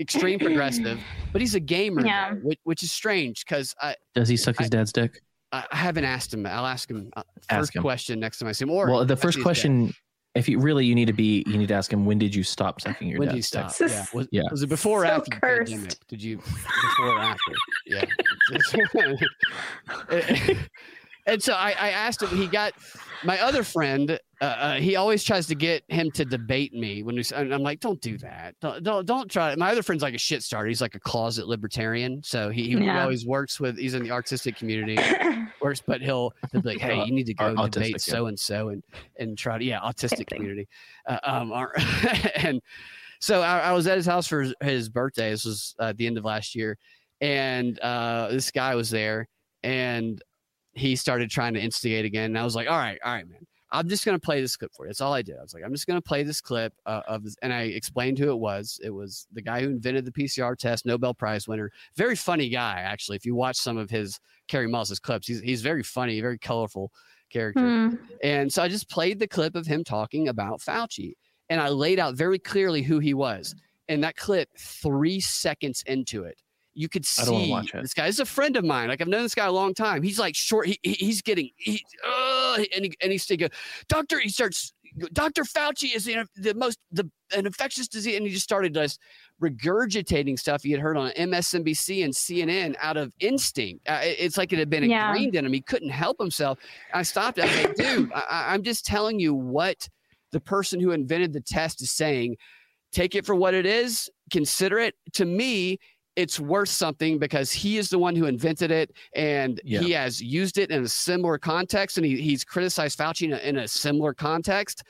D: extreme progressive. But he's a gamer,
C: Yeah.
D: though, which, which is strange because I,
A: Does he suck his dad's dick?
D: I I haven't asked him. I'll ask him uh,
A: Ask
D: first
A: him.
D: question next time I see him. Or
A: Well, the first
D: question dad.
A: Question, if you really, you need to be, you need to ask him, when did you stop sucking your
D: When did you stop?
A: dick?
C: This
D: Yeah. Was,
A: Yeah.
D: was it before or
C: so
D: after the
C: cursed.
D: pandemic? Did you before or after? Yeah. and so I, I asked him. He got my other friend. Uh, uh, he always tries to get him to debate me when we. And I'm like, don't do that. Don't don't, don't try. My other friend's like a shit starter. He's like a closet libertarian. So he, he
C: Yeah.
D: always works with. He's in the artistic community. works, but he'll, he'll be like, "Hey, you need to go
A: autistic,
D: debate so and so and and try to yeah, autistic community." Uh, um, our- and so I, I was at his house for his, his birthday. This was uh, at the end of last year, and uh, this guy was there, and he started trying to instigate again. And I was like, "All right, all right, man." I'm just gonna play this clip for you. That's all I did. I was like, I'm just gonna play this clip uh, of, this, and I explained who it was. It was the guy who invented the PCR test, Nobel Prize winner, very funny guy actually. If you watch some of his Kary Mullis's clips, he's he's very funny, very colorful character.
C: Hmm.
D: And so I just played the clip of him talking about Fauci, and I laid out very clearly who he was. And that clip, three seconds into it, you could
A: I don't
D: see
A: watch it.
D: this guy is a friend of mine. Like I've known this guy a long time. He's like short. He, he- he's getting he, uh, and he and he's thinking, doctor. He starts. Dr. Fauci is you know, the most the an infectious disease, and he just started just regurgitating stuff he had heard on MSNBC and CNN out of instinct. Uh, it's like it had been
C: Yeah.
D: ingrained in him. He couldn't help himself. I stopped. I was like, dude, I, I- I'm just telling you what the person who invented the test is saying. Take it for what it is. Consider it. To me, it's worth something because he is the one who invented it and
A: Yeah.
D: he has used it in a similar context and he, he's criticized Fauci in a, in a similar context.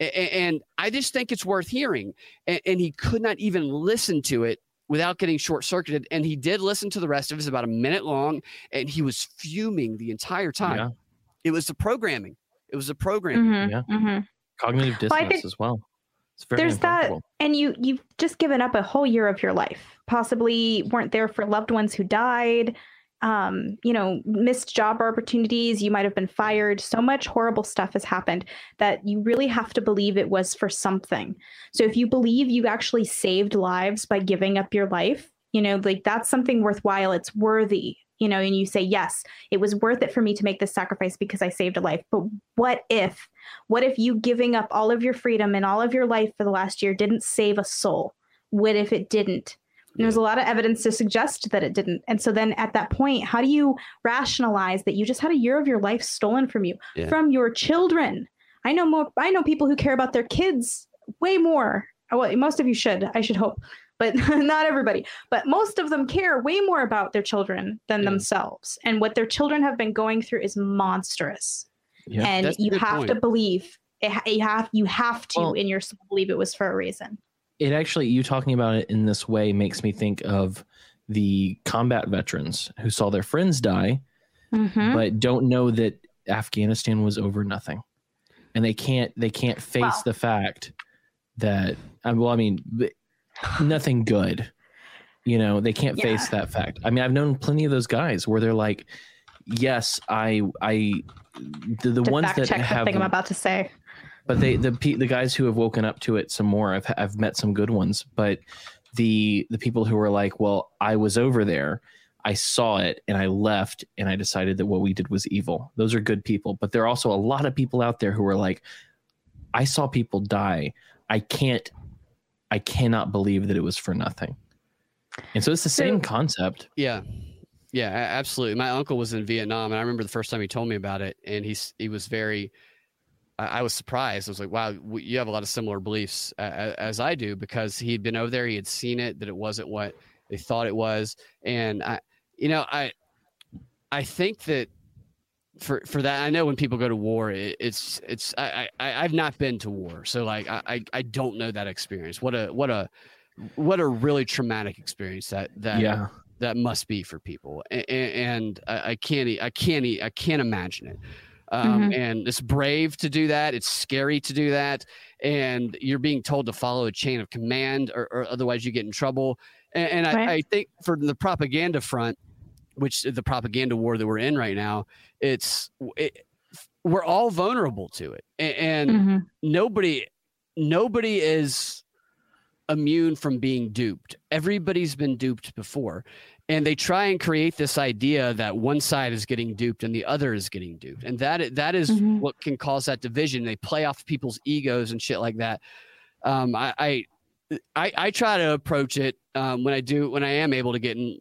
D: A- a- And I just think it's worth hearing. And, and he could not even listen to it without getting short circuited. And he did listen to the rest of it. About a minute long and he was fuming the entire time.
A: Yeah.
D: It was the programming. It was the programming.
C: Mhm,
A: Yeah.
C: mhm.
A: Cognitive
C: Well,
A: dissonance
C: think
A: as well.
C: There's that- And you you've just given up a whole year of your life. Possibly weren't there for loved ones who died. Um, you know, missed job opportunities. You might have been fired. So much horrible stuff has happened that you really have to believe it was for something. So if you believe you actually saved lives by giving up your life, you know, like that's something worthwhile. It's worthy. You know, and you say, yes, it was worth it for me to make this sacrifice because I saved a life. But what if what if you giving up all of your freedom and all of your life for the last year didn't save a soul? What if it didn't? And there's a lot of evidence to suggest that it didn't. And so then at that point, how do you rationalize that you just had a year of your life stolen from you,
D: Yeah.
C: from your children? I know more I know people who care about their kids way more. Well, most of you should, I should hope, but not everybody. But most of them care way more about their children than themselves. And what their children have been going through is monstrous
A: Yeah.
C: and you have to believe it, you have you have to
A: Well-
C: in your soul believe it was for a reason
A: it actually you talking about it in this way makes me think of the combat veterans who saw their friends die
C: Mhm.
A: but don't know that afghanistan was over nothing and they can't they can't face
C: Wow.
A: the fact that uh, well i mean nothing good you know they can't
C: Yeah.
A: face that fact. I mean i've known plenty of those guys where they're like yes i i the, the ones that
C: check the
A: have
C: thing i'm about to say.
A: But they the the guys who have woken up to it some more I've I've met some good ones but the the people who were like well I was over there I saw it and I left and I decided that what we did was evil. Those are good people but there are also a lot of people out there who are like I saw people die. I can't I cannot believe that it was for nothing and so it's the same concept
D: Yeah. Yeah, absolutely. My uncle was in Vietnam and I remember the first time he told me about it and he's he was very I, I was surprised. I was like, "Wow, you have a lot of similar beliefs uh, as I do because he'd been over there, he had seen it that it wasn't what they thought it was." And I you know, I I think that for for that. I know when people go to war, it, it's it's I, I I've not been to war, so like I I don't know that experience. What a what a what a really traumatic experience that that
A: yeah
D: that must be for people, and, and I, I, can't I can't I can't imagine it. Um, mm-hmm. And it's brave to do that. It's scary to do that, and you're being told to follow a chain of command, or, or otherwise you get in trouble. And, and right. I, I think for the propaganda front, which the propaganda war that we're in right now, it's it, we're all vulnerable to it, and, and mm-hmm. nobody nobody is immune from being duped. Everybody's been duped before. And they try and create this idea that one side is getting duped and the other is getting duped. And that that is mm-hmm. what can cause that division. They play off people's egos and shit like that. Um, I, I I, I try to approach it um, when I do when I am able to get in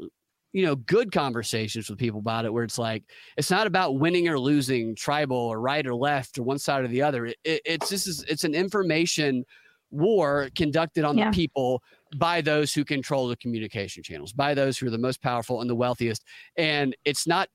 D: you know good conversations with people about it where it's like it's not about winning or losing tribal or right or left or one side or the other it, it, it's just it's an information war conducted on yeah. the people by those who control the communication channels by those who are the most powerful and the wealthiest and it's not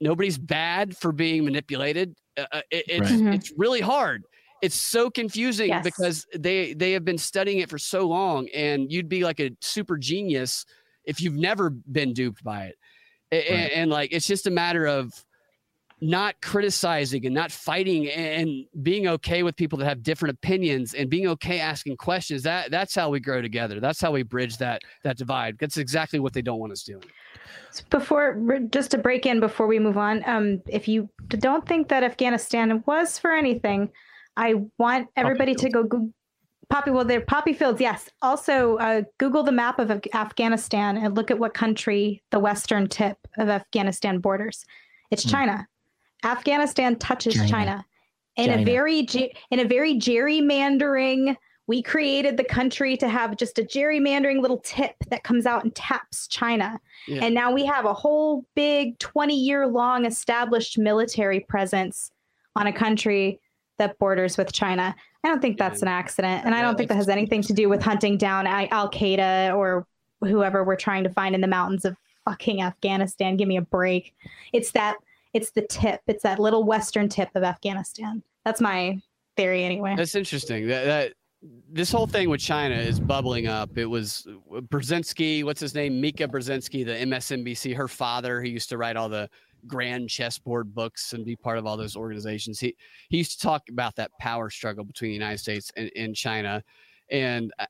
D: nobody's bad for being manipulated uh, uh it, it's right. mm-hmm. it's really hard it's so confusing yes. because they they have been studying it for so long and you'd be like a super genius if you've never been duped by it. Right. And, and, like it's just a matter of not criticizing and not fighting and being okay with people that have different opinions and being okay asking questions. That that's how we grow together. That's how we bridge that that divide. That's exactly what they don't want us doing.
C: Before, just to break in before we move on, um, if you don't think that Afghanistan was for anything, I want everybody to go Poppy, well, they're poppy fields, yes. Also, uh, Google the map of Afghanistan and look at what country the western tip of Afghanistan borders. It's hmm. China. Afghanistan touches China, China. in China. a very in a very gerrymandering. We created the country to have just a gerrymandering little tip that comes out and taps China. Yeah. And now we have a whole big 20 year long established military presence on a country that borders with China. I don't think that's an accident. And I don't think that has anything to do with hunting down Al Qaeda or whoever we're trying to find in the mountains of fucking Afghanistan. Give me a break. It's that, it's the tip, it's that little western tip of Afghanistan. That's my theory anyway.
D: That's interesting. That, that this whole thing with China is bubbling up. It was uh, Brzezinski, what's his name? Mika Brzezinski, the MSNBC, her father, who used to write all the grand chessboard books and be part of all those organizations. He he used to talk about that power struggle between the United States and, and China, and uh,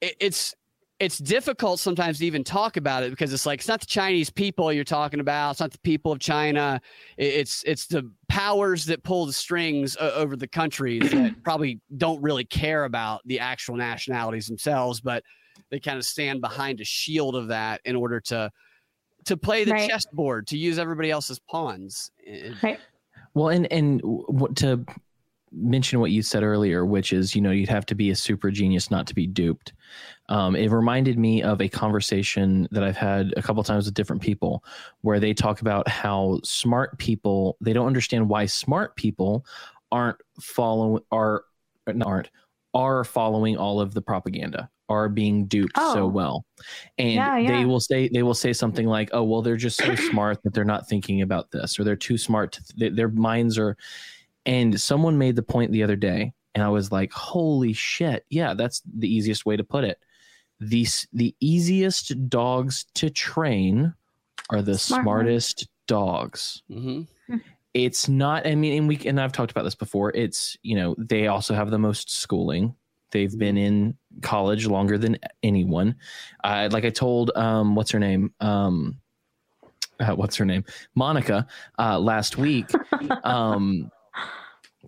D: it, it's it's difficult sometimes to even talk about it because it's like it's not the Chinese people you're talking about. It's not the people of China. It's it's the powers that pull the strings uh, over the countries that probably don't really care about the actual nationalities themselves, but they kind of stand behind a shield of that in order to to play the right. chessboard to use everybody else's pawns.
C: Right.
A: Well, and and to mention what you said earlier, which is you know you'd have to be a super genius not to be duped. Um, it reminded me of a conversation that I've had a couple times with different people, where they talk about how smart people they don't understand why smart people aren't following are aren't are following all of the propaganda are being duped oh. so well and yeah, yeah. they will say they will say something like oh well they're just so smart that they're not thinking about this or they're too smart to th- their minds are and someone made the point the other day and i was like holy shit yeah that's the easiest way to put it the the easiest dogs to train are the Smart smartest dogs mm-hmm. Hmm. it's not i mean and we and i've talked about this before it's you know they also have the most schooling They've been in college longer than anyone. Uh, like I told, um, what's her name? Um, uh, what's her name? Monica uh, last week. um,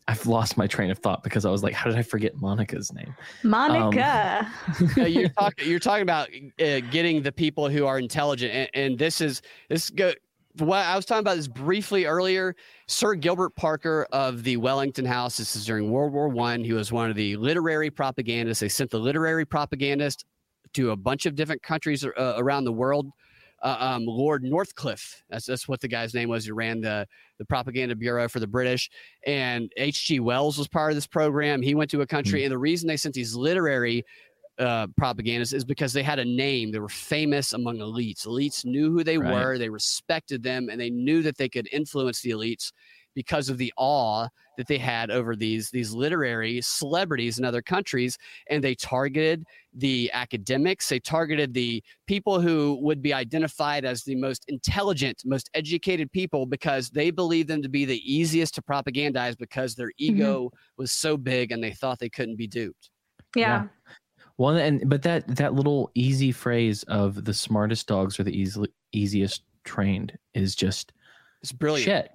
A: I've lost my train of thought because I was like, how did I forget Monica's name?
C: Monica.
D: Um, you're talking. You're talking about uh, getting the people who are intelligent, and, and this is this go what I was talking about this briefly earlier. Sir Gilbert Parker of the Wellington House. This is during World War One. He was one of the literary propagandists. They sent the literary propagandist to a bunch of different countries uh, around the world. Uh, um, Lord Northcliffe, that's that's what the guy's name was. He ran the the propaganda bureau for the British. And H.G. Wells was part of this program. He went to a country, mm-hmm. and the reason they sent these literary uh, propagandists is because they had a name. They were famous among elites. Elites knew who they
A: Right.
D: were, they respected them, and they knew that they could influence the elites because of the awe that they had over these these literary celebrities in other countries and they targeted the academics they targeted the people who would be identified as the most intelligent most educated people because they believed them to be the easiest to propagandize because their ego was so big and they thought they couldn't be duped
C: Yeah.
A: Well, and but that that little easy phrase of the smartest dogs are the easily easiest trained is just
D: it's brilliant
A: shit.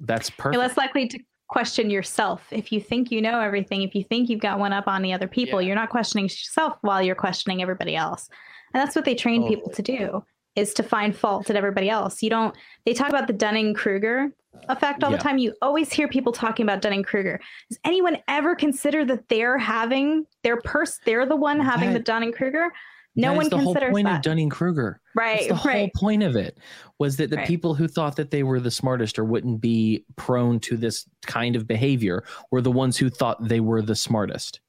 A: That's
C: You're
A: perfect.
C: less likely to question yourself. If you think you know everything, if you think you've got one up on the other people,
D: Yeah.
C: you're not questioning yourself while you're questioning everybody else. And that's what they train people to do is to find fault at everybody else. You don't they talk about the Dunning-Kruger effect all
A: Yeah.
C: the time. You always hear people talking about Dunning-Kruger. Does anyone ever consider that they're having their purse they're the one having the Dunning-Kruger? No one
A: That is
C: one
A: the whole
C: considers
A: point of. Dunning Kruger.
C: right,
A: That's the whole point of it was that the
C: Right.
A: people who thought that they were the smartest or wouldn't be prone to this kind of behavior were the ones who thought they were the smartest.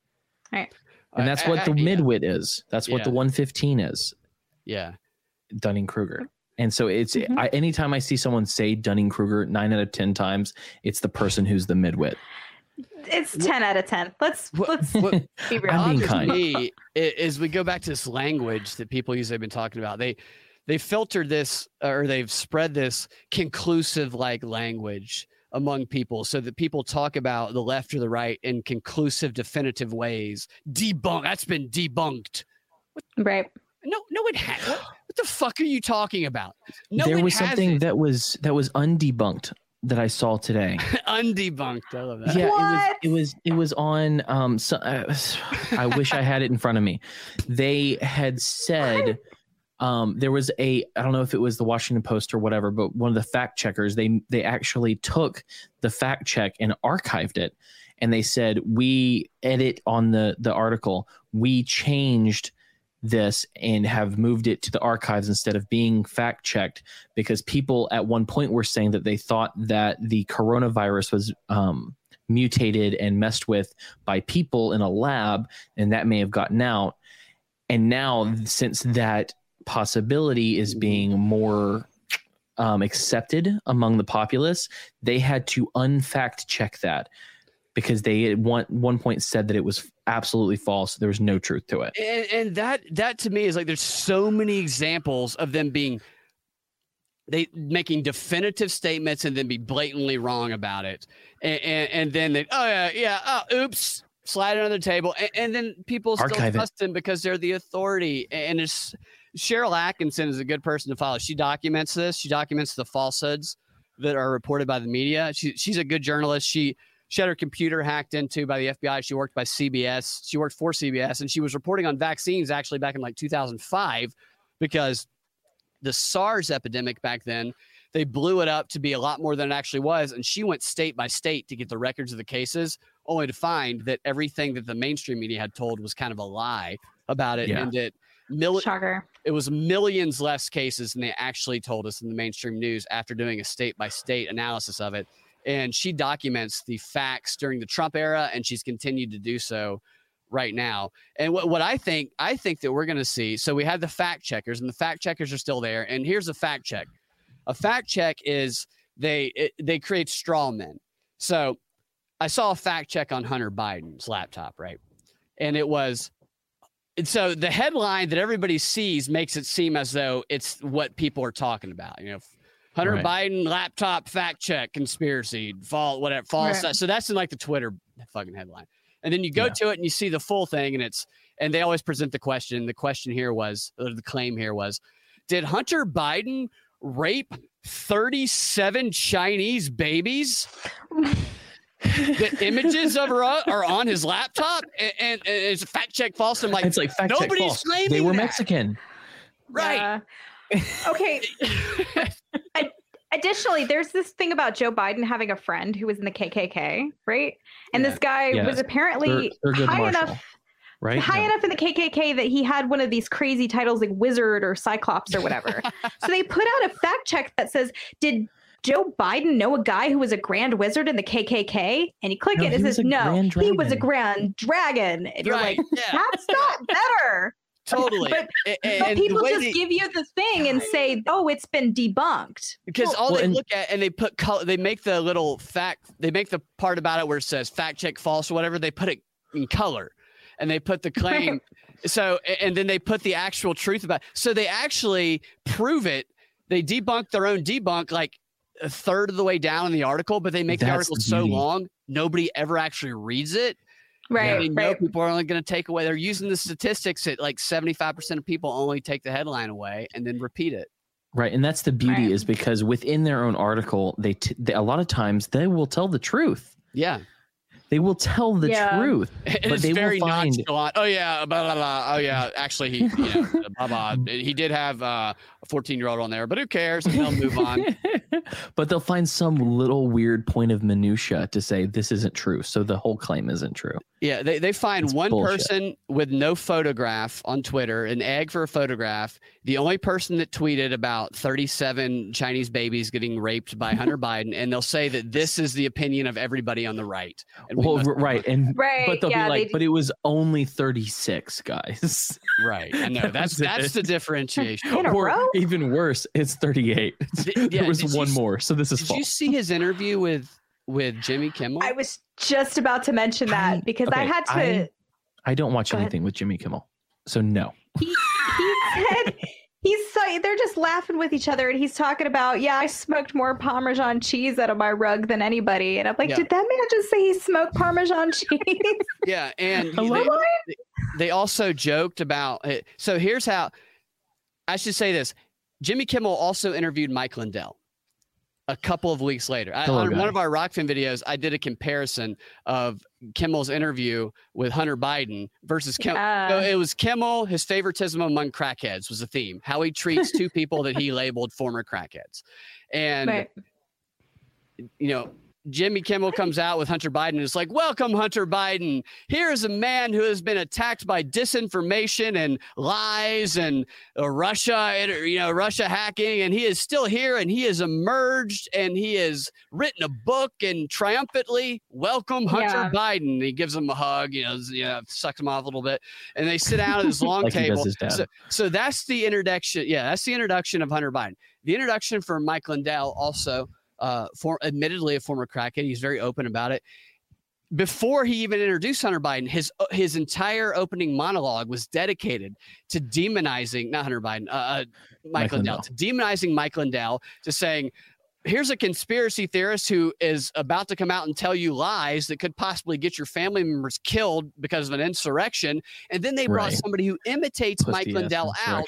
C: Right.
A: And that's
D: I-
A: what
D: I-
A: the
D: yeah.
A: midwit is. That's what the 115 is.
D: yeah
A: Dunning Kruger. And so it's
C: Mhm.
A: I, anytime I see someone say Dunning Kruger, nine out of ten times, it's the person who's the midwit.
C: It's 10 out of 10. Let's
D: What-
C: let's
D: what-
C: be real.
A: I'm being kind.
D: me i- is we go back to this language that people usually have been talking about. They they filtered this or they've spread this conclusive like language among people so that people talk about the left or the right in conclusive definitive ways debunk that's been debunked
C: right.
D: no no it has what, what the fuck are you talking about no
A: there was something
D: hasn't.
A: that was that was undebunked that I saw today.
D: undebunked i love that
A: yeah,
C: What?
A: it was it was it was on um so, uh, I wish I had it in front of me. They had said um there was a I don't know if it was the Washington Post or whatever, but one of the fact checkers they they actually took the fact check and archived it and they said we edit on the the article we changed this and have moved it to the archives instead of being fact checked because people at one point were saying that they thought that the coronavirus was um, mutated and messed with by people in a lab and that may have gotten out. And now since that possibility is being more um, accepted among the populace they had to unfact check that because they at one one point said that it was absolutely false. There was no truth to it.
D: And, and that that to me is like there's so many examples of them being they making definitive statements and then be blatantly wrong about it. And and, and then they oh yeah yeah oh oops slide it under the table. And, and then people still
A: Archive it.
D: trust them because they're the authority. And it's cheryl atkinson is a good person to follow. She documents this. She documents the falsehoods that are reported by the media. She, she's a good journalist. She she had her computer hacked into by the FBI. She worked by CBS. She worked for CBS, and she was reporting on vaccines actually back in like 2005 because the SARS epidemic back then they blew it up to be a lot more than it actually was. And she went state by state to get the records of the cases, only to find that everything that the mainstream media had told was kind of a lie about it,
A: Yeah.
D: and that mil-
C: Shocker.
D: it was millions less cases than they actually told us in the mainstream news after doing a state by state analysis of it. And she documents the facts during the Trump era, and she's continued to do so right now. And what, what I think, I think that we're going to see. So we had the fact checkers, and the fact checkers are still there. And here's a fact check: a fact check is they it, they create straw men. So I saw a fact check on Hunter Biden's laptop, right? And it was and so the headline that everybody sees makes it seem as though it's what people are talking about. You know, Hunter
A: Right.
D: Biden laptop fact check conspiracy, fall whatever false.
C: Right.
D: So that's in like the Twitter fucking headline. And then you go
A: Yeah.
D: to it and you see the full thing, and it's and they always present the question. The question here was, or the claim here was, did Hunter Biden rape 37 Chinese babies? the images of her are are on his laptop, and, and, and it's a fact check false. I'm like,
A: it's like fact check
D: nobody's
A: false.
D: claiming
A: they were
D: that.
A: mexican
D: right.
C: Yeah. Okay. Additionally, there's this thing about Joe Biden having a friend who was in the KKK, right? And
D: Yeah.
C: this guy
A: Yeah.
C: was apparently
A: Thur-
C: high
A: Marshall,
C: enough
A: right
C: high
A: No.
C: enough in the KKK that he had one of these crazy titles like wizard or cyclops or whatever. so they put out a fact check that says, "Did Joe Biden know a guy who was a grand wizard in the KKK? And you click
A: No,
C: it, it says, no, he was a grand dragon. And you're
D: Right,
C: like,
D: yeah.
C: that's not better.
D: Totally.
C: But-
D: A-
C: But
D: and the
C: people just
D: they-
C: give you the thing and say, oh, it's been debunked.
D: because all
A: well,
D: they
A: and-
D: look at and they put color they make the little fact they make the part about it where it says fact check false or whatever they put it in color and they put the claim. So and then they put the actual truth about so they actually prove it. They debunk their own debunk like a third of the way down in the article but they make the article
A: the
D: so long nobody ever actually reads it
C: Right.
D: they know
C: right.
D: people are only going to take away they're using the statistics that like 75% of people only take the headline away and then repeat it
A: Right, and that's the beauty
C: Right.
A: is because within their own article, they, t- they a lot of times they will tell the truth.
D: yeah
A: They will tell the
C: Yeah.
A: truth.
D: It
A: But
D: is
A: they will
D: very
A: find-
D: nonchalant. Oh yeah, blah, blah, blah. Oh yeah, actually he, you know, blah, blah. he did have uh, a 14 year old on there, but who cares? And they'll move on.
A: but they'll find some little weird point of minutia to say this isn't true, so the whole claim isn't true.
D: Yeah, they, they find
A: It's
D: one
A: bullshit.
D: person with no photograph on Twitter, an egg for a photograph. The only person that tweeted about 37 Chinese babies getting raped by Hunter Biden, and they'll say that this is the opinion of everybody on the right. And we
A: Well, r- right, and
C: Right.
A: but they'll
C: yeah,
A: be like,
C: they-
A: but it was only thirty six guys,
D: right. I know
A: That
D: that's that's
A: it.
D: the differentiation.
C: In a
A: or
C: row?
A: even worse, it's thirty eight.
D: Did- yeah,
A: there was
D: did you
A: one more, so this is
D: Did you see his interview with with Jimmy Kimmel?
C: I was just about to mention that
A: I-
C: because I had to.
A: I- I don't watch
C: Go ahead.
A: anything with Jimmy Kimmel, so no.
C: he, he said he's so they're just laughing with each other and he's talking about yeah i smoked more parmesan cheese out of my rug than anybody and i'm like
D: Yeah.
C: did that man just say he smoked parmesan cheese
D: Yeah, and
A: Hello?
D: they, they- they also joked about it. So here's how I should say this: Jimmy Kimmel also interviewed Mike Lindell a couple of weeks later. I, on
A: guy.
D: one of our Rokfin videos, I did a comparison of Kimmel's interview with Hunter Biden versus Kim.
C: Uh,
D: so it was Kimmel, his favoritism among crackheads was the theme. How he treats two people that he labeled former crackheads, and
C: right.
D: you know, Jimmy Kimmel comes out with Hunter Biden and is like, Welcome, Hunter Biden. Here is a man who has been attacked by disinformation and lies and uh, Russia, you know, Russia hacking, and he is still here and he has emerged and he has written a book and triumphantly welcome Hunter
C: Yeah.
D: Biden. And he gives him a hug, you know, you know, sucks him off a little bit, and they sit down at this long
A: Like
D: table.
A: his.
D: So, so that's the introduction. Yeah, that's the introduction of Hunter Biden. The introduction for Mike Lindell also uh, for admittedly a former crackhead. He's very open about it. Before he even introduced Hunter Biden, his uh, his entire opening monologue was dedicated to demonizing not Hunter Biden, uh, uh, Mike,
A: Mike
D: Lindell,
A: Lindell.
D: to demonizing Mike Lindell, to saying. Here's a conspiracy theorist who is about to come out and tell you lies that could possibly get your family members killed because of an insurrection. And then they brought
A: Right.
D: somebody who imitates Mike
A: Pussy
D: Lindell out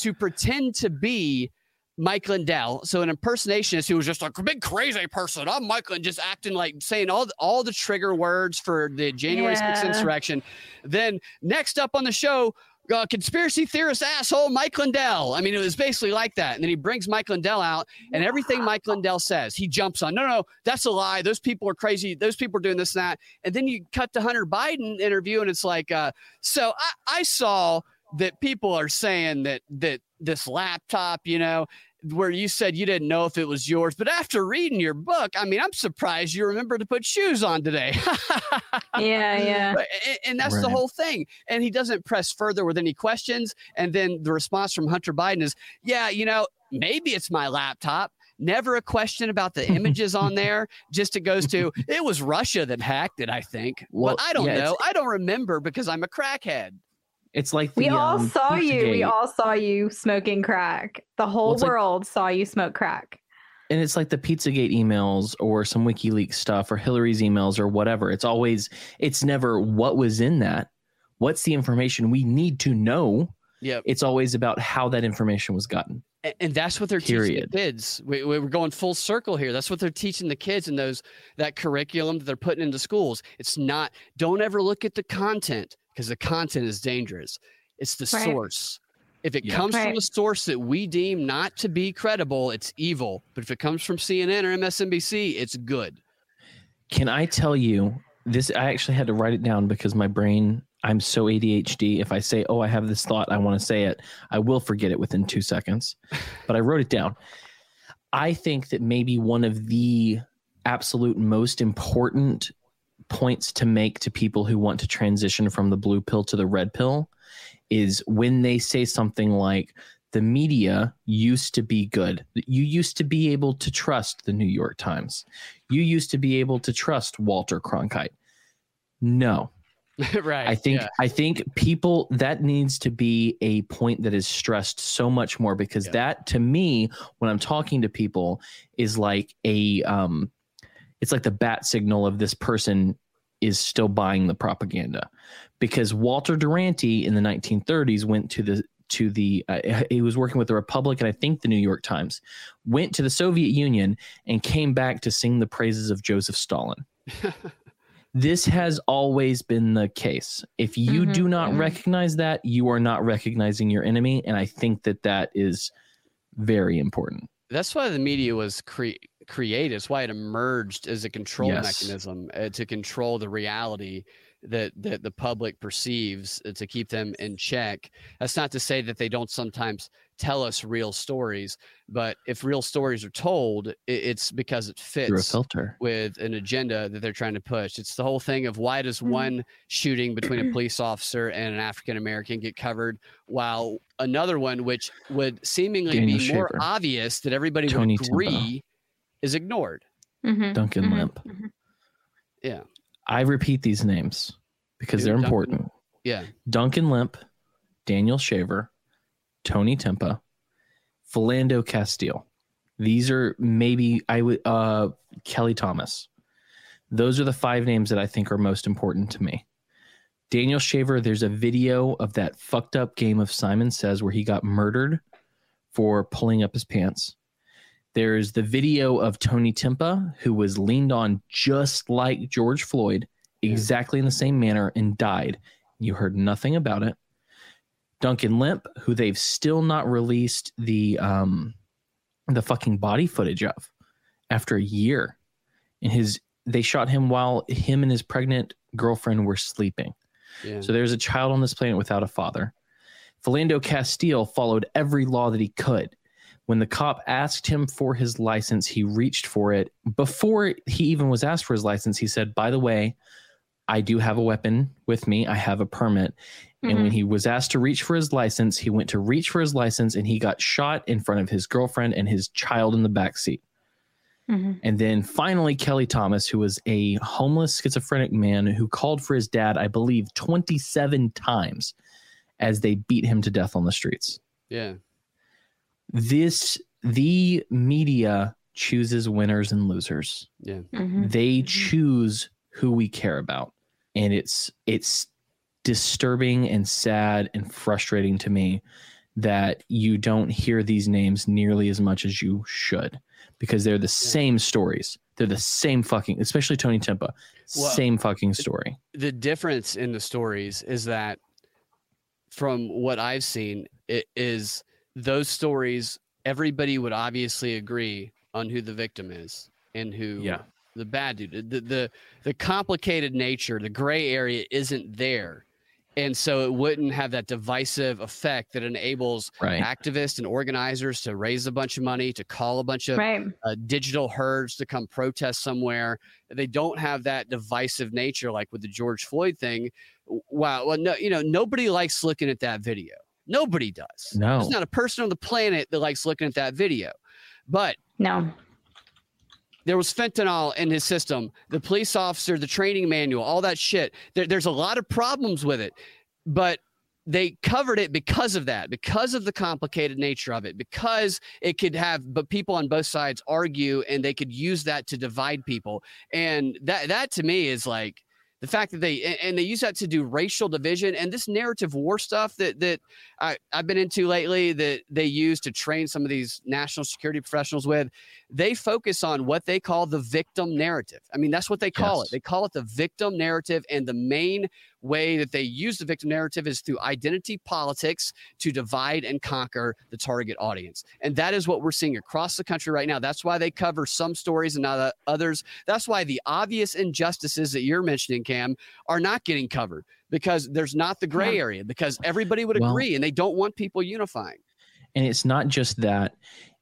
D: to pretend to be Mike Lindell. So an impersonationist who was just like a big crazy person. I'm Mike Lindell, just acting like saying all the, all the trigger words for the January 6th insurrection. Then next up on the show, uh, conspiracy theorist asshole Mike Lindell. I mean, it was basically like that. And then he brings Mike Lindell out, and everything Mike Lindell says, he jumps on. No, no, that's a lie. Those people are crazy. Those people are doing this and that. And then you cut to Hunter Biden interview, and it's like, uh, so I, I saw that people are saying that that this laptop, you know, where you said you didn't know if it was yours, but after reading your book, I mean, I'm surprised you remember to put shoes on today.
C: yeah yeah
D: and, and that's the whole thing. And he doesn't press further with any questions. And then the response from Hunter Biden is, yeah, you know, maybe it's my laptop. Never a question about the images on there. Just it goes to it was Russia that hacked it, I think.
A: Well,
D: but I don't
A: yeah,
D: know. I don't remember because I'm a crackhead.
A: It's like
C: we all
A: um,
C: saw you we all saw you smoking crack the whole
A: it's like-
C: world saw you smoke crack
A: and it's like the Pizzagate emails or some WikiLeaks stuff or Hillary's emails or whatever. It's always, it's never what was in that. What's the information we need to know?
D: Yeah.
A: It's always about how that information was gotten.
D: And, and that's what they're teaching
A: Period.
D: the kids. We, we- we're going full circle here. That's what they're teaching the kids in those that curriculum that they're putting into schools. It's not. Don't ever look at the content because the content is dangerous. It's the
C: Right.
D: source. If it
A: Yeah.
D: comes from a source that we deem not to be credible, it's evil. But if it comes from CNN or MSNBC, it's good.
A: Can I tell you this? I actually had to write it down because my brain, I'm so ADHD. If I say, oh, I have this thought, I want to say it, I will forget it within two seconds. But I wrote it down. I think that maybe one of the absolute most important points to make to people who want to transition from the blue pill to the red pill is when they say something like the media used to be good. You used to be able to trust the New York Times. You used to be able to trust Walter Cronkite. No.
D: right.
A: I think
D: yeah.
A: I think people that needs to be a point that is stressed so much more because
D: Yeah.
A: that to me when I'm talking to people is like a um it's like the bat signal of this person is still buying the propaganda because Walter Duranty in the 1930s went to the to the uh, he was working with the Republic and I think the New York Times went to the Soviet Union and came back to sing the praises of Joseph Stalin. this has always been the case. If you
C: Mhm,
A: do not
C: mhm.
A: recognize that, you are not recognizing your enemy and I think that that is very important.
D: That's why the media was cre- created. It's why it emerged as a control
A: Yes.
D: mechanism uh, to control the reality that that the public perceives uh, to keep them in check. That's not to say that they don't sometimes tell us real stories, but if real stories are told, it, it's because it
A: Through a
D: fits
A: filter.
D: with an agenda that they're trying to push. It's the whole thing of why does
C: Mhm.
D: one shooting between a police officer and an African American get covered while another one, which would seemingly
A: Daniel
D: be more obvious that everybody
A: Tony
D: would
A: Timpa.
D: Agree, is ignored.
C: Mhm,
A: Duncan
C: mhm,
A: Lemp.
C: mhm.
D: Yeah.
A: I repeat these names because
D: Dude,
A: they're
D: Duncan-
A: important.
D: Yeah.
A: Duncan Lemp, Daniel Shaver, Tony Timpa, Philando Castile. These are maybe I would uh Kelly Thomas. Those are the five names that I think are most important to me. Daniel Shaver, there's a video of that fucked up game of Simon Says where he got murdered for pulling up his pants. There's the video of Tony Timpa, who was leaned on just like George Floyd, exactly in the same manner, and died. You heard nothing about it. Duncan Lemp, who they've still not released the um the fucking body footage of after a year. And his they shot him while him and his pregnant girlfriend were sleeping.
D: Yeah.
A: So there's a child on this planet without a father. Philando Castile followed every law that he could. When the cop asked him for his license, he reached for it. Before he even was asked for his license, he said, By the way, I do have a weapon with me. I have a permit. And when he was asked to reach for his license, he went to reach for his license and he got shot in front of his girlfriend and his child in the back seat.
C: Mhm.
A: And then finally, Kelly Thomas, who was a homeless schizophrenic man who called for his dad, I believe, 27 times as they beat him to death on the streets.
D: yeah.
A: This, the media chooses winners and losers.
D: Yeah.
C: Mhm.
A: They choose who we care about. And it's, it's disturbing and sad and frustrating to me that you don't hear these names nearly as much as you should because they're the same stories. They're the same fucking, especially Tony Timpa,
D: Well,
A: same fucking story.
D: the difference in the stories is that from what I've seen, it is those stories, everybody would obviously agree on who the victim is and who
A: Yeah.
D: the bad dude. The, the the complicated nature, the gray area isn't there. And so it wouldn't have that divisive effect that enables
A: Right.
D: activists and organizers to raise a bunch of money, to call a bunch of
C: Right.
D: uh, digital herds to come protest somewhere. They don't have that divisive nature like with the George Floyd thing. Wow. Well, no, you know, nobody likes looking at that video. Nobody does.
A: No.
D: There's not a person on the planet that likes looking at that video. But
C: No.
D: there was fentanyl in his system, the police officer, the training manual, all that shit. There, there's a lot of problems with it, but they covered it because of that, because of the complicated nature of it, because it could have, but people on both sides argue and they could use that to divide people. And that, that to me is like, the fact that they and- they use that to do racial division and this narrative war stuff that that I, I've been into lately that they use to train some of these national security professionals with, they focus on what they call the victim narrative. I mean, that's what they call
A: Yes.
D: it. They call it the victim narrative. And the main way that they use the victim narrative is through identity politics to divide and conquer the target audience. And that is what we're seeing across the country right now. That's why they cover some stories and not uh, others. That's why the obvious injustices that you're mentioning, Cam, are not getting covered because there's not the gray area because everybody would
A: Well-
D: agree and they don't want people unifying.
A: And it's not just that.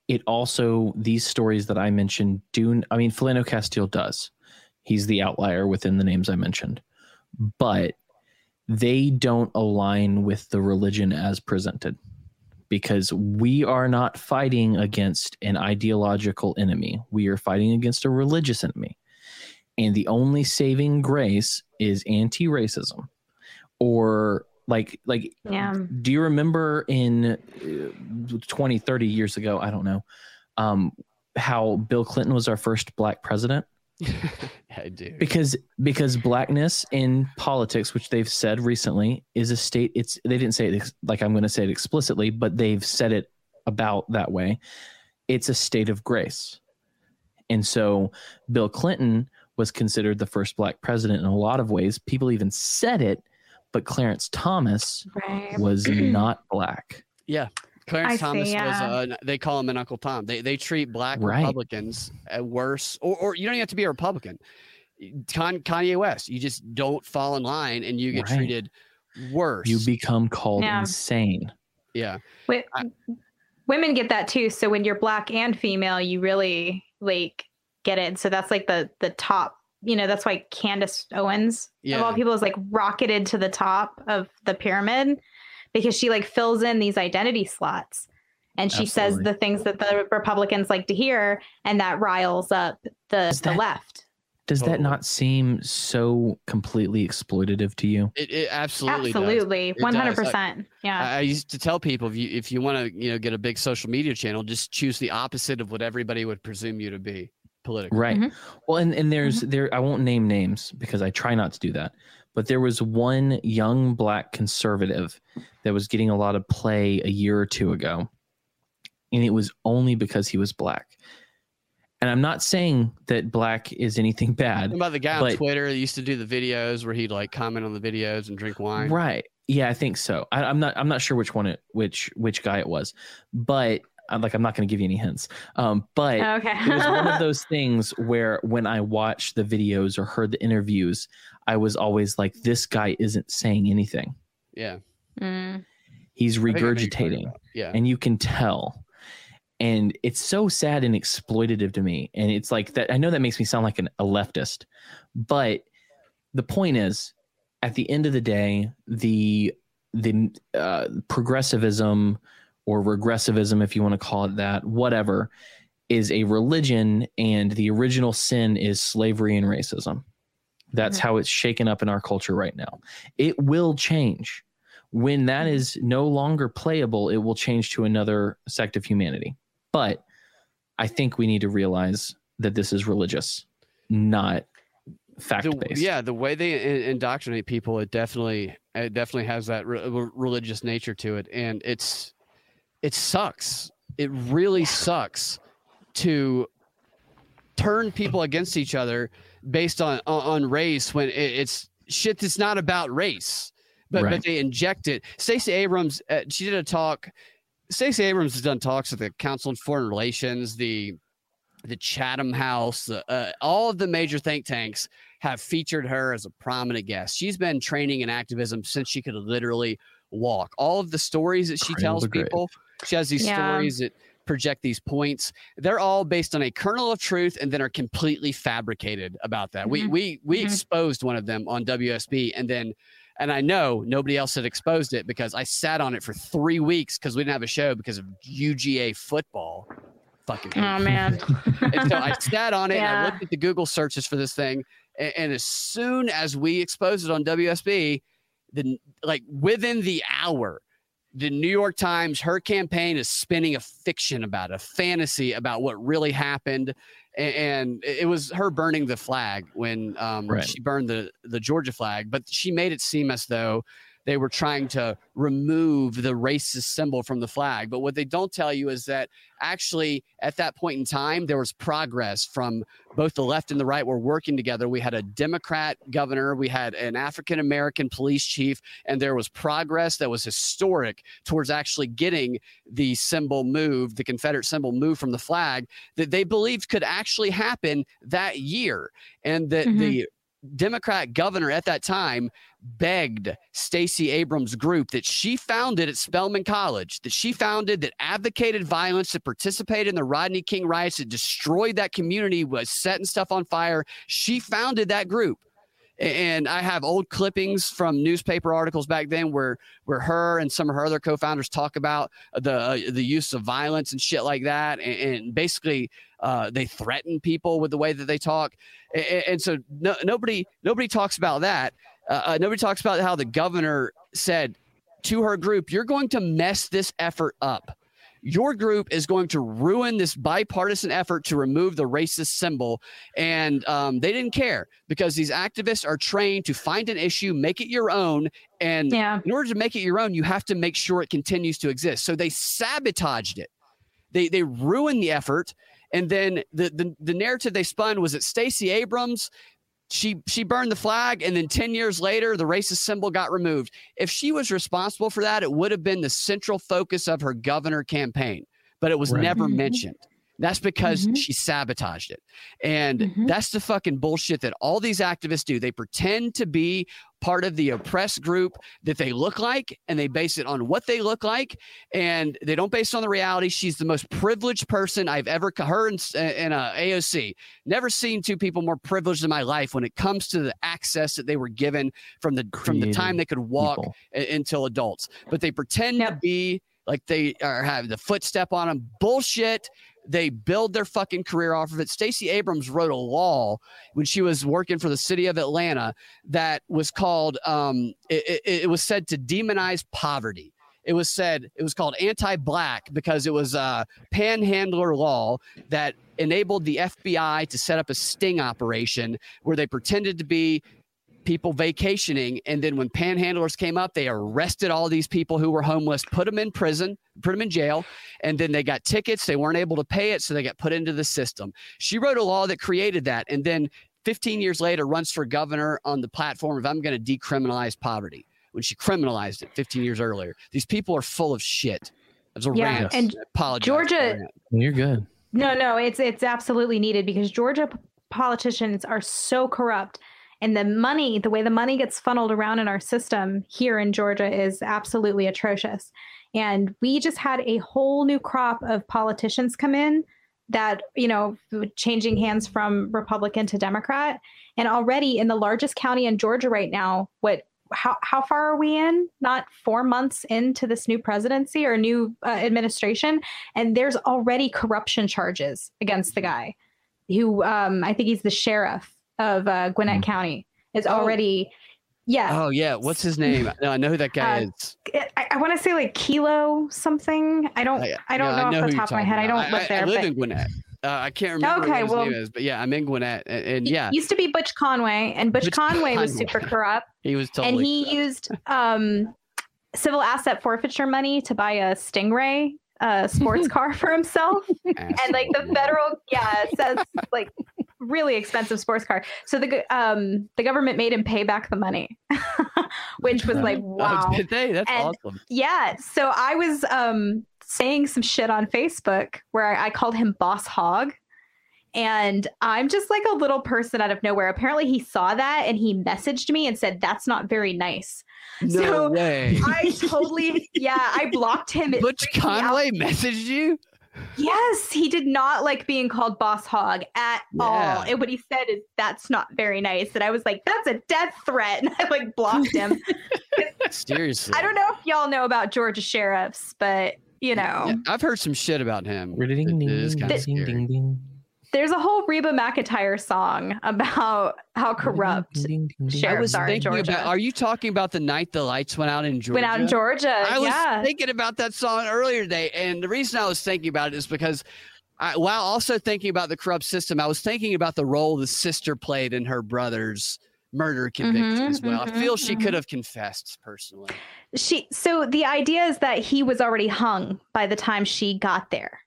A: It also these stories that I mentioned do. I mean, Philando Castile does. He's the outlier within the names I mentioned, but they don't align with the religion as presented because we are not fighting against an ideological enemy. We are fighting against a religious enemy. And the only saving grace is anti racism or like like
C: Yeah.
A: do you remember in uh, 20 30 years ago i don't know um how bill clinton was our first black president
D: I do.
A: because because blackness in politics which they've said recently is a state it's they didn't say it ex- like i'm going to say it explicitly but they've said it about that way it's a state of grace and so bill clinton was considered the first black president in a lot of ways people even said it but clarence thomas
C: Right.
A: was not black
D: Yeah. Clarence
C: I see,
D: Thomas
C: yeah.
D: was uh, they call him an Uncle Tom. They they treat black
A: Right.
D: Republicans uh, worse or, or you don't even have to be a Republican. Con- Kanye West, you just don't fall in line and you get
A: Right.
D: treated worse.
A: you become called
C: Yeah.
A: insane
D: yeah.
C: Wi-
D: I-
C: women get that too. So when you're black and female, you really like get it. So that's like the the top. You know, that's why Candace Owens of all people is like rocketed to the top of the pyramid because she like fills in these identity slots and she says the things that the Republicans like to hear, and that riles up the
A: Is
C: the left.
A: does that not seem so completely exploitative to you
D: It, it absolutely.
C: Absolutely, one hundred percent. Yeah.
D: I I used to tell people if you if you want to you know get a big social media channel, just choose the opposite of what everybody would presume you to be politically.
A: Right.
C: Mhm.
A: Well, and, and there's there I won't name names because I try not to do that. But there was one young black conservative that was getting a lot of play a year or two ago. And it was only because he was black. And I'm not saying that black is anything bad.
D: What about the guy on Twitter that used to do the videos where he'd like comment on the videos and drink wine?
A: Right. Yeah, I think so. I, I'm not. I'm not sure which one it, which which guy it was, but I'm like I'm not going to give you any hints. Um, but
C: okay.
A: it was one of those things where when I watched the videos or heard the interviews, I was always like, this guy isn't saying anything.
D: Yeah.
C: Mm.
A: He's
D: I think I know what you're talking
A: regurgitating.
D: Yeah.
A: and you can tell. And it's so sad and exploitative to me. And it's like that. I know that makes me sound like an, a leftist, but the point is, at the end of the day, the the uh, progressivism or regressivism, if you want to call it that, whatever, is a religion, and the original sin is slavery and racism. That's
C: Mhm.
A: how it's shaken up in our culture right now. It will change. When that is no longer playable, it will change to another sect of humanity. But I think we need to realize that this is religious, not fact based.
D: yeah, the way they indoctrinate people, it definitely it definitely has that re- re- religious nature to it, and it's it sucks. It really sucks to turn people against each other based on on, race when it's shit that's not about race, but
A: Right.
D: but they inject it. Stacey Abrams, uh, she did a talk. Stacey Abrams has done talks at the Council on Foreign Relations, the the Chatham House, the, uh, all of the major think tanks have featured her as a prominent guest. She's been training in activism since she could literally walk. All of the stories that she
A: Cradle
D: tells
A: people, grave.
D: She has these
C: Yeah.
D: stories that project these points. They're all based on a kernel of truth and then are completely fabricated about that. We
C: Mhm.
D: we we
C: Mhm.
D: exposed one of them on WSB and then and I know nobody else had exposed it because I sat on it for three weeks because we didn't have a show because of UGA football. Fucking hate
C: Oh man.
D: and so I sat on it and I looked at the Google searches for this thing. And, and as soon as we exposed it on WSB, the like within the hour, the New York Times, her campaign is spinning a fiction about a fantasy about what really happened. And it was her burning the flag when um,
A: Right.
D: she burned the, the Georgia flag, but she made it seem as though they were trying to remove the racist symbol from the flag. But what they don't tell you is that actually at that point in time there was progress from both the left and the right were working together we had a democrat governor we had an african american police chief and there was progress that was historic towards actually getting the symbol moved the confederate symbol moved from the flag that they believed could actually happen that year and that
C: Mhm.
D: the Democrat governor at that time begged Stacey Abrams' group that she founded at Spelman College, that she founded that advocated violence, that participated in the Rodney King riots, that destroyed that community, was setting stuff on fire. She founded that group and I have old clippings from newspaper articles back then where where her and some of her other co-founders talk about the uh, the use of violence and shit like that, and, and basically uh, they threaten people with the way that they talk, and, and so no, nobody nobody talks about that. Uh, uh nobody talks about how the governor said to her group, "You're going to mess this effort up." Your group is going to ruin this bipartisan effort to remove the racist symbol. And um, they didn't care because these activists are trained to find an issue, make it your own. And yeah. in order to make it your own, you have to make sure it continues to exist. So they sabotaged it. They, they ruined the effort. And then the, the, the narrative they spun was that Stacey Abrams she she burned the flag and then 10 years later the racist symbol got removed if she was responsible for that it would have been the central focus of her governor campaign but it was right. never mm-hmm. mentioned that's because mm-hmm. she sabotaged it. And mm-hmm. that's the fucking bullshit that all these activists do. They pretend to be part of the oppressed group that they look like and they base it on what they look like and they don't base it on the reality. She's the most privileged person I've ever her in, in a AOC. Never seen two people more privileged in my life when it comes to the access that they were given from the Creative from the time they could walk a, until adults. But they pretend yep. to be like they are have the footstep on them. Bullshit they build their fucking career off of it. Stacey Abrams wrote a law when she was working for the city of Atlanta that was called, um, it, it, it was said to demonize poverty it was said it was called anti-black because it was a panhandler law that enabled the FBI to set up a sting operation where they pretended to be people vacationing. And then when panhandlers came up, they arrested all these people who were homeless, put them in prison, put them in jail, and then they got tickets. They weren't able to pay it, so they got put into the system. She wrote a law that created that. And then 15 years later, runs for governor on the platform of I'm going to decriminalize poverty when she criminalized it 15 years earlier. These people are full of shit. That's a yeah, rant.
C: And Apologize Georgia,
A: you're good.
C: No, no, it's it's absolutely needed because Georgia politicians are so corrupt and the money the way the money gets funneled around in our system here in georgia is absolutely atrocious. And we just had a whole new crop of politicians come in that you know changing hands from republican to democrat. And already in the largest county in georgia right now what how, how far are we in? Not four months into this new presidency or new uh, administration and there's already corruption charges against the guy who um, i think he's the sheriff of uh, Gwinnett mm. County is oh. already. Yeah.
D: Oh yeah. What's his name? No, I know who that guy uh, is.
C: I, I want to say like Kilo something. I don't. I, I don't know, know off the top of my head. About. I don't live there.
D: I, live
C: but...
D: in Gwinnett. Uh, I can't remember okay, what his well, name is, but yeah, I'm in Gwinnett, and, and yeah,
C: used to be Butch Conway, and Butch, Butch Conway, Conway, was super corrupt.
D: he was totally,
C: and he
D: corrupt.
C: used um, civil asset forfeiture money to buy a Stingray uh, sports car for himself, and like the federal, yeah, says like really expensive sports car. So the um the government made him pay back the money, which was like oh, wow.
D: did they? That's and, awesome.
C: Yeah. So I was um saying some shit on Facebook where I, I called him Boss Hog. And I'm just like a little person out of nowhere. Apparently, he saw that and he messaged me and said, That's not very nice.
D: No so way.
C: I totally, yeah, I blocked him.
D: Butch Conway messaged you?
C: Yes, he did not like being called boss hog at yeah. all. And what he said is that's not very nice. And I was like, that's a death threat. And I like blocked him.
D: Seriously.
C: I don't know if y'all know about Georgia sheriffs, but you know. Yeah,
D: I've heard some shit about him.
A: Ding, ding, ding, ding, ding
C: there's a whole Reba McEntire song about how corrupt sheriffs are in Georgia.
D: About, are you talking about the night the lights went out in Georgia?
C: Went out in Georgia.
D: I was thinking about that song earlier today, and the reason I was thinking about it is because. I, while also thinking about the corrupt system, I was thinking about the role the sister played in her brother's murder conviction mm-hmm, as well. Mm-hmm, I feel she mm-hmm. could have confessed personally.
C: She so the idea is that he was already hung by the time she got there.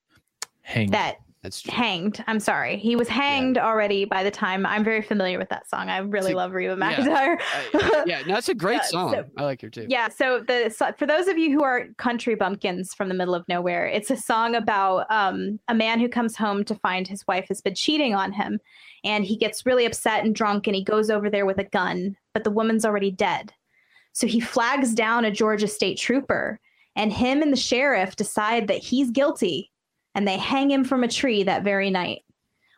A: Hang.
C: That
D: That's true.
C: hanged. I'm sorry. He was hanged already by the time I'm very familiar with that song. I really
D: See,
C: love Reba
D: yeah.
C: McEntire.
D: Uh, yeah, no, that's a great
C: Yeah,
D: song.
C: so-
D: I like her too.
C: Yeah, so the so for those of you who are country bumpkins from the middle of nowhere, it's a song about um, a man who comes home to find his wife has been cheating on him, and he gets really upset and drunk, and he goes over there with a gun, but the woman's already dead. So he flags down a Georgia state trooper, and him and the sheriff decide that he's guilty, and they hang him from a tree that very night.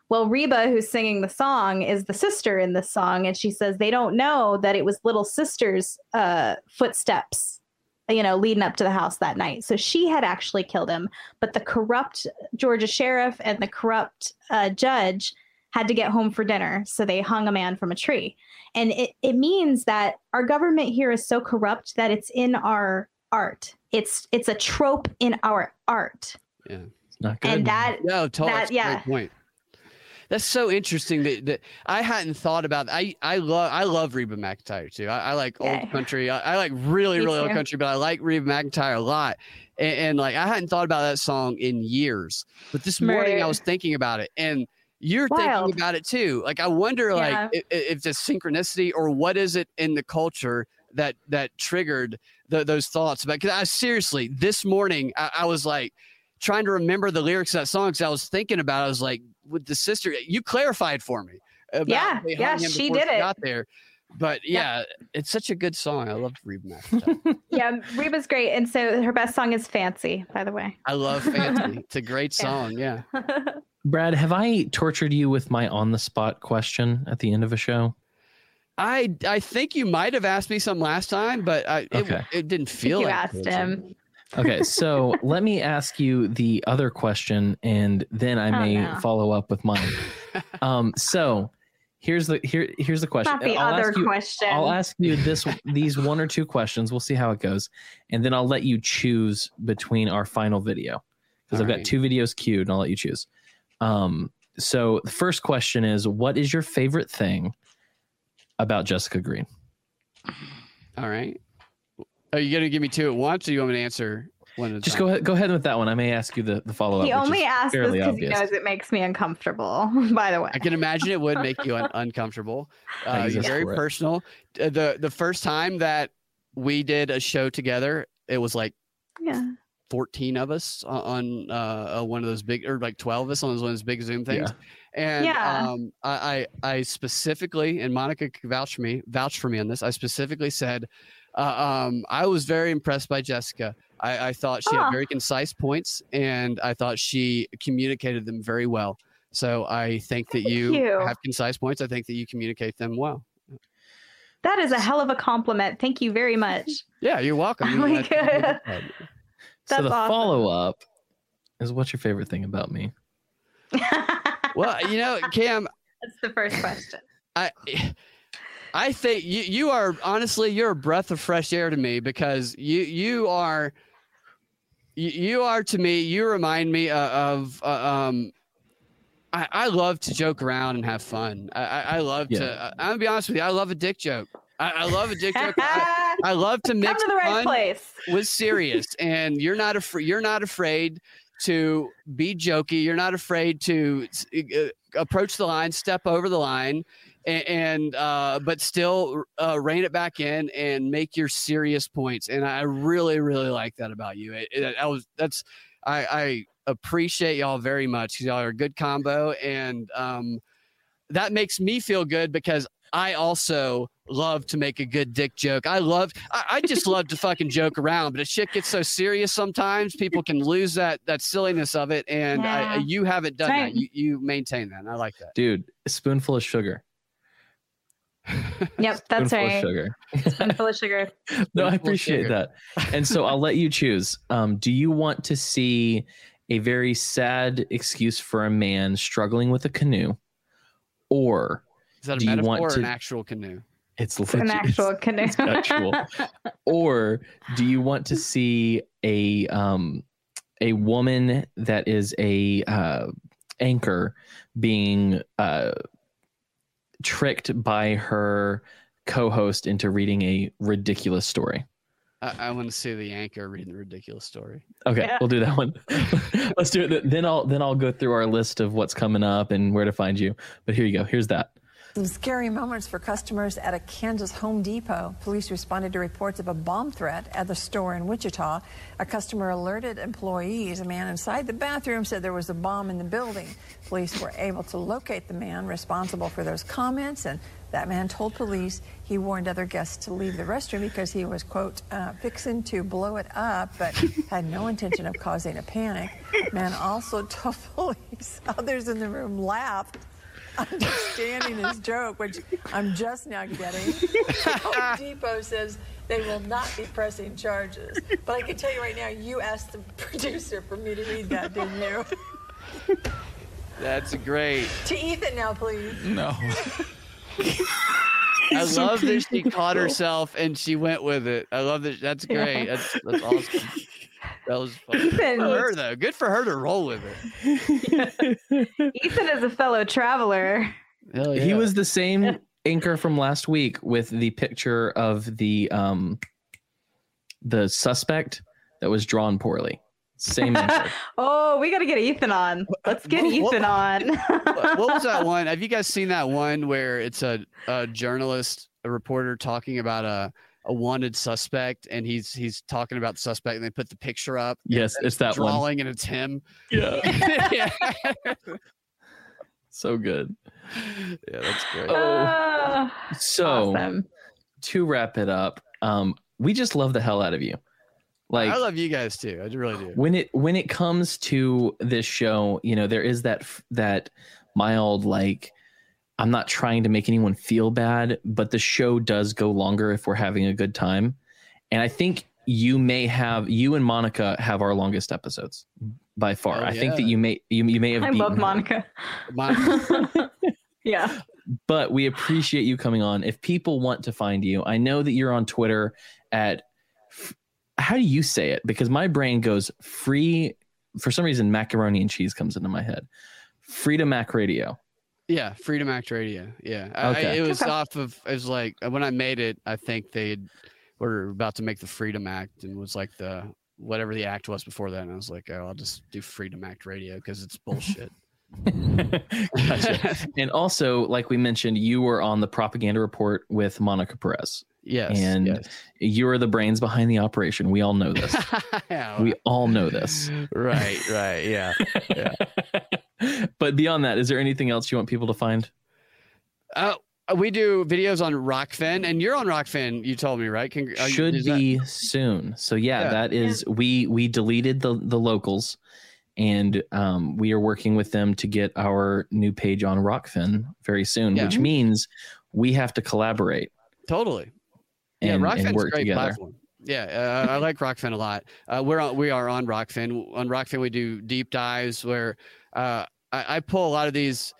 C: Well, Reba, who's singing the song, is the sister in this song, and she says they don't know that it was little sister's uh, footsteps, you know, leading up to the house that night. So she had actually killed him, but the corrupt Georgia sheriff and the corrupt uh, judge had to get home for dinner, so they hung a man from a tree. And it, it means that our government here is so corrupt that it's in our art. It's it's a trope in our art,
D: Yeah.
A: It's not good.
C: and that
D: No, totally.
C: That-
D: that's a
C: yeah.
D: great point. That's so interesting that, that I hadn't thought about. I I love I love Reba McEntire too. I, I like
C: Okay.
D: old country. I, I like really
C: Me
D: really old country, but I like Reba McEntire a lot. And, and like I hadn't thought about that song in years, but this morning I was thinking about it, and you're
C: Wild.
D: thinking about it too. Like I wonder,
C: Yeah.
D: like if, if it's synchronicity or what is it in the culture that that triggered the, those thoughts. But because I seriously this morning I, I was like trying to remember the lyrics of that song because I was thinking about. It, I was like, with the sister, you clarified for me. About
C: Yeah, yeah,
D: hung him
C: she
D: before
C: did it.
D: Got there, but yeah, it's such a good song. I love Reba McEntire.
C: yeah, Reba's great. And so her best song is Fancy, by the way.
D: I love Fancy. It's a great song. Yeah.
A: Brad, have I tortured you with my on the spot question at the end of a show?
D: I I think you might have asked me some last time, but I, it,
A: Okay.
D: it didn't
C: I think
D: feel
C: you
D: like
C: asked
D: torture.
C: him.
A: Okay, so let me ask you the other question, and then I
C: Oh,
A: may
C: no.
A: follow up with mine. Um, so here's the here here's the question.
C: Not the
A: I'll
C: other
A: ask you,
C: question.
A: I'll ask you this these one or two questions. We'll see how it goes, and then I'll let you choose between our final video because I've got two videos queued, and I'll let you choose. Um, so the first question is, what is your favorite thing about Jessica Green?
D: All right. Are you gonna give me two at once, or do you want me to answer one at
A: Just
D: time?
A: go ahead. Go ahead with that one. I may ask you the, the follow up.
C: he only asked this because he knows it makes me uncomfortable, by the way.
D: I can imagine it would make you un- uncomfortable. Uh, you're very
A: for it.
D: personal. Uh, the The first time that we did a show together, it was like
C: Yeah.
D: 14 of us on on, uh, one of those big, or like 12 of us on one of those big Zoom things. yeah. And
C: Yeah.
D: um, I, I I specifically, and Monica could vouch for me, vouch for me on this. I specifically said, uh, um, I was very impressed by Jessica. I, I thought she
C: Ah.
D: had very concise points, and I thought she communicated them very well. So I think that you,
C: you.
D: have concise points. I think that you communicate them well.
C: That is a hell of a compliment. Thank you very much.
D: Yeah, you're welcome.
C: Oh my
D: know, that's-
C: God.
A: so the
C: awesome.
A: follow up is what's your favorite thing about me?
D: Well, you know, Cam,
C: That's the first question.
D: I I think you you are honestly you're a breath of fresh air to me because you you are you, you are to me you remind me uh, of uh, um I, I love to joke around and have fun. I, I, love
A: Yeah.
D: to. I'm gonna be honest with you. I love a dick joke. I, I love a dick joke. I, I love to
C: Come
D: mix
C: to the right
D: fun
C: place.
D: was serious and you're not afraid you're not afraid to be jokey you're not afraid to uh, approach the line step over the line and, and uh, but still uh, rein it back in and make your serious points and i really really like that about you it, it- I was that's i i appreciate y'all very much 'cause y'all are a good combo and um that makes me feel good because I also love to make a good dick joke. I love, I, I just love to fucking joke around, but if shit gets so serious sometimes, people can lose that that silliness of it. And I, you haven't done
C: Right.
D: that. You, you maintain that. And I like that.
A: Dude, a spoonful of sugar.
C: Yep, that's
A: spoonful
C: right.
A: Of sugar.
C: Spoonful of sugar.
A: no, I appreciate
D: sugar.
A: that. And so I'll let you choose. Um, do you want to see a very sad excuse for a man struggling with a canoe, or
D: Is that a
A: Do you want
D: or an actual canoe?
A: it's
C: An
A: legit-
C: actual canoe.
A: it's actual. or do you want to see a um a woman that is a uh, anchor being uh, tricked by her co-host into reading a ridiculous story?
D: I, I want to see the anchor reading the ridiculous story.
A: Okay,
C: Yeah.
A: we'll do that one. Let's do it. Then I'll then I'll go through our list of what's coming up and where to find you. But here you go. Here's that.
G: Some scary moments for customers at a Kansas Home Depot. Police responded to reports of a bomb threat at the store in Wichita. A customer alerted employees. A man inside the bathroom said there was a bomb in the building. Police were able to locate the man responsible for those comments, and that man told police he warned other guests to leave the restroom because he was, quote, uh, fixing to blow it up, but had no intention of causing a panic. Man also told police others in the room laughed understanding his joke, which I'm just now getting. Home Depot says they will not be pressing charges. But I can tell you right now, you asked the producer for me to read that, didn't you?
D: That's great.
G: to Ethan now, please.
H: No.
D: I love that she caught herself and she went with it. I love that. That's great. That's that's awesome. That was fun. Good
C: Ethan,
D: for her though. Good for her to roll with it.
C: Ethan is a fellow traveler.
D: Hell
A: He was the same anchor from last week with the picture of the um the suspect that was drawn poorly. Same anchor.
C: Oh, we got to get Ethan on. Let's get
D: What- what-
C: Ethan on.
D: what, what was that one? Have you guys seen that one where it's a, a journalist, a reporter talking about a, a wanted suspect and he's he's talking about the suspect and they put the picture up.
A: yes, it's that one.
D: drawing and it's him.
A: Yeah.
D: yeah.
A: So good.
D: yeah, that's great.
A: Oh.
C: Ah,
A: So
C: awesome.
A: to wrap it up, um, we just love the hell out of you. Like
D: I love you guys too. I really do.
A: when it when it comes to this show you know there is that that mild like i'm not trying to make anyone feel bad but the show does go longer if we're having a good time and i think you may have you and monica have our longest episodes by far
D: Oh,
A: i think that you may you, you may have
C: I
A: beaten
C: love
A: her.
C: Monica. Yeah.
A: but we appreciate you coming on. If people want to find you, I know that you're on Twitter at how do you say it? Because my brain goes free for some reason macaroni and cheese comes into my head. Freedom Mac Radio.
D: Yeah, Freedom Act Radio. Yeah, I- I, it was
C: Okay.
D: off of. It was like when I made it. I think they were about to make the Freedom Act, and was like the whatever the act was before that. And I was like, oh, I'll just do Freedom Act Radio because it's bullshit.
A: Gotcha. and also, like we mentioned, you were on the propaganda report with Monica Perez.
D: yes,
A: And
D: yes.
A: You are the brains behind the operation. We all know this.
D: Yeah,
A: we all know this.
D: right, right, yeah.
A: but beyond that, is there anything else you want people to find?
D: Uh, we do videos on Rokfin, and you're on Rokfin. You told me, right? Congr-
A: should
D: is that-
A: be soon. So yeah,
D: Yeah.
A: that is we we deleted the the locals and um, we are working with them to get our new page on Rokfin very soon,
D: Yeah.
A: which means we have to collaborate.
D: Totally. Yeah,
A: and, Rokfin's
D: a great
A: together.
D: platform. Yeah, uh, I like Rokfin a lot. Uh, we're on, we are on Rokfin. On Rokfin, we do deep dives where uh, I, I pull a lot of these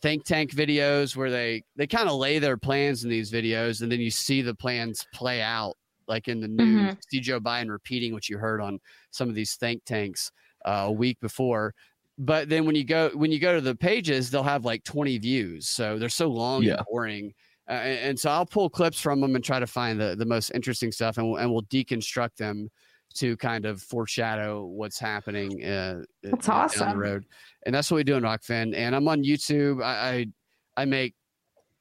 D: think tank videos where they they kind of lay their plans in these videos, and then you see the plans play out, like in the news. See Joe Biden repeating what you heard on some of these think tanks uh, a week before. But then when you go when you go to the pages, they'll have like 20 views, so they're so long
A: Yeah.
D: and boring. Uh, and, and so I'll pull clips from them and try to find the, the most interesting stuff, and we'll, and we'll deconstruct them to kind of foreshadow what's happening. Uh,
C: That's
D: uh, down the road, and that's what we do in Rokfin. And I'm on YouTube. I I, I make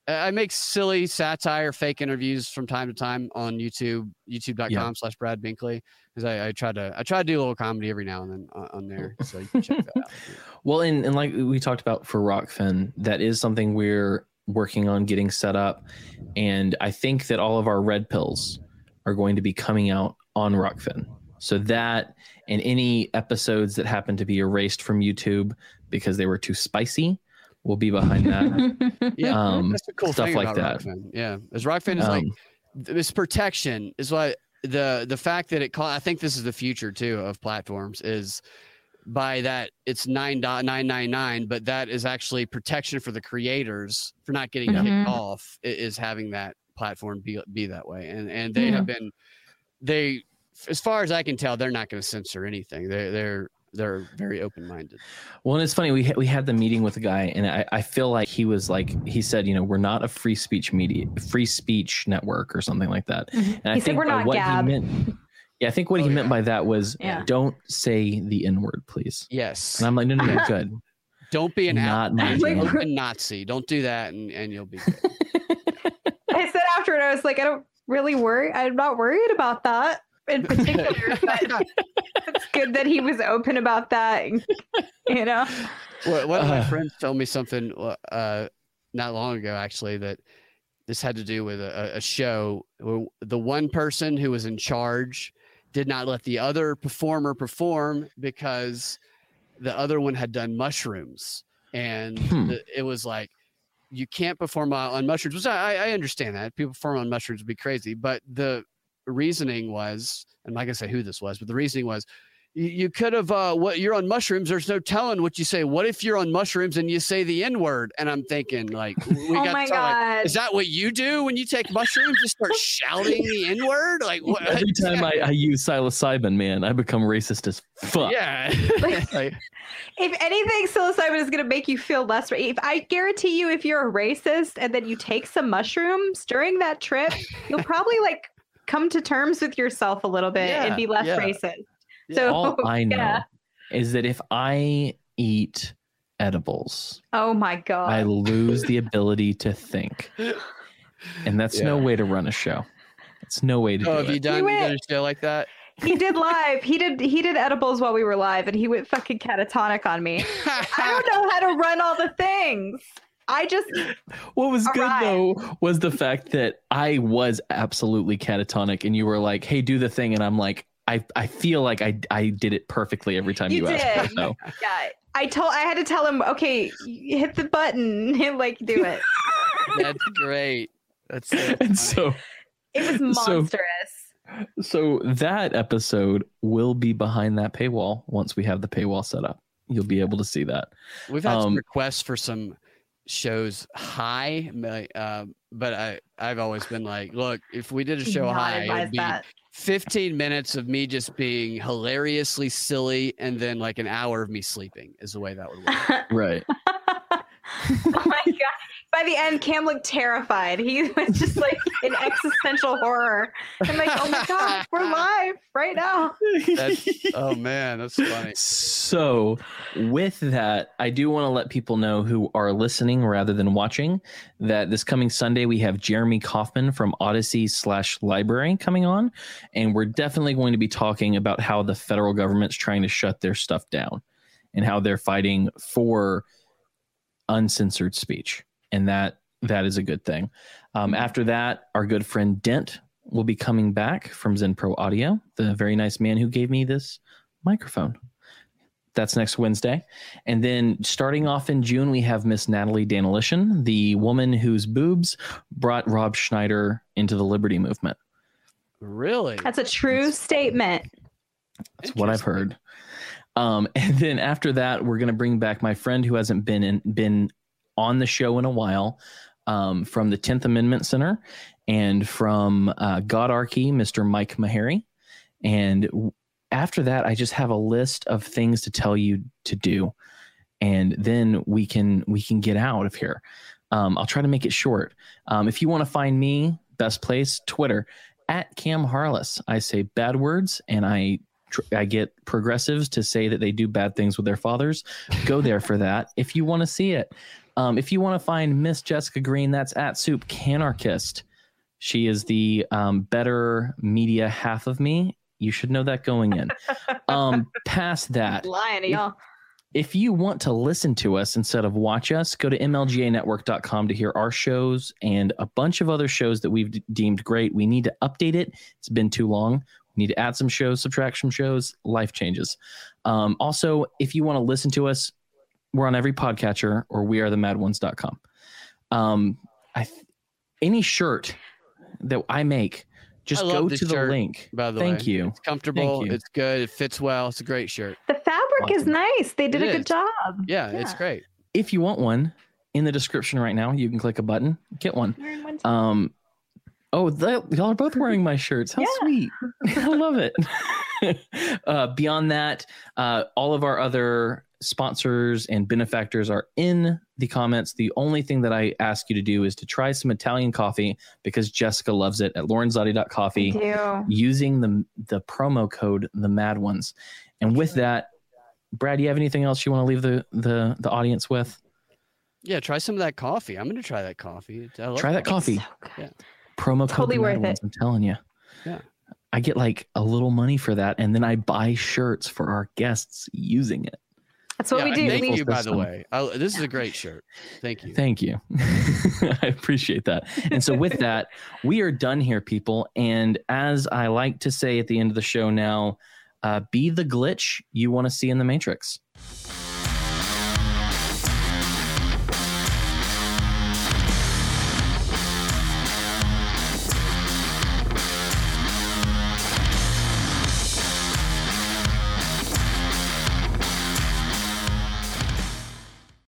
D: I make silly satire, fake interviews from time to time on YouTube, youtube.com slash Brad Binkley. Because I, I try to I try to do a little comedy every now and then on, on there. So you can check that out.
A: Well, and, and like we talked about for Rokfin, that is something we're working on getting set up. And I think that all of our red pills are going to be coming out on Rokfin. So that and any episodes that happen to be erased from YouTube because they were too spicy will be behind that.
D: Yeah,
A: Um,
D: that's the cool
A: stuff
D: thing
A: like
D: about
A: that.
D: Rokfin. Yeah, as Rokfin is like
A: Um,
D: this protection is what the the fact that it I think this is the future too of platforms is by that it's nine dot nine nine nine, but that is actually protection for the creators for not getting
C: Mhm.
D: kicked off is having that platform be be that way. And and they have been they as far as I can tell, they're not going to censor anything. They they're they're very open minded.
A: Well, and it's funny. We ha- we had the meeting with the guy, and I, I feel like he was like he said, you know, we're not a free speech media, free speech network or something like that. And I
C: Mm-hmm. He said
A: think
C: we're not
A: what
C: Gab.
A: he meant, yeah, I think what
D: Oh,
A: he meant by that was
C: Yeah.
A: don't say the N word, please.
D: Yes.
A: And I'm like, no, no, no, good.
D: Don't be an
A: Not
D: out,
C: Like,
A: jam.
D: Nazi. Don't do that, and, and you'll be good.
C: I said after it, I was like, I don't really worry. I'm not worried about that in particular, but it's good that he was open about that. You know,
D: Well, one of my
A: Uh.
D: friends told me something uh, not long ago, actually, that this had to do with a, a show. where The one person who was in charge did not let the other performer perform because the other one had done mushrooms, and
A: Hmm.
D: the, it was like you can't perform on on mushrooms. Which I, I understand that people perform on mushrooms would be crazy, but the reasoning was, I'm not gonna say who this was, but the reasoning was you, you could have uh what you're on mushrooms there's no telling what you say. What if you're on mushrooms and you say the n word? And i'm thinking like we
C: oh
D: got
C: my
D: to tell, like,
C: god,
D: is that what you do when you take mushrooms? Just start shouting the n word? Like what?
A: Every time I, I use psilocybin, man, I become racist as fuck.
D: yeah. Like,
C: if anything, psilocybin is going to make you feel less. ra- If I guarantee you, if you're a racist and then you take some mushrooms during that trip, you'll probably like come to terms with yourself a little bit
D: Yeah,
C: and be less
D: yeah.
C: racist. So
A: All I know
C: yeah.
A: is that if I eat edibles,
C: Oh my god.
A: I lose the ability to think. And that's no way to run a show. It's no way to
D: oh
A: do
D: have you done,
C: You
D: you done a show like that
C: he did live. He did he did edibles while we were live and he went fucking catatonic on me. I don't know how to run all the things. I just
A: What was good though was the fact that I was absolutely catatonic and you were like, hey, do the thing. And I'm like, I, I feel like I, I did it perfectly every time you,
C: You
A: asked me.
C: did.
A: So
C: yeah, I told I had to tell him, okay, hit the button and like do it.
D: that's great that's so
A: and so
C: It was
A: So-
C: monstrous.
A: so that episode will be behind that paywall once we have the paywall set up. You'll be able to see that.
D: We've had
A: Um,
D: requests for some shows high, uh, but I I've always been like, look, if we did a show
C: not
D: high, it'd be
C: that.
D: 15 minutes of me just being hilariously silly, and then like an hour of me sleeping is the way that would work.
A: Right.
C: oh my god. By the end, Cam looked terrified. He was just like in existential horror. I'm like, oh my god, we're live right now.
D: That's, oh man, that's funny.
A: So, with that, I do want to let people know who are listening rather than watching that this coming Sunday we have Jeremy Kauffman from Odysee slash LBRY coming on, and we're definitely going to be talking about how the federal government's trying to shut their stuff down, and how they're fighting for uncensored speech, and that that is a good thing. Um, after that, our good friend Dent will be coming back from Zen Pro Audio, the very nice man who gave me this microphone. That's next Wednesday. And then starting off in June, we have Miss Natalie Danelishen, the woman whose boobs brought Rob Schneider into the Liberty movement.
D: Really?
C: That's a true statement.
A: That's what I've heard. Um, and then after that, we're going to bring back my friend who hasn't been in, been on the show in a while um, from the 10th Amendment Center and from uh, Godarchy, Mr. Mike Maharrey. And after that, I just have a list of things to tell you to do, and then we can we can get out of here. Um, I'll try to make it short. Um, if you want to find me, best place Twitter at Cam Harless. I say bad words and I I get progressives to say that they do bad things with their fathers. Go there for that if you want to see it. Um, if you want to find Miss Jessica Green, that's at Soup Canarchist. She is the um, better media half of me. You should know that going in. Um, past that,
C: Lying to y'all.
A: if you want to listen to us instead of watch us, go to mlganetwork.com to hear our shows and a bunch of other shows that we've d- deemed great. We need to update it. It's been too long. We need to add some shows, subtract some shows, life changes. Um, also, if you want to listen to us, we're on every podcatcher or wearethemadOnes.com. Um, I th- any shirt that I make, just
D: I
A: go to the
D: shirt,
A: link.
D: By the
A: Thank
D: way,
A: you.
D: It's comfortable.
A: you.
D: It's good. It fits well. It's a great shirt.
C: The fabric is nice. They did
D: It
C: a
D: is.
C: good job.
D: Yeah, it's great.
A: If you want one, in the description right now, you can click a button, get one.
C: One.
A: Um, oh, the, y'all are both wearing my shirts. How
C: Yeah.
A: sweet! I love it. uh, beyond that, uh, all of our other sponsors and benefactors are in the comments. The only thing that I ask you to do is to try some Italian coffee because Jessica loves it at laurenzotti.coffee
C: do.
A: using the the promo code the mad ones. And with that, Brad, do you have anything else you want to leave the the the audience with?
D: Yeah, try some of that coffee. I'm gonna try that coffee. I love
A: Try that coffee.
C: So.
D: Yeah.
A: Promo
C: Totally
A: code the mad
C: worth it.
A: ones, I'm telling you.
D: Yeah.
A: I get like a little money for that and then I buy shirts for our guests using it.
C: That's what
D: Yeah,
C: we do.
D: Thank
C: We,
D: you, by the way. I, this is a great shirt. Thank you.
A: Thank you. I appreciate that. And so, with that, we are done here, people. And as I like to say at the end of the show now, uh, be the glitch you want to see in the Matrix.